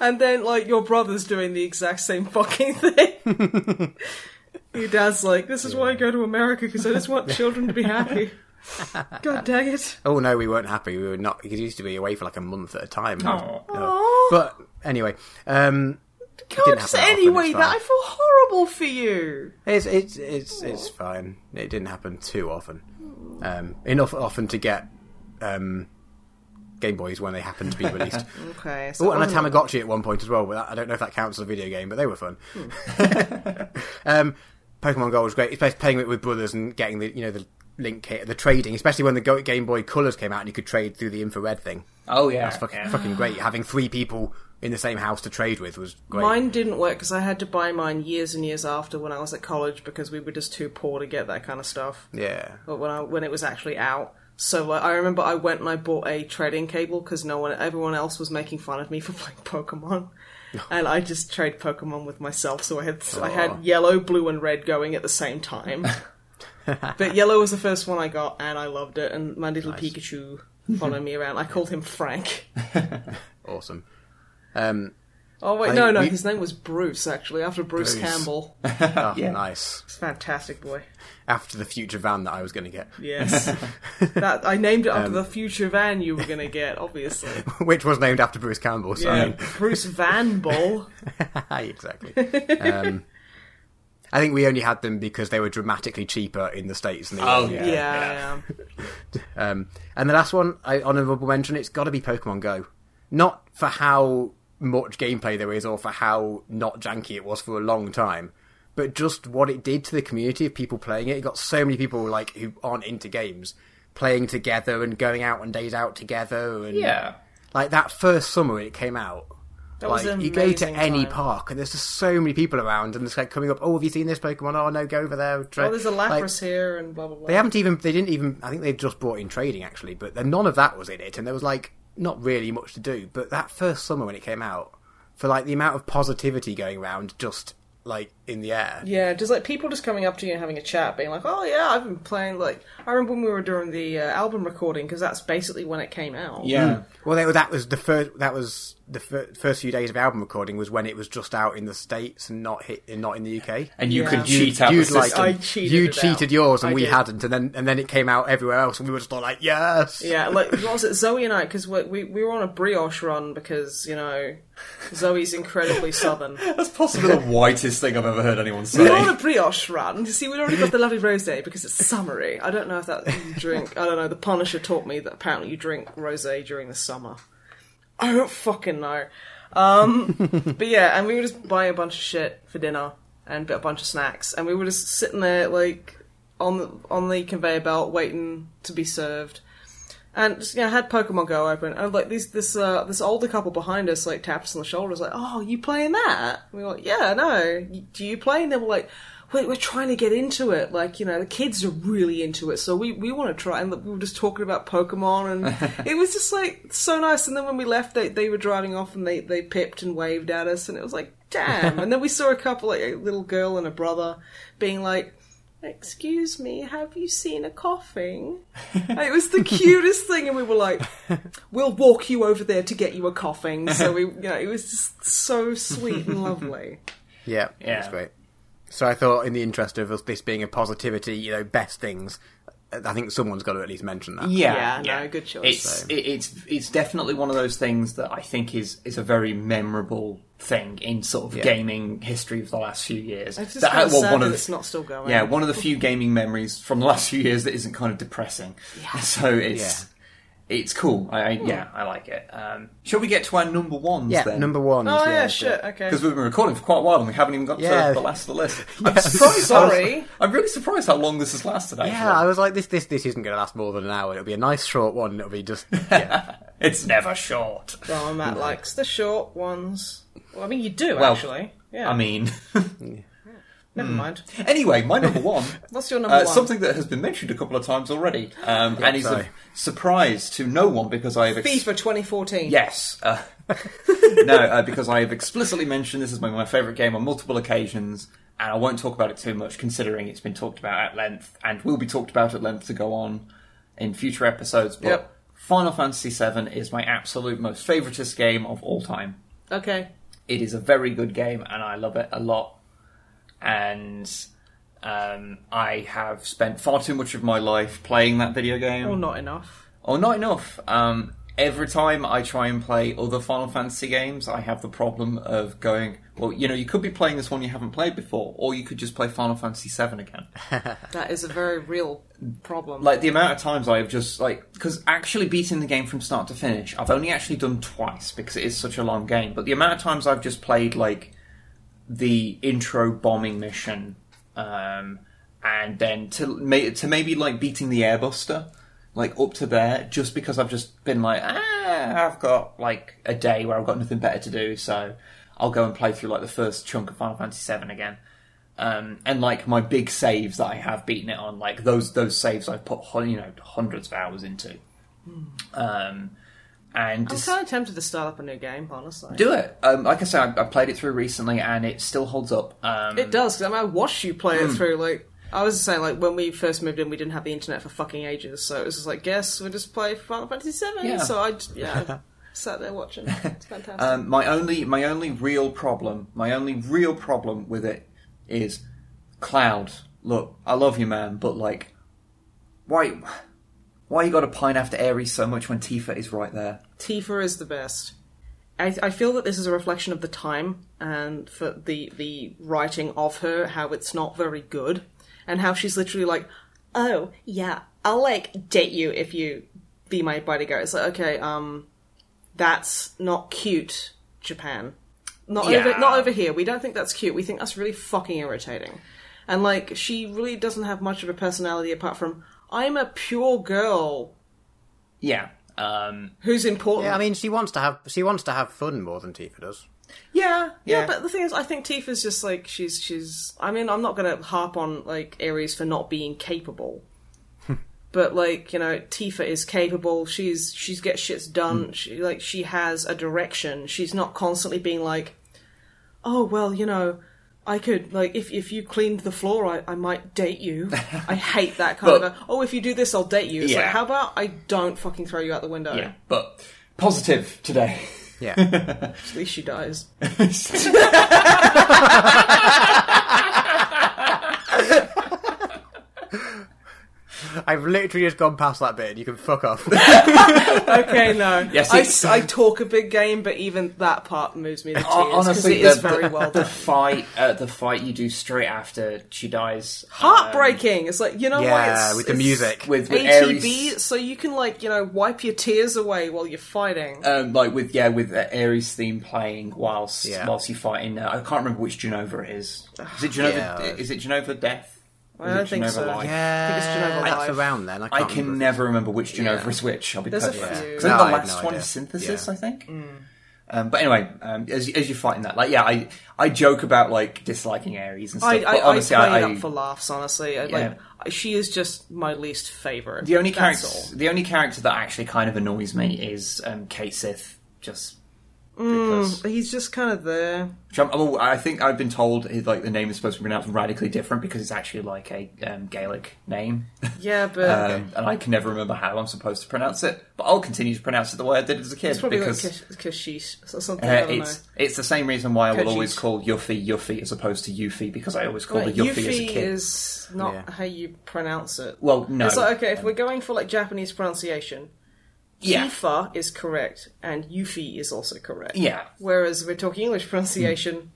and then like your brother's doing the exact same fucking thing (laughs) your dad's like this is why I go to America because I just want (laughs) children to be happy god dang it Oh no, we weren't happy. We were not. Because used to be away for like a month at a time. Aw. Aw. But anyway, um, God, just anyway that. I feel horrible for you it's it's it's it's fine. It didn't happen too often. Um, enough often to get um, Game Boys when they happened to be released. (laughs) okay so Oh, and a it wasn't- Tamagotchi at one point as well. I don't know if that counts as a video game, but they were fun. (laughs) um, Pokemon Gold was great. Especially playing it with brothers and getting the you know the link kit, the trading, especially when the Go- Game Boy Colors came out and you could trade through the infrared thing. Oh yeah. That's fucking yeah. fucking great. Having three people in the same house to trade with was great. Mine didn't work because I had to buy mine years and years after when I was at college because we were just too poor to get that kind of stuff. yeah. But when I when it was actually out, so I remember I went and I bought a trading cable because no one, everyone else was making fun of me (laughs) for playing Pokemon, (laughs) and I just trade Pokemon with myself. So I had I had yellow, blue, and red going at the same time. (laughs) but yellow was the first one I got, and I loved it. And my little Pikachu followed me around. I called him Frank. Awesome. Um, Oh wait, I no, think no, we- his name was Bruce actually, after Bruce, Bruce. Campbell. (laughs) oh, Yeah. nice. It's fantastic boy. After the future van that I was going to get, Yes, (laughs) that I named it after Um, the future van you were gonna get, obviously. (laughs) which was named after Bruce Campbell. So I Yeah, mean, Bruce Van Bull. exactly. Um, I think we only had them because they were dramatically cheaper in the states. Than they Oh, were. Yeah, Yeah, yeah. Um, and the last one, I honourable mention, it's got to be Pokemon Go. Not for how much gameplay there is or for how not janky it was for a long time, but just what it did to the community of people playing it. It got so many people like who aren't into games playing together and going out on days out together. And Yeah. like that first summer it came out. That like you go to any time. park and there's just so many people around and it's like coming up. Oh, have you seen this Pokemon? Oh no, go over there. Try. Oh, there's a Like, Lapras here and blah blah blah. they haven't even. They didn't even. I think they've just brought in trading actually, but then none of that was in it, and there was like not really much to do. But that first summer when it came out, for like the amount of positivity going around, just like in the air. Yeah, just like people just coming up to you and having a chat, being like, "Oh yeah, I've been playing." Like I remember when we were doing the uh, album recording because that's basically when it came out. Yeah. Well, that, that was the first. That was the fir- first few days of album recording was when it was just out in the states and not hit, and not in the UK. And you Yeah. could cheat out the You'd like. I cheated you cheated out. yours and I we did. hadn't, and then and then it came out everywhere else, and we were just all like, yes, Yeah, like what was it? Zoe and I, because we, we we were on a brioche run because you know Zoe's incredibly southern. (laughs) That's possibly the whitest thing I've ever heard anyone say. We say. were on a brioche run. You see, we'd already got the lovely rosé because it's summery. I don't know if that you drink. I don't know. The Punisher taught me that apparently you drink rosé during the summer. I don't fucking know. Um, (laughs) but yeah, and we would just buy a bunch of shit for dinner and a bunch of snacks, and we were just sitting there like on the on the conveyor belt waiting to be served. And just, you know, had Pokemon Go open, and like this this uh, this older couple behind us like tapped us on the shoulders, like, "Oh, you playing that?" And we were like, "Yeah, no. Do you play?" And they were like, "We're, we're trying to get into it. Like, you know, the kids are really into it, so we we want to try." And we were just talking about Pokemon, and (laughs) it was just like so nice. And then when we left, they they were driving off, and they they pipped and waved at us, and it was like, "Damn!" and then we saw a couple, like a little girl and a brother, being like. Excuse me, have you seen a Koffing? (laughs) It was the cutest thing, and we were like, "We'll walk you over there to get you a Koffing." So we, you know, it was just so sweet and lovely. (laughs) Yeah, Yeah. that's great. So I thought, in the interest of this being a positivity, you know, best things, I think someone's got to at least mention that. Yeah, Yeah, no, good choice. It's it, it's it's definitely one of those things that I think is is a very memorable thing in sort of Yeah. gaming history of the last few years. It's just That- well, sad one of the- it's not still going. yeah, one of the few gaming memories from the last few years that isn't kind of depressing. Yeah. (laughs) So it's it's cool. I, I yeah, I like it. Um, shall we get to our number ones Yeah, then? number one. Oh yeah, shit. Okay. Because we've been recording for quite a while and we haven't even got Yeah. to the last of the list. (laughs) I'm surprised. Sorry. I'm really surprised how long this has lasted. Actually, Yeah, I was like, this, this, this isn't going to last more than an hour. It'll be a nice short one. It'll be just, yeah. (laughs) it's never short. Oh, Matt (laughs) likes the short ones. Well, I mean, you do Well, actually. Yeah. I mean, never mind. anyway, my number (laughs) one. What's your number Uh, one? something that has been mentioned a couple of times already, um, and is a surprise to no one because I have ex- FIFA 2014. Yes. Uh, (laughs) no, uh, because I have explicitly mentioned this is my, my favourite game on multiple occasions, and I won't talk about it too much considering it's been talked about at length and will be talked about at length to go on in future episodes. But Yep. Final Fantasy VII is my absolute most favoritist game of all time. Okay. It is a very good game, and I love it a lot. And um, I have spent far too much of my life playing that video game. Or not enough. Oh, not enough. Um, every time I try and play other Final Fantasy games, I have the problem of going, well, you know, you could be playing this one you haven't played before, or you could just play Final Fantasy VII again. (laughs) That is a very real problem. like, the amount of times I have just, like, because actually beating the game from start to finish, I've only actually done twice because it is such a long game, but the amount of times I've just played, like, the intro bombing mission, um, and then to, ma- to maybe, like, beating the airbuster, like up to there just because I've just been like, ah, I've got like a day where I've got nothing better to do, so I'll go and play through like the first chunk of Final Fantasy VII again. Um, and like my big saves that I have beaten it on, like those those saves I've put you know hundreds of hours into. Um, and I'm just kind of tempted to start up a new game, honestly. do it. Um, like I said, I, I played it through recently, and it still holds up. Um, It does, because I, mean, I watched you play Hmm. it through, like, I was saying, like, when we first moved in, we didn't have the internet for fucking ages, so it was just like, guess we'll just play Final Fantasy VII. Yeah. So I, yeah, (laughs) sat there watching. It's (laughs) fantastic. Um, my only my only real problem, my only real problem with it is Cloud. Look, I love you, man, but like, why, why you got to pine after Aeris so much when Tifa is right there? Tifa is the best. I, I feel that this is a reflection of the time and for the the writing of her, how it's not very good, and how she's literally like, "Oh yeah, I'll like date you if you be my bodyguard." It's like, okay, um, that's not cute, Japan. Not Yeah. over, not over here. We don't think that's cute. We think that's really fucking irritating. And like, she really doesn't have much of a personality apart from, "I'm a pure girl Yeah, um, who's important." yeah, I mean, she wants to have, she wants to have fun more than Tifa does. Yeah, yeah, Yeah. but the thing is, I think Tifa's just like she's she's. I mean, I'm not gonna harp on like Aeris for not being capable, (laughs) but like you know, Tifa is capable. She's she's gets shits done. She like she has a direction. She's not constantly being like, oh well, you know. I could like if if you cleaned the floor, I, I might date you. (laughs) I hate that kind But- of. A, oh, if you do this, I'll date you. It's like, how about I don't fucking throw you out the window? yeah, but positive today. Yeah. (laughs) At least she dies. (laughs) I've literally just gone past that bit. and You can fuck off. (laughs) okay, no. Yes, I, it's- I talk a big game, but even that part moves me to tears Hon- because Honestly, it is the, very the, well the done. fight, uh, the fight you do straight after she dies, um, Heartbreaking. It's like you know why yeah, it's with the it's music. with, with ATB, Aeris, so you can like you know wipe your tears away while you're fighting. um, like with yeah, with uh, Aeris theme playing whilst Yeah. whilst you're fighting. Uh, I can't remember which Jenova it is. Is it (sighs) Jenova? Yeah. Is it Jenova Death? Or I don't think Jenova so. Life? yeah, I think it's Jenova that's Live. around then. I, I can't can remember. never remember which Jenova Yeah. is which. I'll be There's a perfectly few. honest. No, I think I the have last no one idea. is Synthesis, Yeah. I think. Um, but anyway, um, as, as you're fighting that, like, yeah, I I joke about like disliking Aeris and stuff. I, but I, I honestly, play I, it I- up for laughs. Honestly, I, Yeah. like she is just my least favorite. the only That's character, all. the only character that actually kind of annoys me is um, Cait Sith, just Mm, he's just kind of there. Which I'm- I'm- I think I've been told like the name is supposed to be pronounced radically different because it's actually like a um, Gaelic name, Yeah, (laughs) but um, and I can never remember how I'm supposed to pronounce it. But I'll continue to pronounce it the way I did as a kid it's probably because like Kashish or something. uh, I don't it's it's the same reason why I will Kajis. always call Yuffie Yuffie as opposed to Yuffie because I always know. called Well, her Yuffie as a kid. is not Yeah. how you pronounce it. Well, no, It's like okay, if we're going for like Japanese pronunciation, yeah, Tifa is correct and Yuffie is also correct. yeah, Whereas we're talking English pronunciation,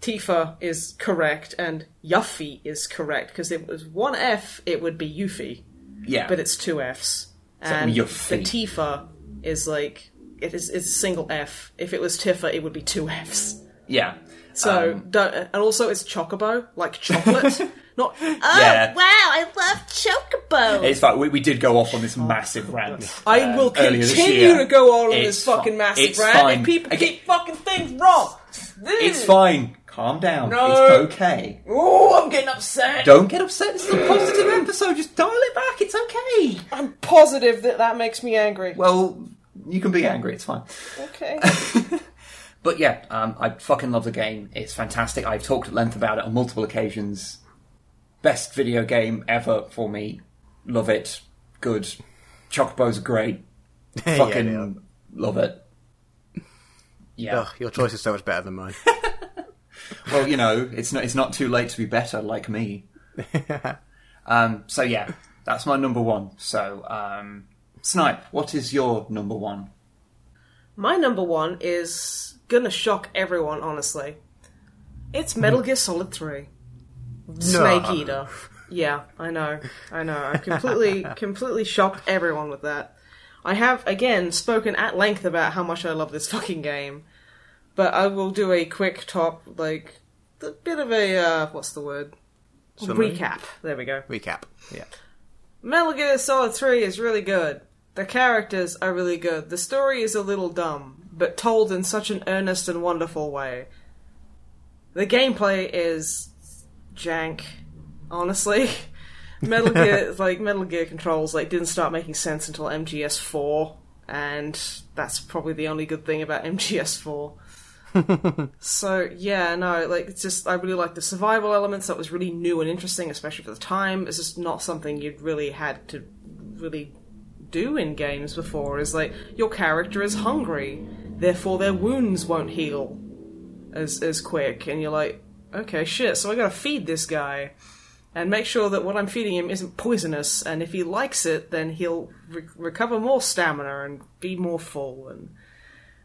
Tifa is correct and Yuffie is correct because if it was one F, it would be Yuffie, yeah. but it's two Fs. And the Tifa is like it is it's a single F. If it was Tifa, it would be two Fs. yeah. So Um, don't, and also it's chocobo, like chocolate, (laughs) not. (gasps) Oh Yeah. wow, I love chocobo. It's like we, we did go off on this massive rant. I um, will earlier this continue year. to go on with It's this fucking fi- massive it's rant fine. if people Again- keep fucking things wrong. It's fine. Calm down. No. It's okay. Oh, I'm getting upset. Don't get upset. This is a positive episode. Just dial it back. It's okay. I'm positive that that makes me angry. Well, you can be angry. It's fine. Okay. (laughs) But yeah, um, I fucking love the game. It's fantastic. I've talked at length about it on multiple occasions. Best video game ever for me. Love it. Good. Chocobos are great. (laughs) Fucking they are. love it. Yeah. Ugh, your choice is so much better than mine. (laughs) Well, you know, it's not it's not too late to be better, like me. (laughs) um, so yeah, that's my number one. So, um, Snipe, what is your number one? My number one is gonna shock everyone, honestly. It's Metal Gear Solid 3. Snake Eater. Yeah, I know. I know. I completely, (laughs) completely shocked everyone with that. I have, again, spoken at length about how much I love this fucking game. But I will do a quick top, like, a bit of a, uh, what's the word? Summary? Recap. There we go. Recap. Yeah. Metal Gear Solid 3 is really good. The characters are really good. The story is a little dumb, but told in such an earnest and wonderful way. The gameplay is jank, honestly. (laughs) Metal Gear, (laughs) like Metal Gear controls, like didn't start making sense until MGS4, and that's probably the only good thing about MGS4. (laughs) So yeah, no, like it's just I really like the survival elements. That was really new and interesting, especially for the time. It's just not something you'd really had to really do in games before. Is like your character is hungry, therefore their wounds won't heal as as quick, and you're like, okay, shit. So I gotta feed this guy and make sure that what I'm feeding him isn't poisonous. And if he likes it, then he'll re- recover more stamina and be more full and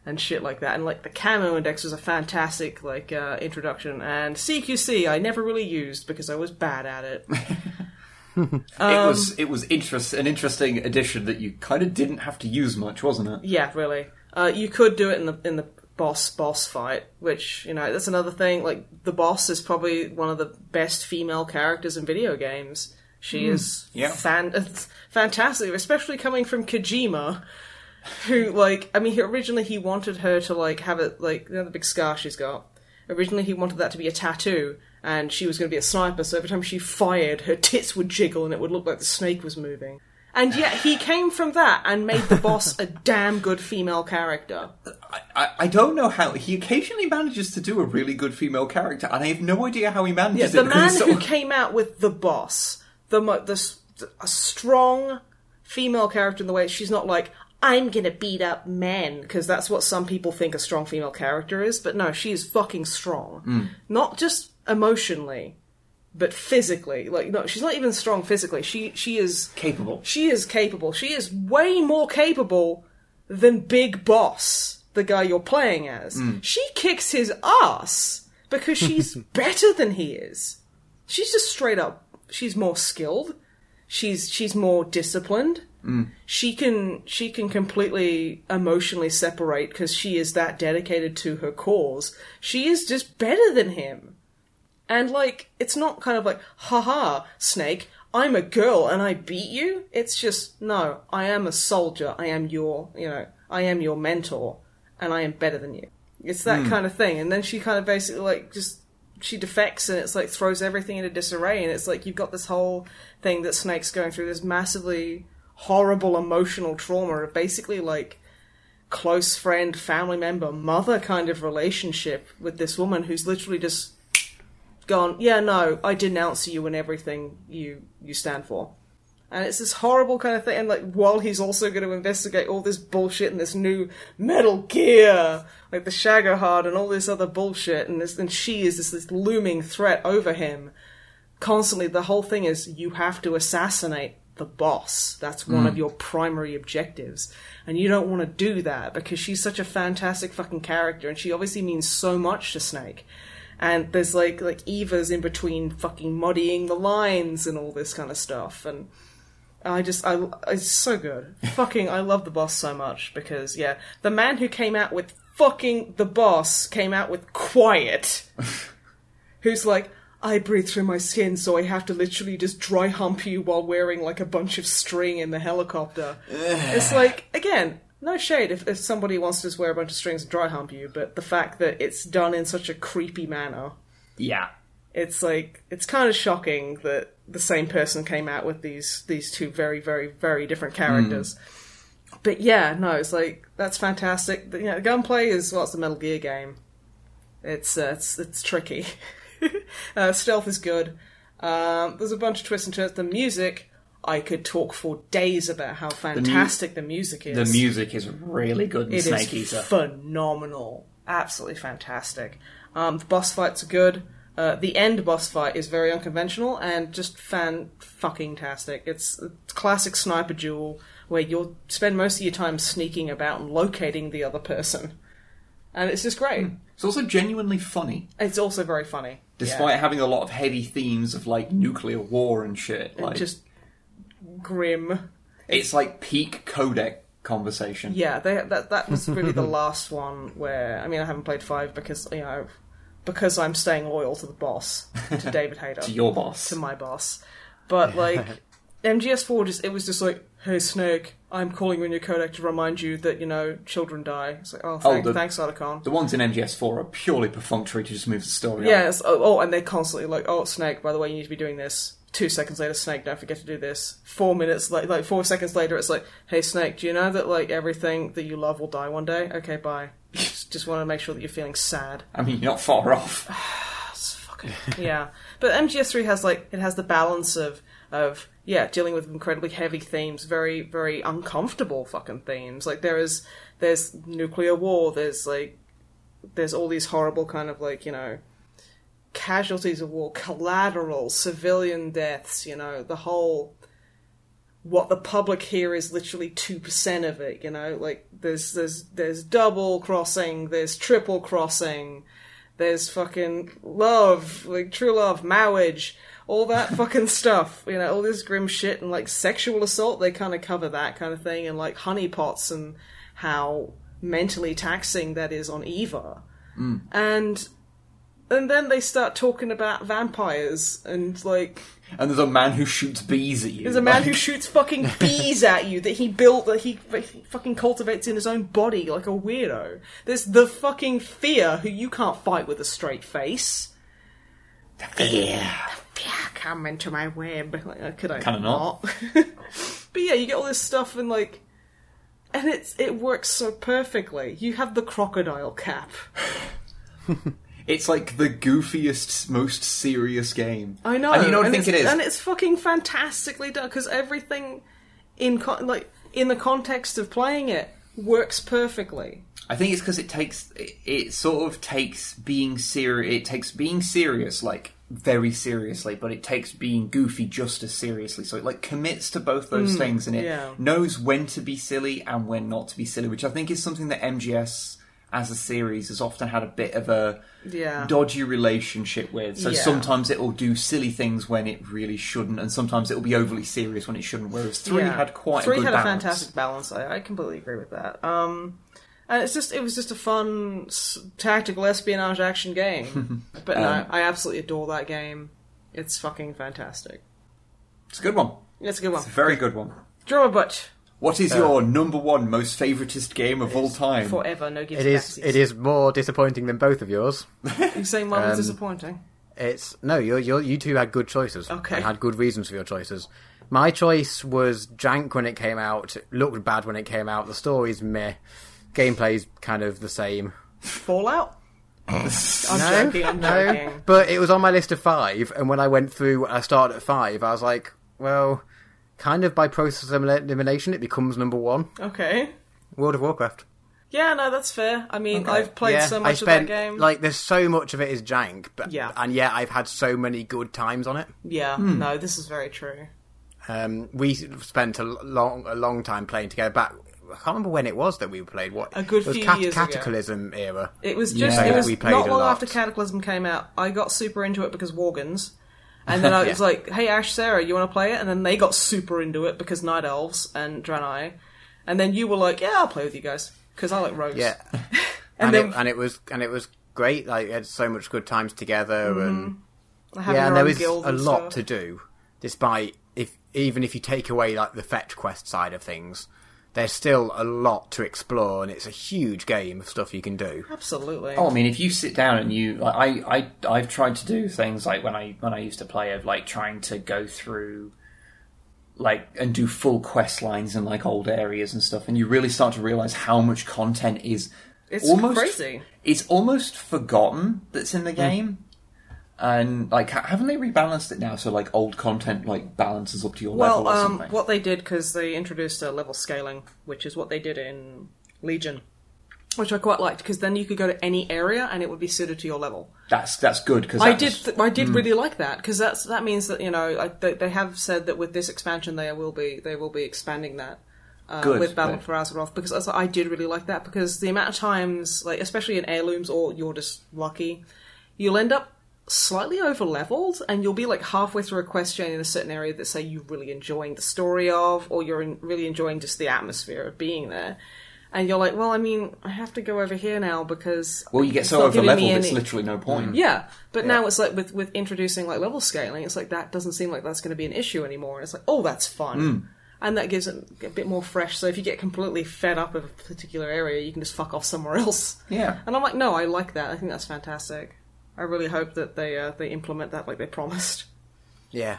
and shit like that. And like the camo index was a fantastic like uh, introduction. And CQC I never really used because I was bad at it. (laughs) it Um, was it was interest an interesting addition that you kind of didn't have to use much, wasn't it? yeah, really. Uh, you could do it in the in the boss boss fight, which you know that's another thing. Like the boss is probably one of the best female characters in video games. She hmm. is yeah. fan- (laughs) fantastic, especially coming from Kojima, (laughs) who like I mean, he, originally he wanted her to like have it like you know, the big scar she's got. Originally, he wanted that to be a tattoo, and she was going to be a sniper. So every time she fired, her tits would jiggle, and it would look like the snake was moving. And yet, he came from that and made the boss a (laughs) damn good female character. I, I, I don't know how he occasionally manages to do a really good female character, and I have no idea how he Yeah, manages the it. because man who so- came out with the boss, the the s- a strong female character in the way she's not like I'm gonna beat up men because that's what some people think a strong female character is. But no, she is fucking strong, Mm. not just emotionally, but physically, like no, she's not even strong physically. She she is Capable. she is capable. She is way more capable than Big Boss, the guy you're playing as. Hmm. She kicks his ass because she's (laughs) better than he is. She's just straight up. She's more skilled. She's she's more disciplined. Hmm. She can she can completely emotionally separate because she is that dedicated to her cause. She is just better than him. And like, it's not kind of like, haha, Snake, I'm a girl and I beat you. It's just, no, I am a soldier. I am your, you know, I am your mentor and I am better than you. It's that hmm. kind of thing. And then she kind of basically like just, she defects and it's like throws everything into disarray. And it's like you've got this whole thing that Snake's going through this massively horrible emotional trauma of basically like, close friend, family member, mother kind of relationship with this woman who's literally just gone, yeah, no, I denounce you and everything you you stand for. And it's this horrible kind of thing, and like while he's also going to investigate all this bullshit and this new Metal Gear, like the Shagohod and all this other bullshit, and this and she is this this looming threat over him. Constantly, the whole thing is you have to assassinate the boss. That's one of mm. your primary objectives, and you don't want to do that because she's such a fantastic fucking character, and she obviously means so much to Snake and there's like like Eva's in between fucking muddying the lines and all this kind of stuff and I just I it's so good. (laughs) fucking I love the boss so much because yeah, the man who came out with fucking the boss came out with quiet. (laughs) who's like I breathe through my skin, so I have to literally just dry hump you while wearing like a bunch of string in the helicopter. (sighs) it's like again, no shade if, if somebody wants to just wear a bunch of strings and dry hump you, but the fact that it's done in such a creepy manner, Yeah. it's like it's kind of shocking that the same person came out with these these two very very very different characters. But yeah, no, it's like that's fantastic. The, you know, gunplay is what's the Metal Gear game. It's uh, it's it's tricky. (laughs) uh, stealth is good. Um, there's a bunch of twists and turns. The music, I could talk for days about how fantastic the, music is. The music is really good in It Snake is Eater. phenomenal. Absolutely fantastic. Um, the boss fights are good. Uh, the end boss fight is very unconventional and just fan fucking tastic. It's a classic sniper duel where you'll spend most of your time sneaking about and locating the other person. And it's just great. It's also genuinely funny, It's also very funny. despite Yeah. having a lot of heavy themes of like nuclear war and shit. Like, just grim. it's like peak codec conversation. Yeah, they, that that was really the (laughs) last one where I mean I haven't played five because you know because I'm staying loyal to the boss to (laughs) David Hayter To your boss. to my boss, but like (laughs) MGS4 just it was just like hey Snake I'm calling you in your codec to remind you that you know children die. It's like oh, oh thank, the- thanks Otacon. The ones in MGS4 are purely perfunctory to just move the story on. Yes. Oh, oh, and they're constantly like, "Oh, Snake. By the way, you need to be doing this." Two seconds later, Snake, don't forget to do this. Four minutes, like, like four seconds later, it's like, "Hey, Snake, do you know that like everything that you love will die one day?" Okay, bye. (laughs) just, want to make sure that you're feeling sad. I mean, you're not far off. (sighs) It's fucking yeah. But MGS3 has like it has the balance of of yeah dealing with incredibly heavy themes, very very uncomfortable fucking themes. Like there is there's nuclear war. There's like there's all these horrible kind of like you know casualties of war, collateral, civilian deaths. You know the whole what the public here is literally two percent of it. You know, like there's there's there's double crossing, there's triple crossing, there's fucking love, like true love, marriage, all that (laughs) fucking stuff. You know, all this grim shit and like sexual assault. They kind of cover that kind of thing, and like honeypots and how mentally taxing that is on Eva, mm. and. And then they start talking about vampires and like And there's a man who shoots bees at you. there's a man who shoots fucking bees at you that he built that he, he fucking cultivates in his own body like a weirdo. There's the fucking fear who you can't fight with a straight face. The Fear The fear come into my web. Like, could I Kinda not. (laughs) but yeah, you get all this stuff and like, and it's it works so perfectly. You have the crocodile cap. (laughs) It's like the goofiest, most serious game. I know, And you know what I think it's, and it's fucking fantastically done because everything in con- like in the context of playing it works perfectly. I think it's because it takes it, it sort of takes being serious. It takes being serious like very seriously, but it takes being goofy just as seriously. So it like commits to both those hmm, things, and it yeah. knows when to be silly and when not to be silly, which I think is something that MGS as a series has often had a bit of a Yeah. dodgy relationship with. So Yeah. sometimes it will do silly things when it really shouldn't, and sometimes it will be overly serious when it shouldn't. Whereas three Yeah. had quite three a good had balance. a fantastic balance. I, I completely agree with that. Um, and it's just it was just a fun s- tactical espionage action game. (laughs) but no, Um, I absolutely adore that game. It's fucking fantastic. It's a good one. It's a good one. It's a very good one. Drummer Matt What is your number one most favoritist game of all time? forever. No gives It is. It is more disappointing than both of yours. (laughs) You saying mine was Um, disappointing? It's no, you you you two had good choices. Okay. and had good reasons for your choices. My choice was Jank when it came out. It looked bad when it came out. The story's meh. Gameplay's kind of the same. Fallout. (laughs) I'm no, joking. I'm no. joking. But it was on my list of five, and when I went through, I started at five. I was like, well, kind of by process of elimination, it becomes number one. Okay. World of Warcraft. Yeah, no, that's fair. I mean, Okay. I've played yeah, so I much spent of that game. like there's so much of it is jank, but Yeah. and yet I've had so many good times on it. yeah, Hmm. no, this is very true. Um, we spent a long, a long time playing together. Back, I can't remember when it was that we played. What A good it was few cat- years ago. Cataclysm era. It was just Yeah. it was We played not a long lot. after Cataclysm came out. I got super into it because Worgens. And then I (laughs) was Yeah. like, "Hey Ash, Sarah, you want to play it?" And then they got super into it because Night Elves and Draenei. And then you were like, "Yeah, I'll play with you guys because I like rogues." Yeah, (laughs) and, and, then it, and it was and it was great. Like we had so much good times together, mm-hmm. and having yeah, and there was a and lot stuff. to do. Despite if even if you take away like the fetch quest side of things, there's still a lot to explore, and it's a huge game of stuff you can do. Absolutely. Oh, I mean, if you sit down and you, like, I, I, I've tried to do things like when I when I used to play of like trying to go through, like, and do full quest lines in like old areas and stuff, and you really start to realize how much content is It's almost crazy. It's almost forgotten that's in the hmm. game. And like, ha- haven't they rebalanced it now so like old content like balances up to your Well, level or um, something? what they did because they introduced a level scaling, which is what they did in Legion, which I quite liked because then you could go to any area and it would be suited to your level. That's that's good because I did. Th- I did really like that because that's that means that you know I, they, they have said that with this expansion they will be they will be expanding that uh, Good, with Battle good. for Azeroth because I, I did really like that because the amount of times like especially in heirlooms or you're just lucky you'll end up slightly over leveled and you'll be like halfway through a quest chain in a certain area that say you're really enjoying the story of or you're in, really enjoying just the atmosphere of being there. And you're like, well, I mean, I have to go over here now because well, you get so over leveled, it's literally no point. yeah, but now it's like with with introducing like level scaling, it's like that doesn't seem like that's going to be an issue anymore. And it's like, oh, that's fun, Hmm. and that gives it a bit more fresh. So if you get completely fed up of a particular area, you can just fuck off somewhere (laughs) else. Yeah. And I'm like, no, I like that. I think that's fantastic. I really hope that they uh, they implement that like they promised. Yeah,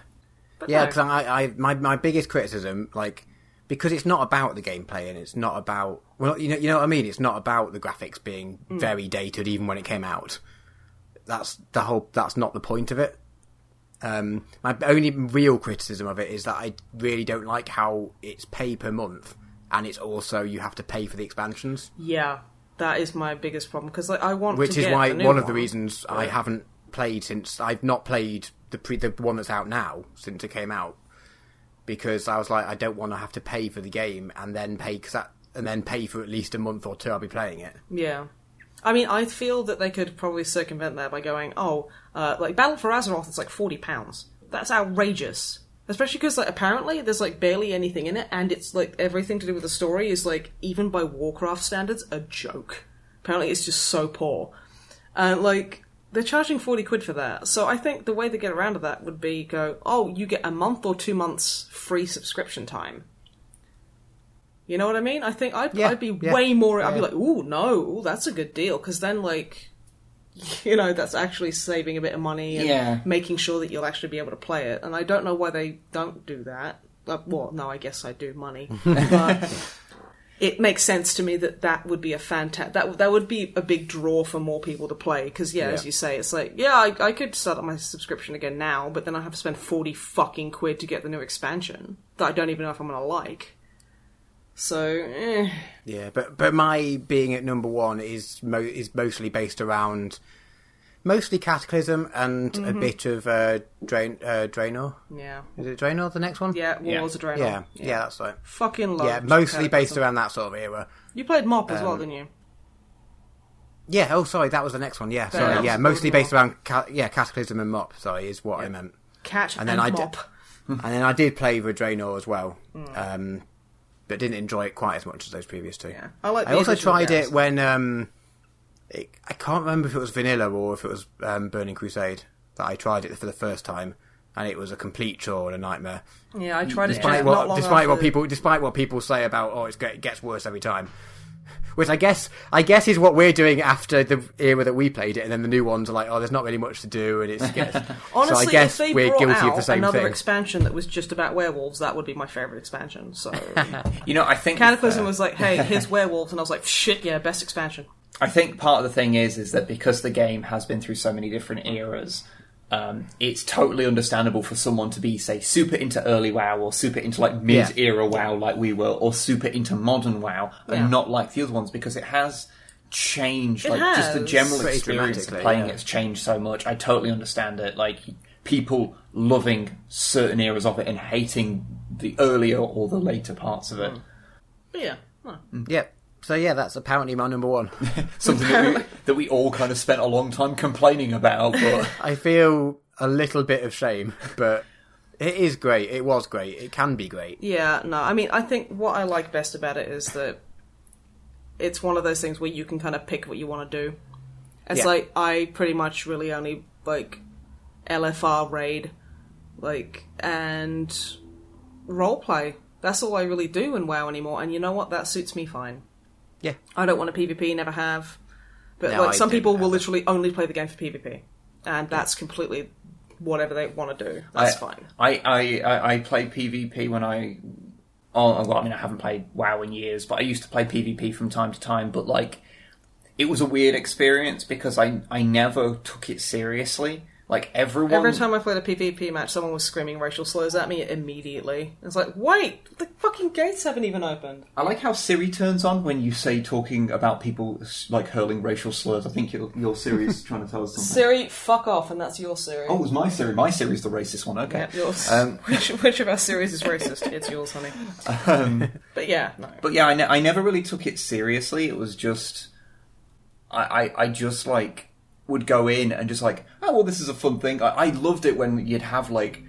But yeah. no. Because I, I, my my biggest criticism, like, because it's not about the gameplay and it's not about well, you know, you know what I mean. It's not about the graphics being Mm. very dated, even when it came out. That's the whole. That's not the point of it. Um, my only real criticism of it is that I really don't like how it's pay per month, and it's also you have to pay for the expansions, yeah, that is my biggest problem because like I want which to is get why new one of the one. reasons I haven't played since I've not played the pre the one that's out now since it came out because I was like I don't want to have to pay for the game and then pay cause that, and then pay for at least a month or two I'll be playing it. Yeah. I mean, I feel that they could probably circumvent that by going, oh, uh, like Battle for Azeroth is like forty pounds. That's outrageous. Especially because, like, apparently there's like barely anything in it, and it's like everything to do with the story is like, even by Warcraft standards, a joke. Apparently, it's just so poor, and like they're charging forty quid for that. So I think the way to get around to that would be go, oh, you get a month or two months free subscription time. You know what I mean? I think I'd, Yeah, I'd be yeah, way more. I'd be like, ooh, no, ooh, that's a good deal. Because then, like, (laughs) you know, that's actually saving a bit of money and Yeah. making sure that you'll actually be able to play it. And I don't know why they don't do that. Uh, well, no, I guess I do money, (laughs) but it makes sense to me that that would be a fantastic. That that would be a big draw for more people to play. Because yeah, as you say, it's like yeah, I, I could start up my subscription again now, but then I have to spend forty fucking quid to get the new expansion that I don't even know if I'm gonna like. So, eh. Yeah, but but my being at number one is mo- is mostly based around mostly Cataclysm and Mm-hmm. a bit of uh, Drain uh, Draenor. Yeah. Is it Draenor the next one? Yeah, Yeah. Wars of Draenor. yeah, yeah, that's right. Fucking love Yeah, mostly based around that sort of era. You played Mop as well, Um, didn't you? Yeah. Oh, sorry, that was the next one. Yeah, sorry. enough. Yeah, mostly based around ca- yeah Cataclysm and Mop. Sorry, is what I meant. Catch And and, then I did- Mop. (laughs) and then I did play with Draenor as well, Hmm. um, but didn't enjoy it quite as much as those previous two. Yeah. I like I also tried games. it when um, it, I can't remember if it was vanilla or if it was um, Burning Crusade that I tried it for the first time, and it was a complete chore and a nightmare. Yeah, I tried it Despite (laughs) not what, despite what people, despite what people say about, oh, it gets worse every time. Which I guess, I guess is what we're doing after the era that we played it, and then the new ones are like, oh, there's not really much to do, and it's gets. (laughs) Honestly, so I guess if they we're brought guilty out of the same another thing. expansion that was just about werewolves, that would be my favorite expansion. So (laughs) You know, I think Cataclysm uh, was like, "Hey, here's (laughs) werewolves," and I was like, "Shit, yeah, best expansion." I think part of the thing is is that because the game has been through so many different eras, um, it's totally understandable for someone to be, say, super into early WoW or super into like mid-era WoW, like we were, or super into modern WoW, and Yeah. not like the other ones because it has changed. It like just the has. general Pretty experience of dramatically, playing yeah. it's changed so much. I totally understand it. Like people loving certain eras of it and hating the earlier or the later parts of it. But yeah, huh. Yep. So yeah, that's apparently my number one. (laughs) Something that we, that we all kind of spent a long time complaining about, but. (laughs) I feel a little bit of shame, but it is great. It was great. It can be great. yeah, no. I mean, I think what I like best about it is that it's one of those things where you can kind of pick what you want to do. It's Yeah. like I pretty much really only like LFR raid, like and roleplay. That's all I really do in WoW anymore. And you know what? That suits me fine. Yeah. I don't want a PvP, never have. But No, like I some people will it. literally only play the game for PvP, and that's completely whatever they want to do. That's I, fine. I, I, I, played PvP when I. Oh, well, I mean, I haven't played WoW in years, but I used to play PvP from time to time. But like, it was a weird experience because I, I never took it seriously. Like everyone, Every time I played a PvP match, someone was screaming racial slurs at me immediately. It's like, wait, the fucking gates haven't even opened. I like how Siri turns on when you say talking about people like hurling racial slurs. I think your, your Siri is (laughs) trying to tell us something. Siri, fuck off, and that's your Siri. Oh, it was my Siri. My Siri's the racist one. Okay. Yeah, yours. Um, (laughs) which, which of our Siris is racist? (laughs) It's yours, honey. Um, But yeah, no. But yeah, I, ne- I never really took it seriously. It was just, I, I, I just like would go in and just like, oh well, this is a fun thing. I, I loved it when you'd have like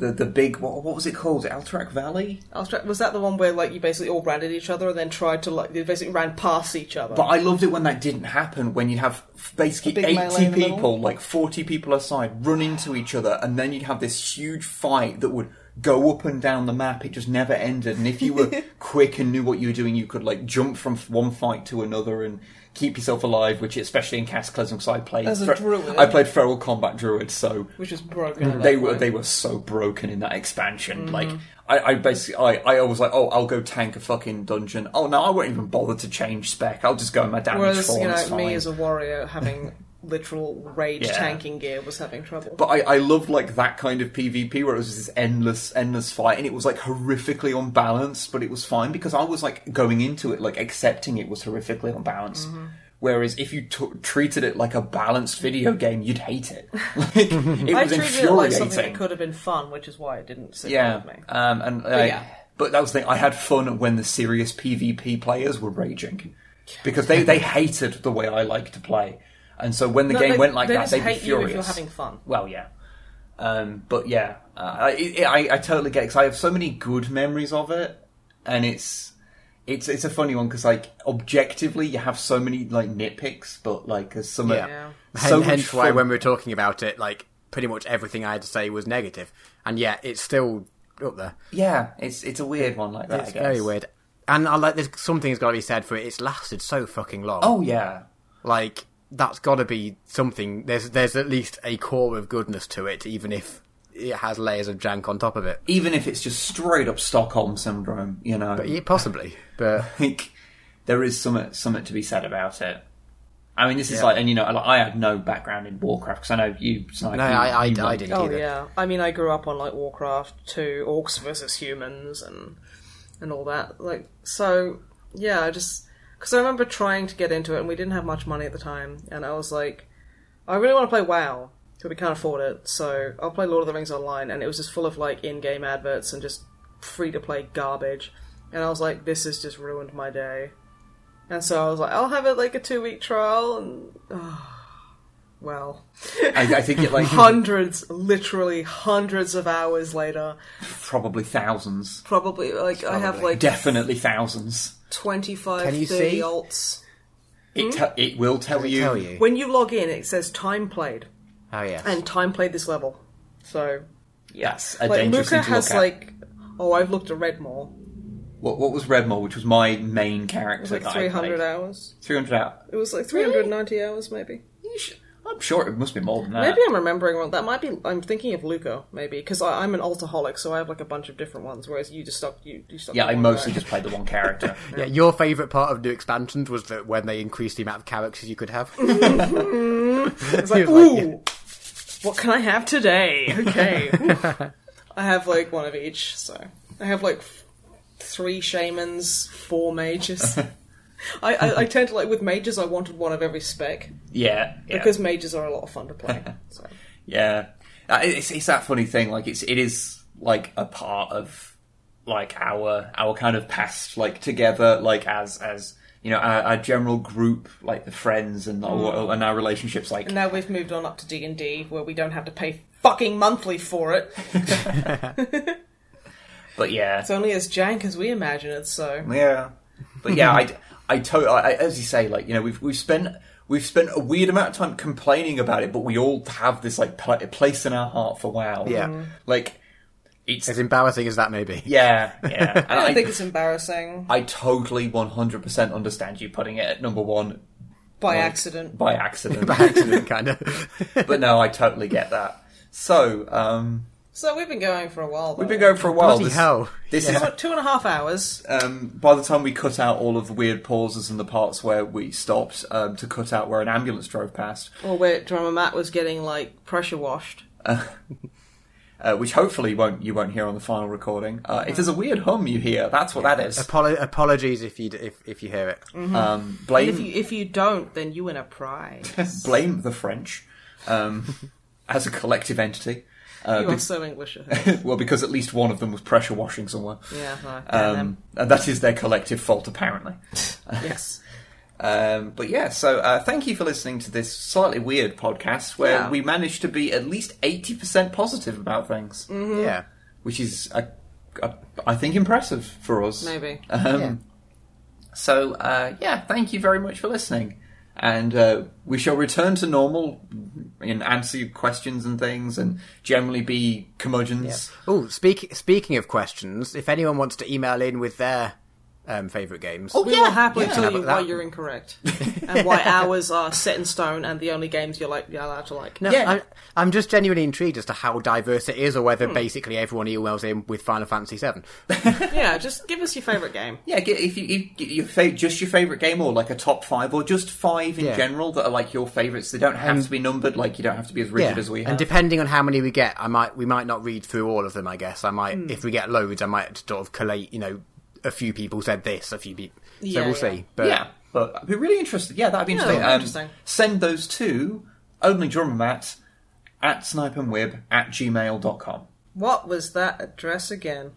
the the big what, what was it called? Alterac Valley. I was, that the one where like you basically all ran at each other and then tried to like you basically ran past each other? But I loved it when that didn't happen. When you'd have basically A big melee eighty in the middle? people, like forty people aside, run into each other, and then you'd have this huge fight that would go up and down the map. It just never ended. And if you were (laughs) quick and knew what you were doing, you could like jump from one fight to another and keep yourself alive. Which, especially in Cataclysm, because I played As a fer- druid. I played feral combat druid, so which was broken. they were they were so broken in that expansion. Mm-hmm. Like I, I basically I, I was like, oh, I'll go tank a fucking dungeon. Oh no, I won't even bother to change spec. I'll just go in my damage Whereas form. you know me as a warrior having (laughs) literal rage Yeah. tanking gear was having trouble. But I, I loved like that kind of PvP where it was this endless, endless fight, and it was like horrifically unbalanced, but it was fine because I was like going into it like accepting it was horrifically unbalanced. Mm-hmm. Whereas if you t- treated it like a balanced video game, you'd hate it. (laughs) Like, it I was treated it infuriating. like something that could have been fun, which is why it didn't sit Yeah, with me. um, and I- yeah. but that was the thing. I had fun when the serious PvP players were raging because they, they hated the way I like to play, and so when the No, game they- went like they that, they'd be hate you furious. if you're having fun. Well, yeah, um, but yeah, uh, I, I I totally get because I have so many good memories of it, and it's. It's it's a funny one because like objectively you have so many like nitpicks, but like as some Yeah. Yeah. so Hen- much hence why fun. when we were talking about it, like pretty much everything I had to say was negative, and yet it's still up there. yeah, it's it's a weird one like that. it's I guess. very weird. And I like there's something's got to be said for it. It's lasted so fucking long. Oh yeah, like that's got to be something. There's there's at least a core of goodness to it, even if it has layers of jank on top of it. even if it's just straight up Stockholm syndrome, you know. But yeah, possibly, but (laughs) like there is something something to be said about it. I mean, this is Yeah. like, and you know, like, I had no background in Warcraft because I know you. Snipe, No, you- I- I- you I like- didn't. Oh either. yeah, I mean, I grew up on like Warcraft two, orcs versus humans, and and all that. Like, so yeah, I just because I remember trying to get into it, and we didn't have much money at the time, and I was like, I really want to play WoW, but we can't afford it. So I'll play Lord of the Rings online, and it was just full of like in-game adverts and just free-to-play garbage. And I was like, this has just ruined my day. And so I was like, I'll have it like a two-week trial, and oh, (sighs) well, I, I think it like (laughs) hundreds, literally hundreds of hours later, probably thousands, probably like I have like definitely thousands. 25, Can you 30 see? alts. It hmm? te- it will tell Does it you. tell you? When you log in, it says time played Oh yeah. and time played this level. So Yes, a like dangerous Luca thing to has look at. like oh I've looked at Redmore. What, what was Redmore, which was my main It character? was like that I three hundred played? hours. Three hundred out. It was like three hundred ninety hours maybe. You sh- I'm sure it must be more than that. Maybe I'm remembering wrong. That might be. I'm thinking of Luca maybe because I'm an altaholic, so I have like a bunch of different ones. Whereas you just stuck you. you stuck Yeah, I mostly guy. just played the one character. (laughs) Yeah, your favourite part of new expansions was that when they increased the amount of characters you could have. (laughs) It's like, (laughs) He was like, ooh, what can I have today? Okay. I have like one of each, so I have like three shamans, four mages. I, I, I (laughs) tend to like with mages. I wanted one of every spec yeah, yeah, because mages are a lot of fun to play. (laughs) So yeah. Uh, It's, it's that funny thing. Like it's it is like a part of like our our kind of past like together like as as you know our, our general group like the friends and our, and our relationships like and now we've moved on up to D and D where we don't have to pay fucking monthly for it. (laughs) but yeah It's only as jank as we imagine it. So Yeah, but yeah, I, I, to- I, as you say, like you know, we've we've spent we've spent a weird amount of time complaining about it, but we all have this like pla place in our heart for WoW. Yeah. like it's as embarrassing as that may be. yeah, yeah. (laughs) And I I, don't think it's embarrassing I totally one hundred percent understand you putting it at number one by Like, accident. by accident, (laughs) By accident, kind of. but no, I totally get that. So, um, So we've been going for a while. we've been going for a while. Bloody This, hell. this two, is two and a half hours. um, by the time we cut out all of the weird pauses and the parts where we stopped um, to cut out where an ambulance drove past, Or where drummer Matt was getting like pressure washed. uh, (laughs) which hopefully won't you won't hear on the final recording. Uh, if there's a weird hum you hear, that's what that is. Apolo- apologies if you d- if if you hear it. Um, And blame if you if you don't, then you win a prize. (laughs) blame the French um, (laughs) as a collective entity. Uh, you are be- so English. I think. (laughs) well, because at least one of them was pressure washing somewhere. Yeah, no, damn Um, and that is their collective fault, apparently. (laughs) yes. (laughs) Um, but yeah, so uh, thank you for listening to this slightly weird podcast where Yeah. we managed to be at least 80% positive about things, Mm. Yeah. which is, uh, uh, I think, impressive for us. Maybe. Um, Yeah. So, uh, yeah, thank you very much for listening. And uh, we shall return to normal and answer questions and things and generally be curmudgeons. Oh, speak, speaking of questions, if anyone wants to email in with their um, favourite games, Oh, We yeah, will happily yeah. tell you why you're incorrect (laughs) and why ours are set in stone and the only games you're like you're allowed to like. No, Yeah. I'm, I'm just genuinely intrigued as to how diverse it is, or whether basically everyone emails in with Final Fantasy VII. (laughs) Yeah, just give us your favorite game. Yeah, if you if, get your fa- just your favorite game or like a top five or just five in Yeah. general that are like your favorites. They don't have And- to be numbered. Like you don't have to be as rigid as we have. and depending on how many we get, I might we might not read through all of them. I guess I might, if we get loads, I might sort of collate. You know, a few people said this, a few people. So Yeah, we'll yeah. see. But yeah, but I'd be really interested. Yeah, that'd be Yeah, interesting. that'd be Um, interesting. Send those to only drummer Matt at snipeandwib at gmail.com. What was that address again?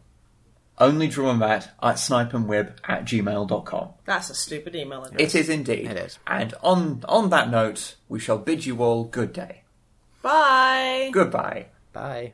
Only drummer Matt at snipeandwib at gmail.com. That's a stupid email address. It is indeed. It is. And on on that note, we shall bid you all good day. Bye. Goodbye. bye.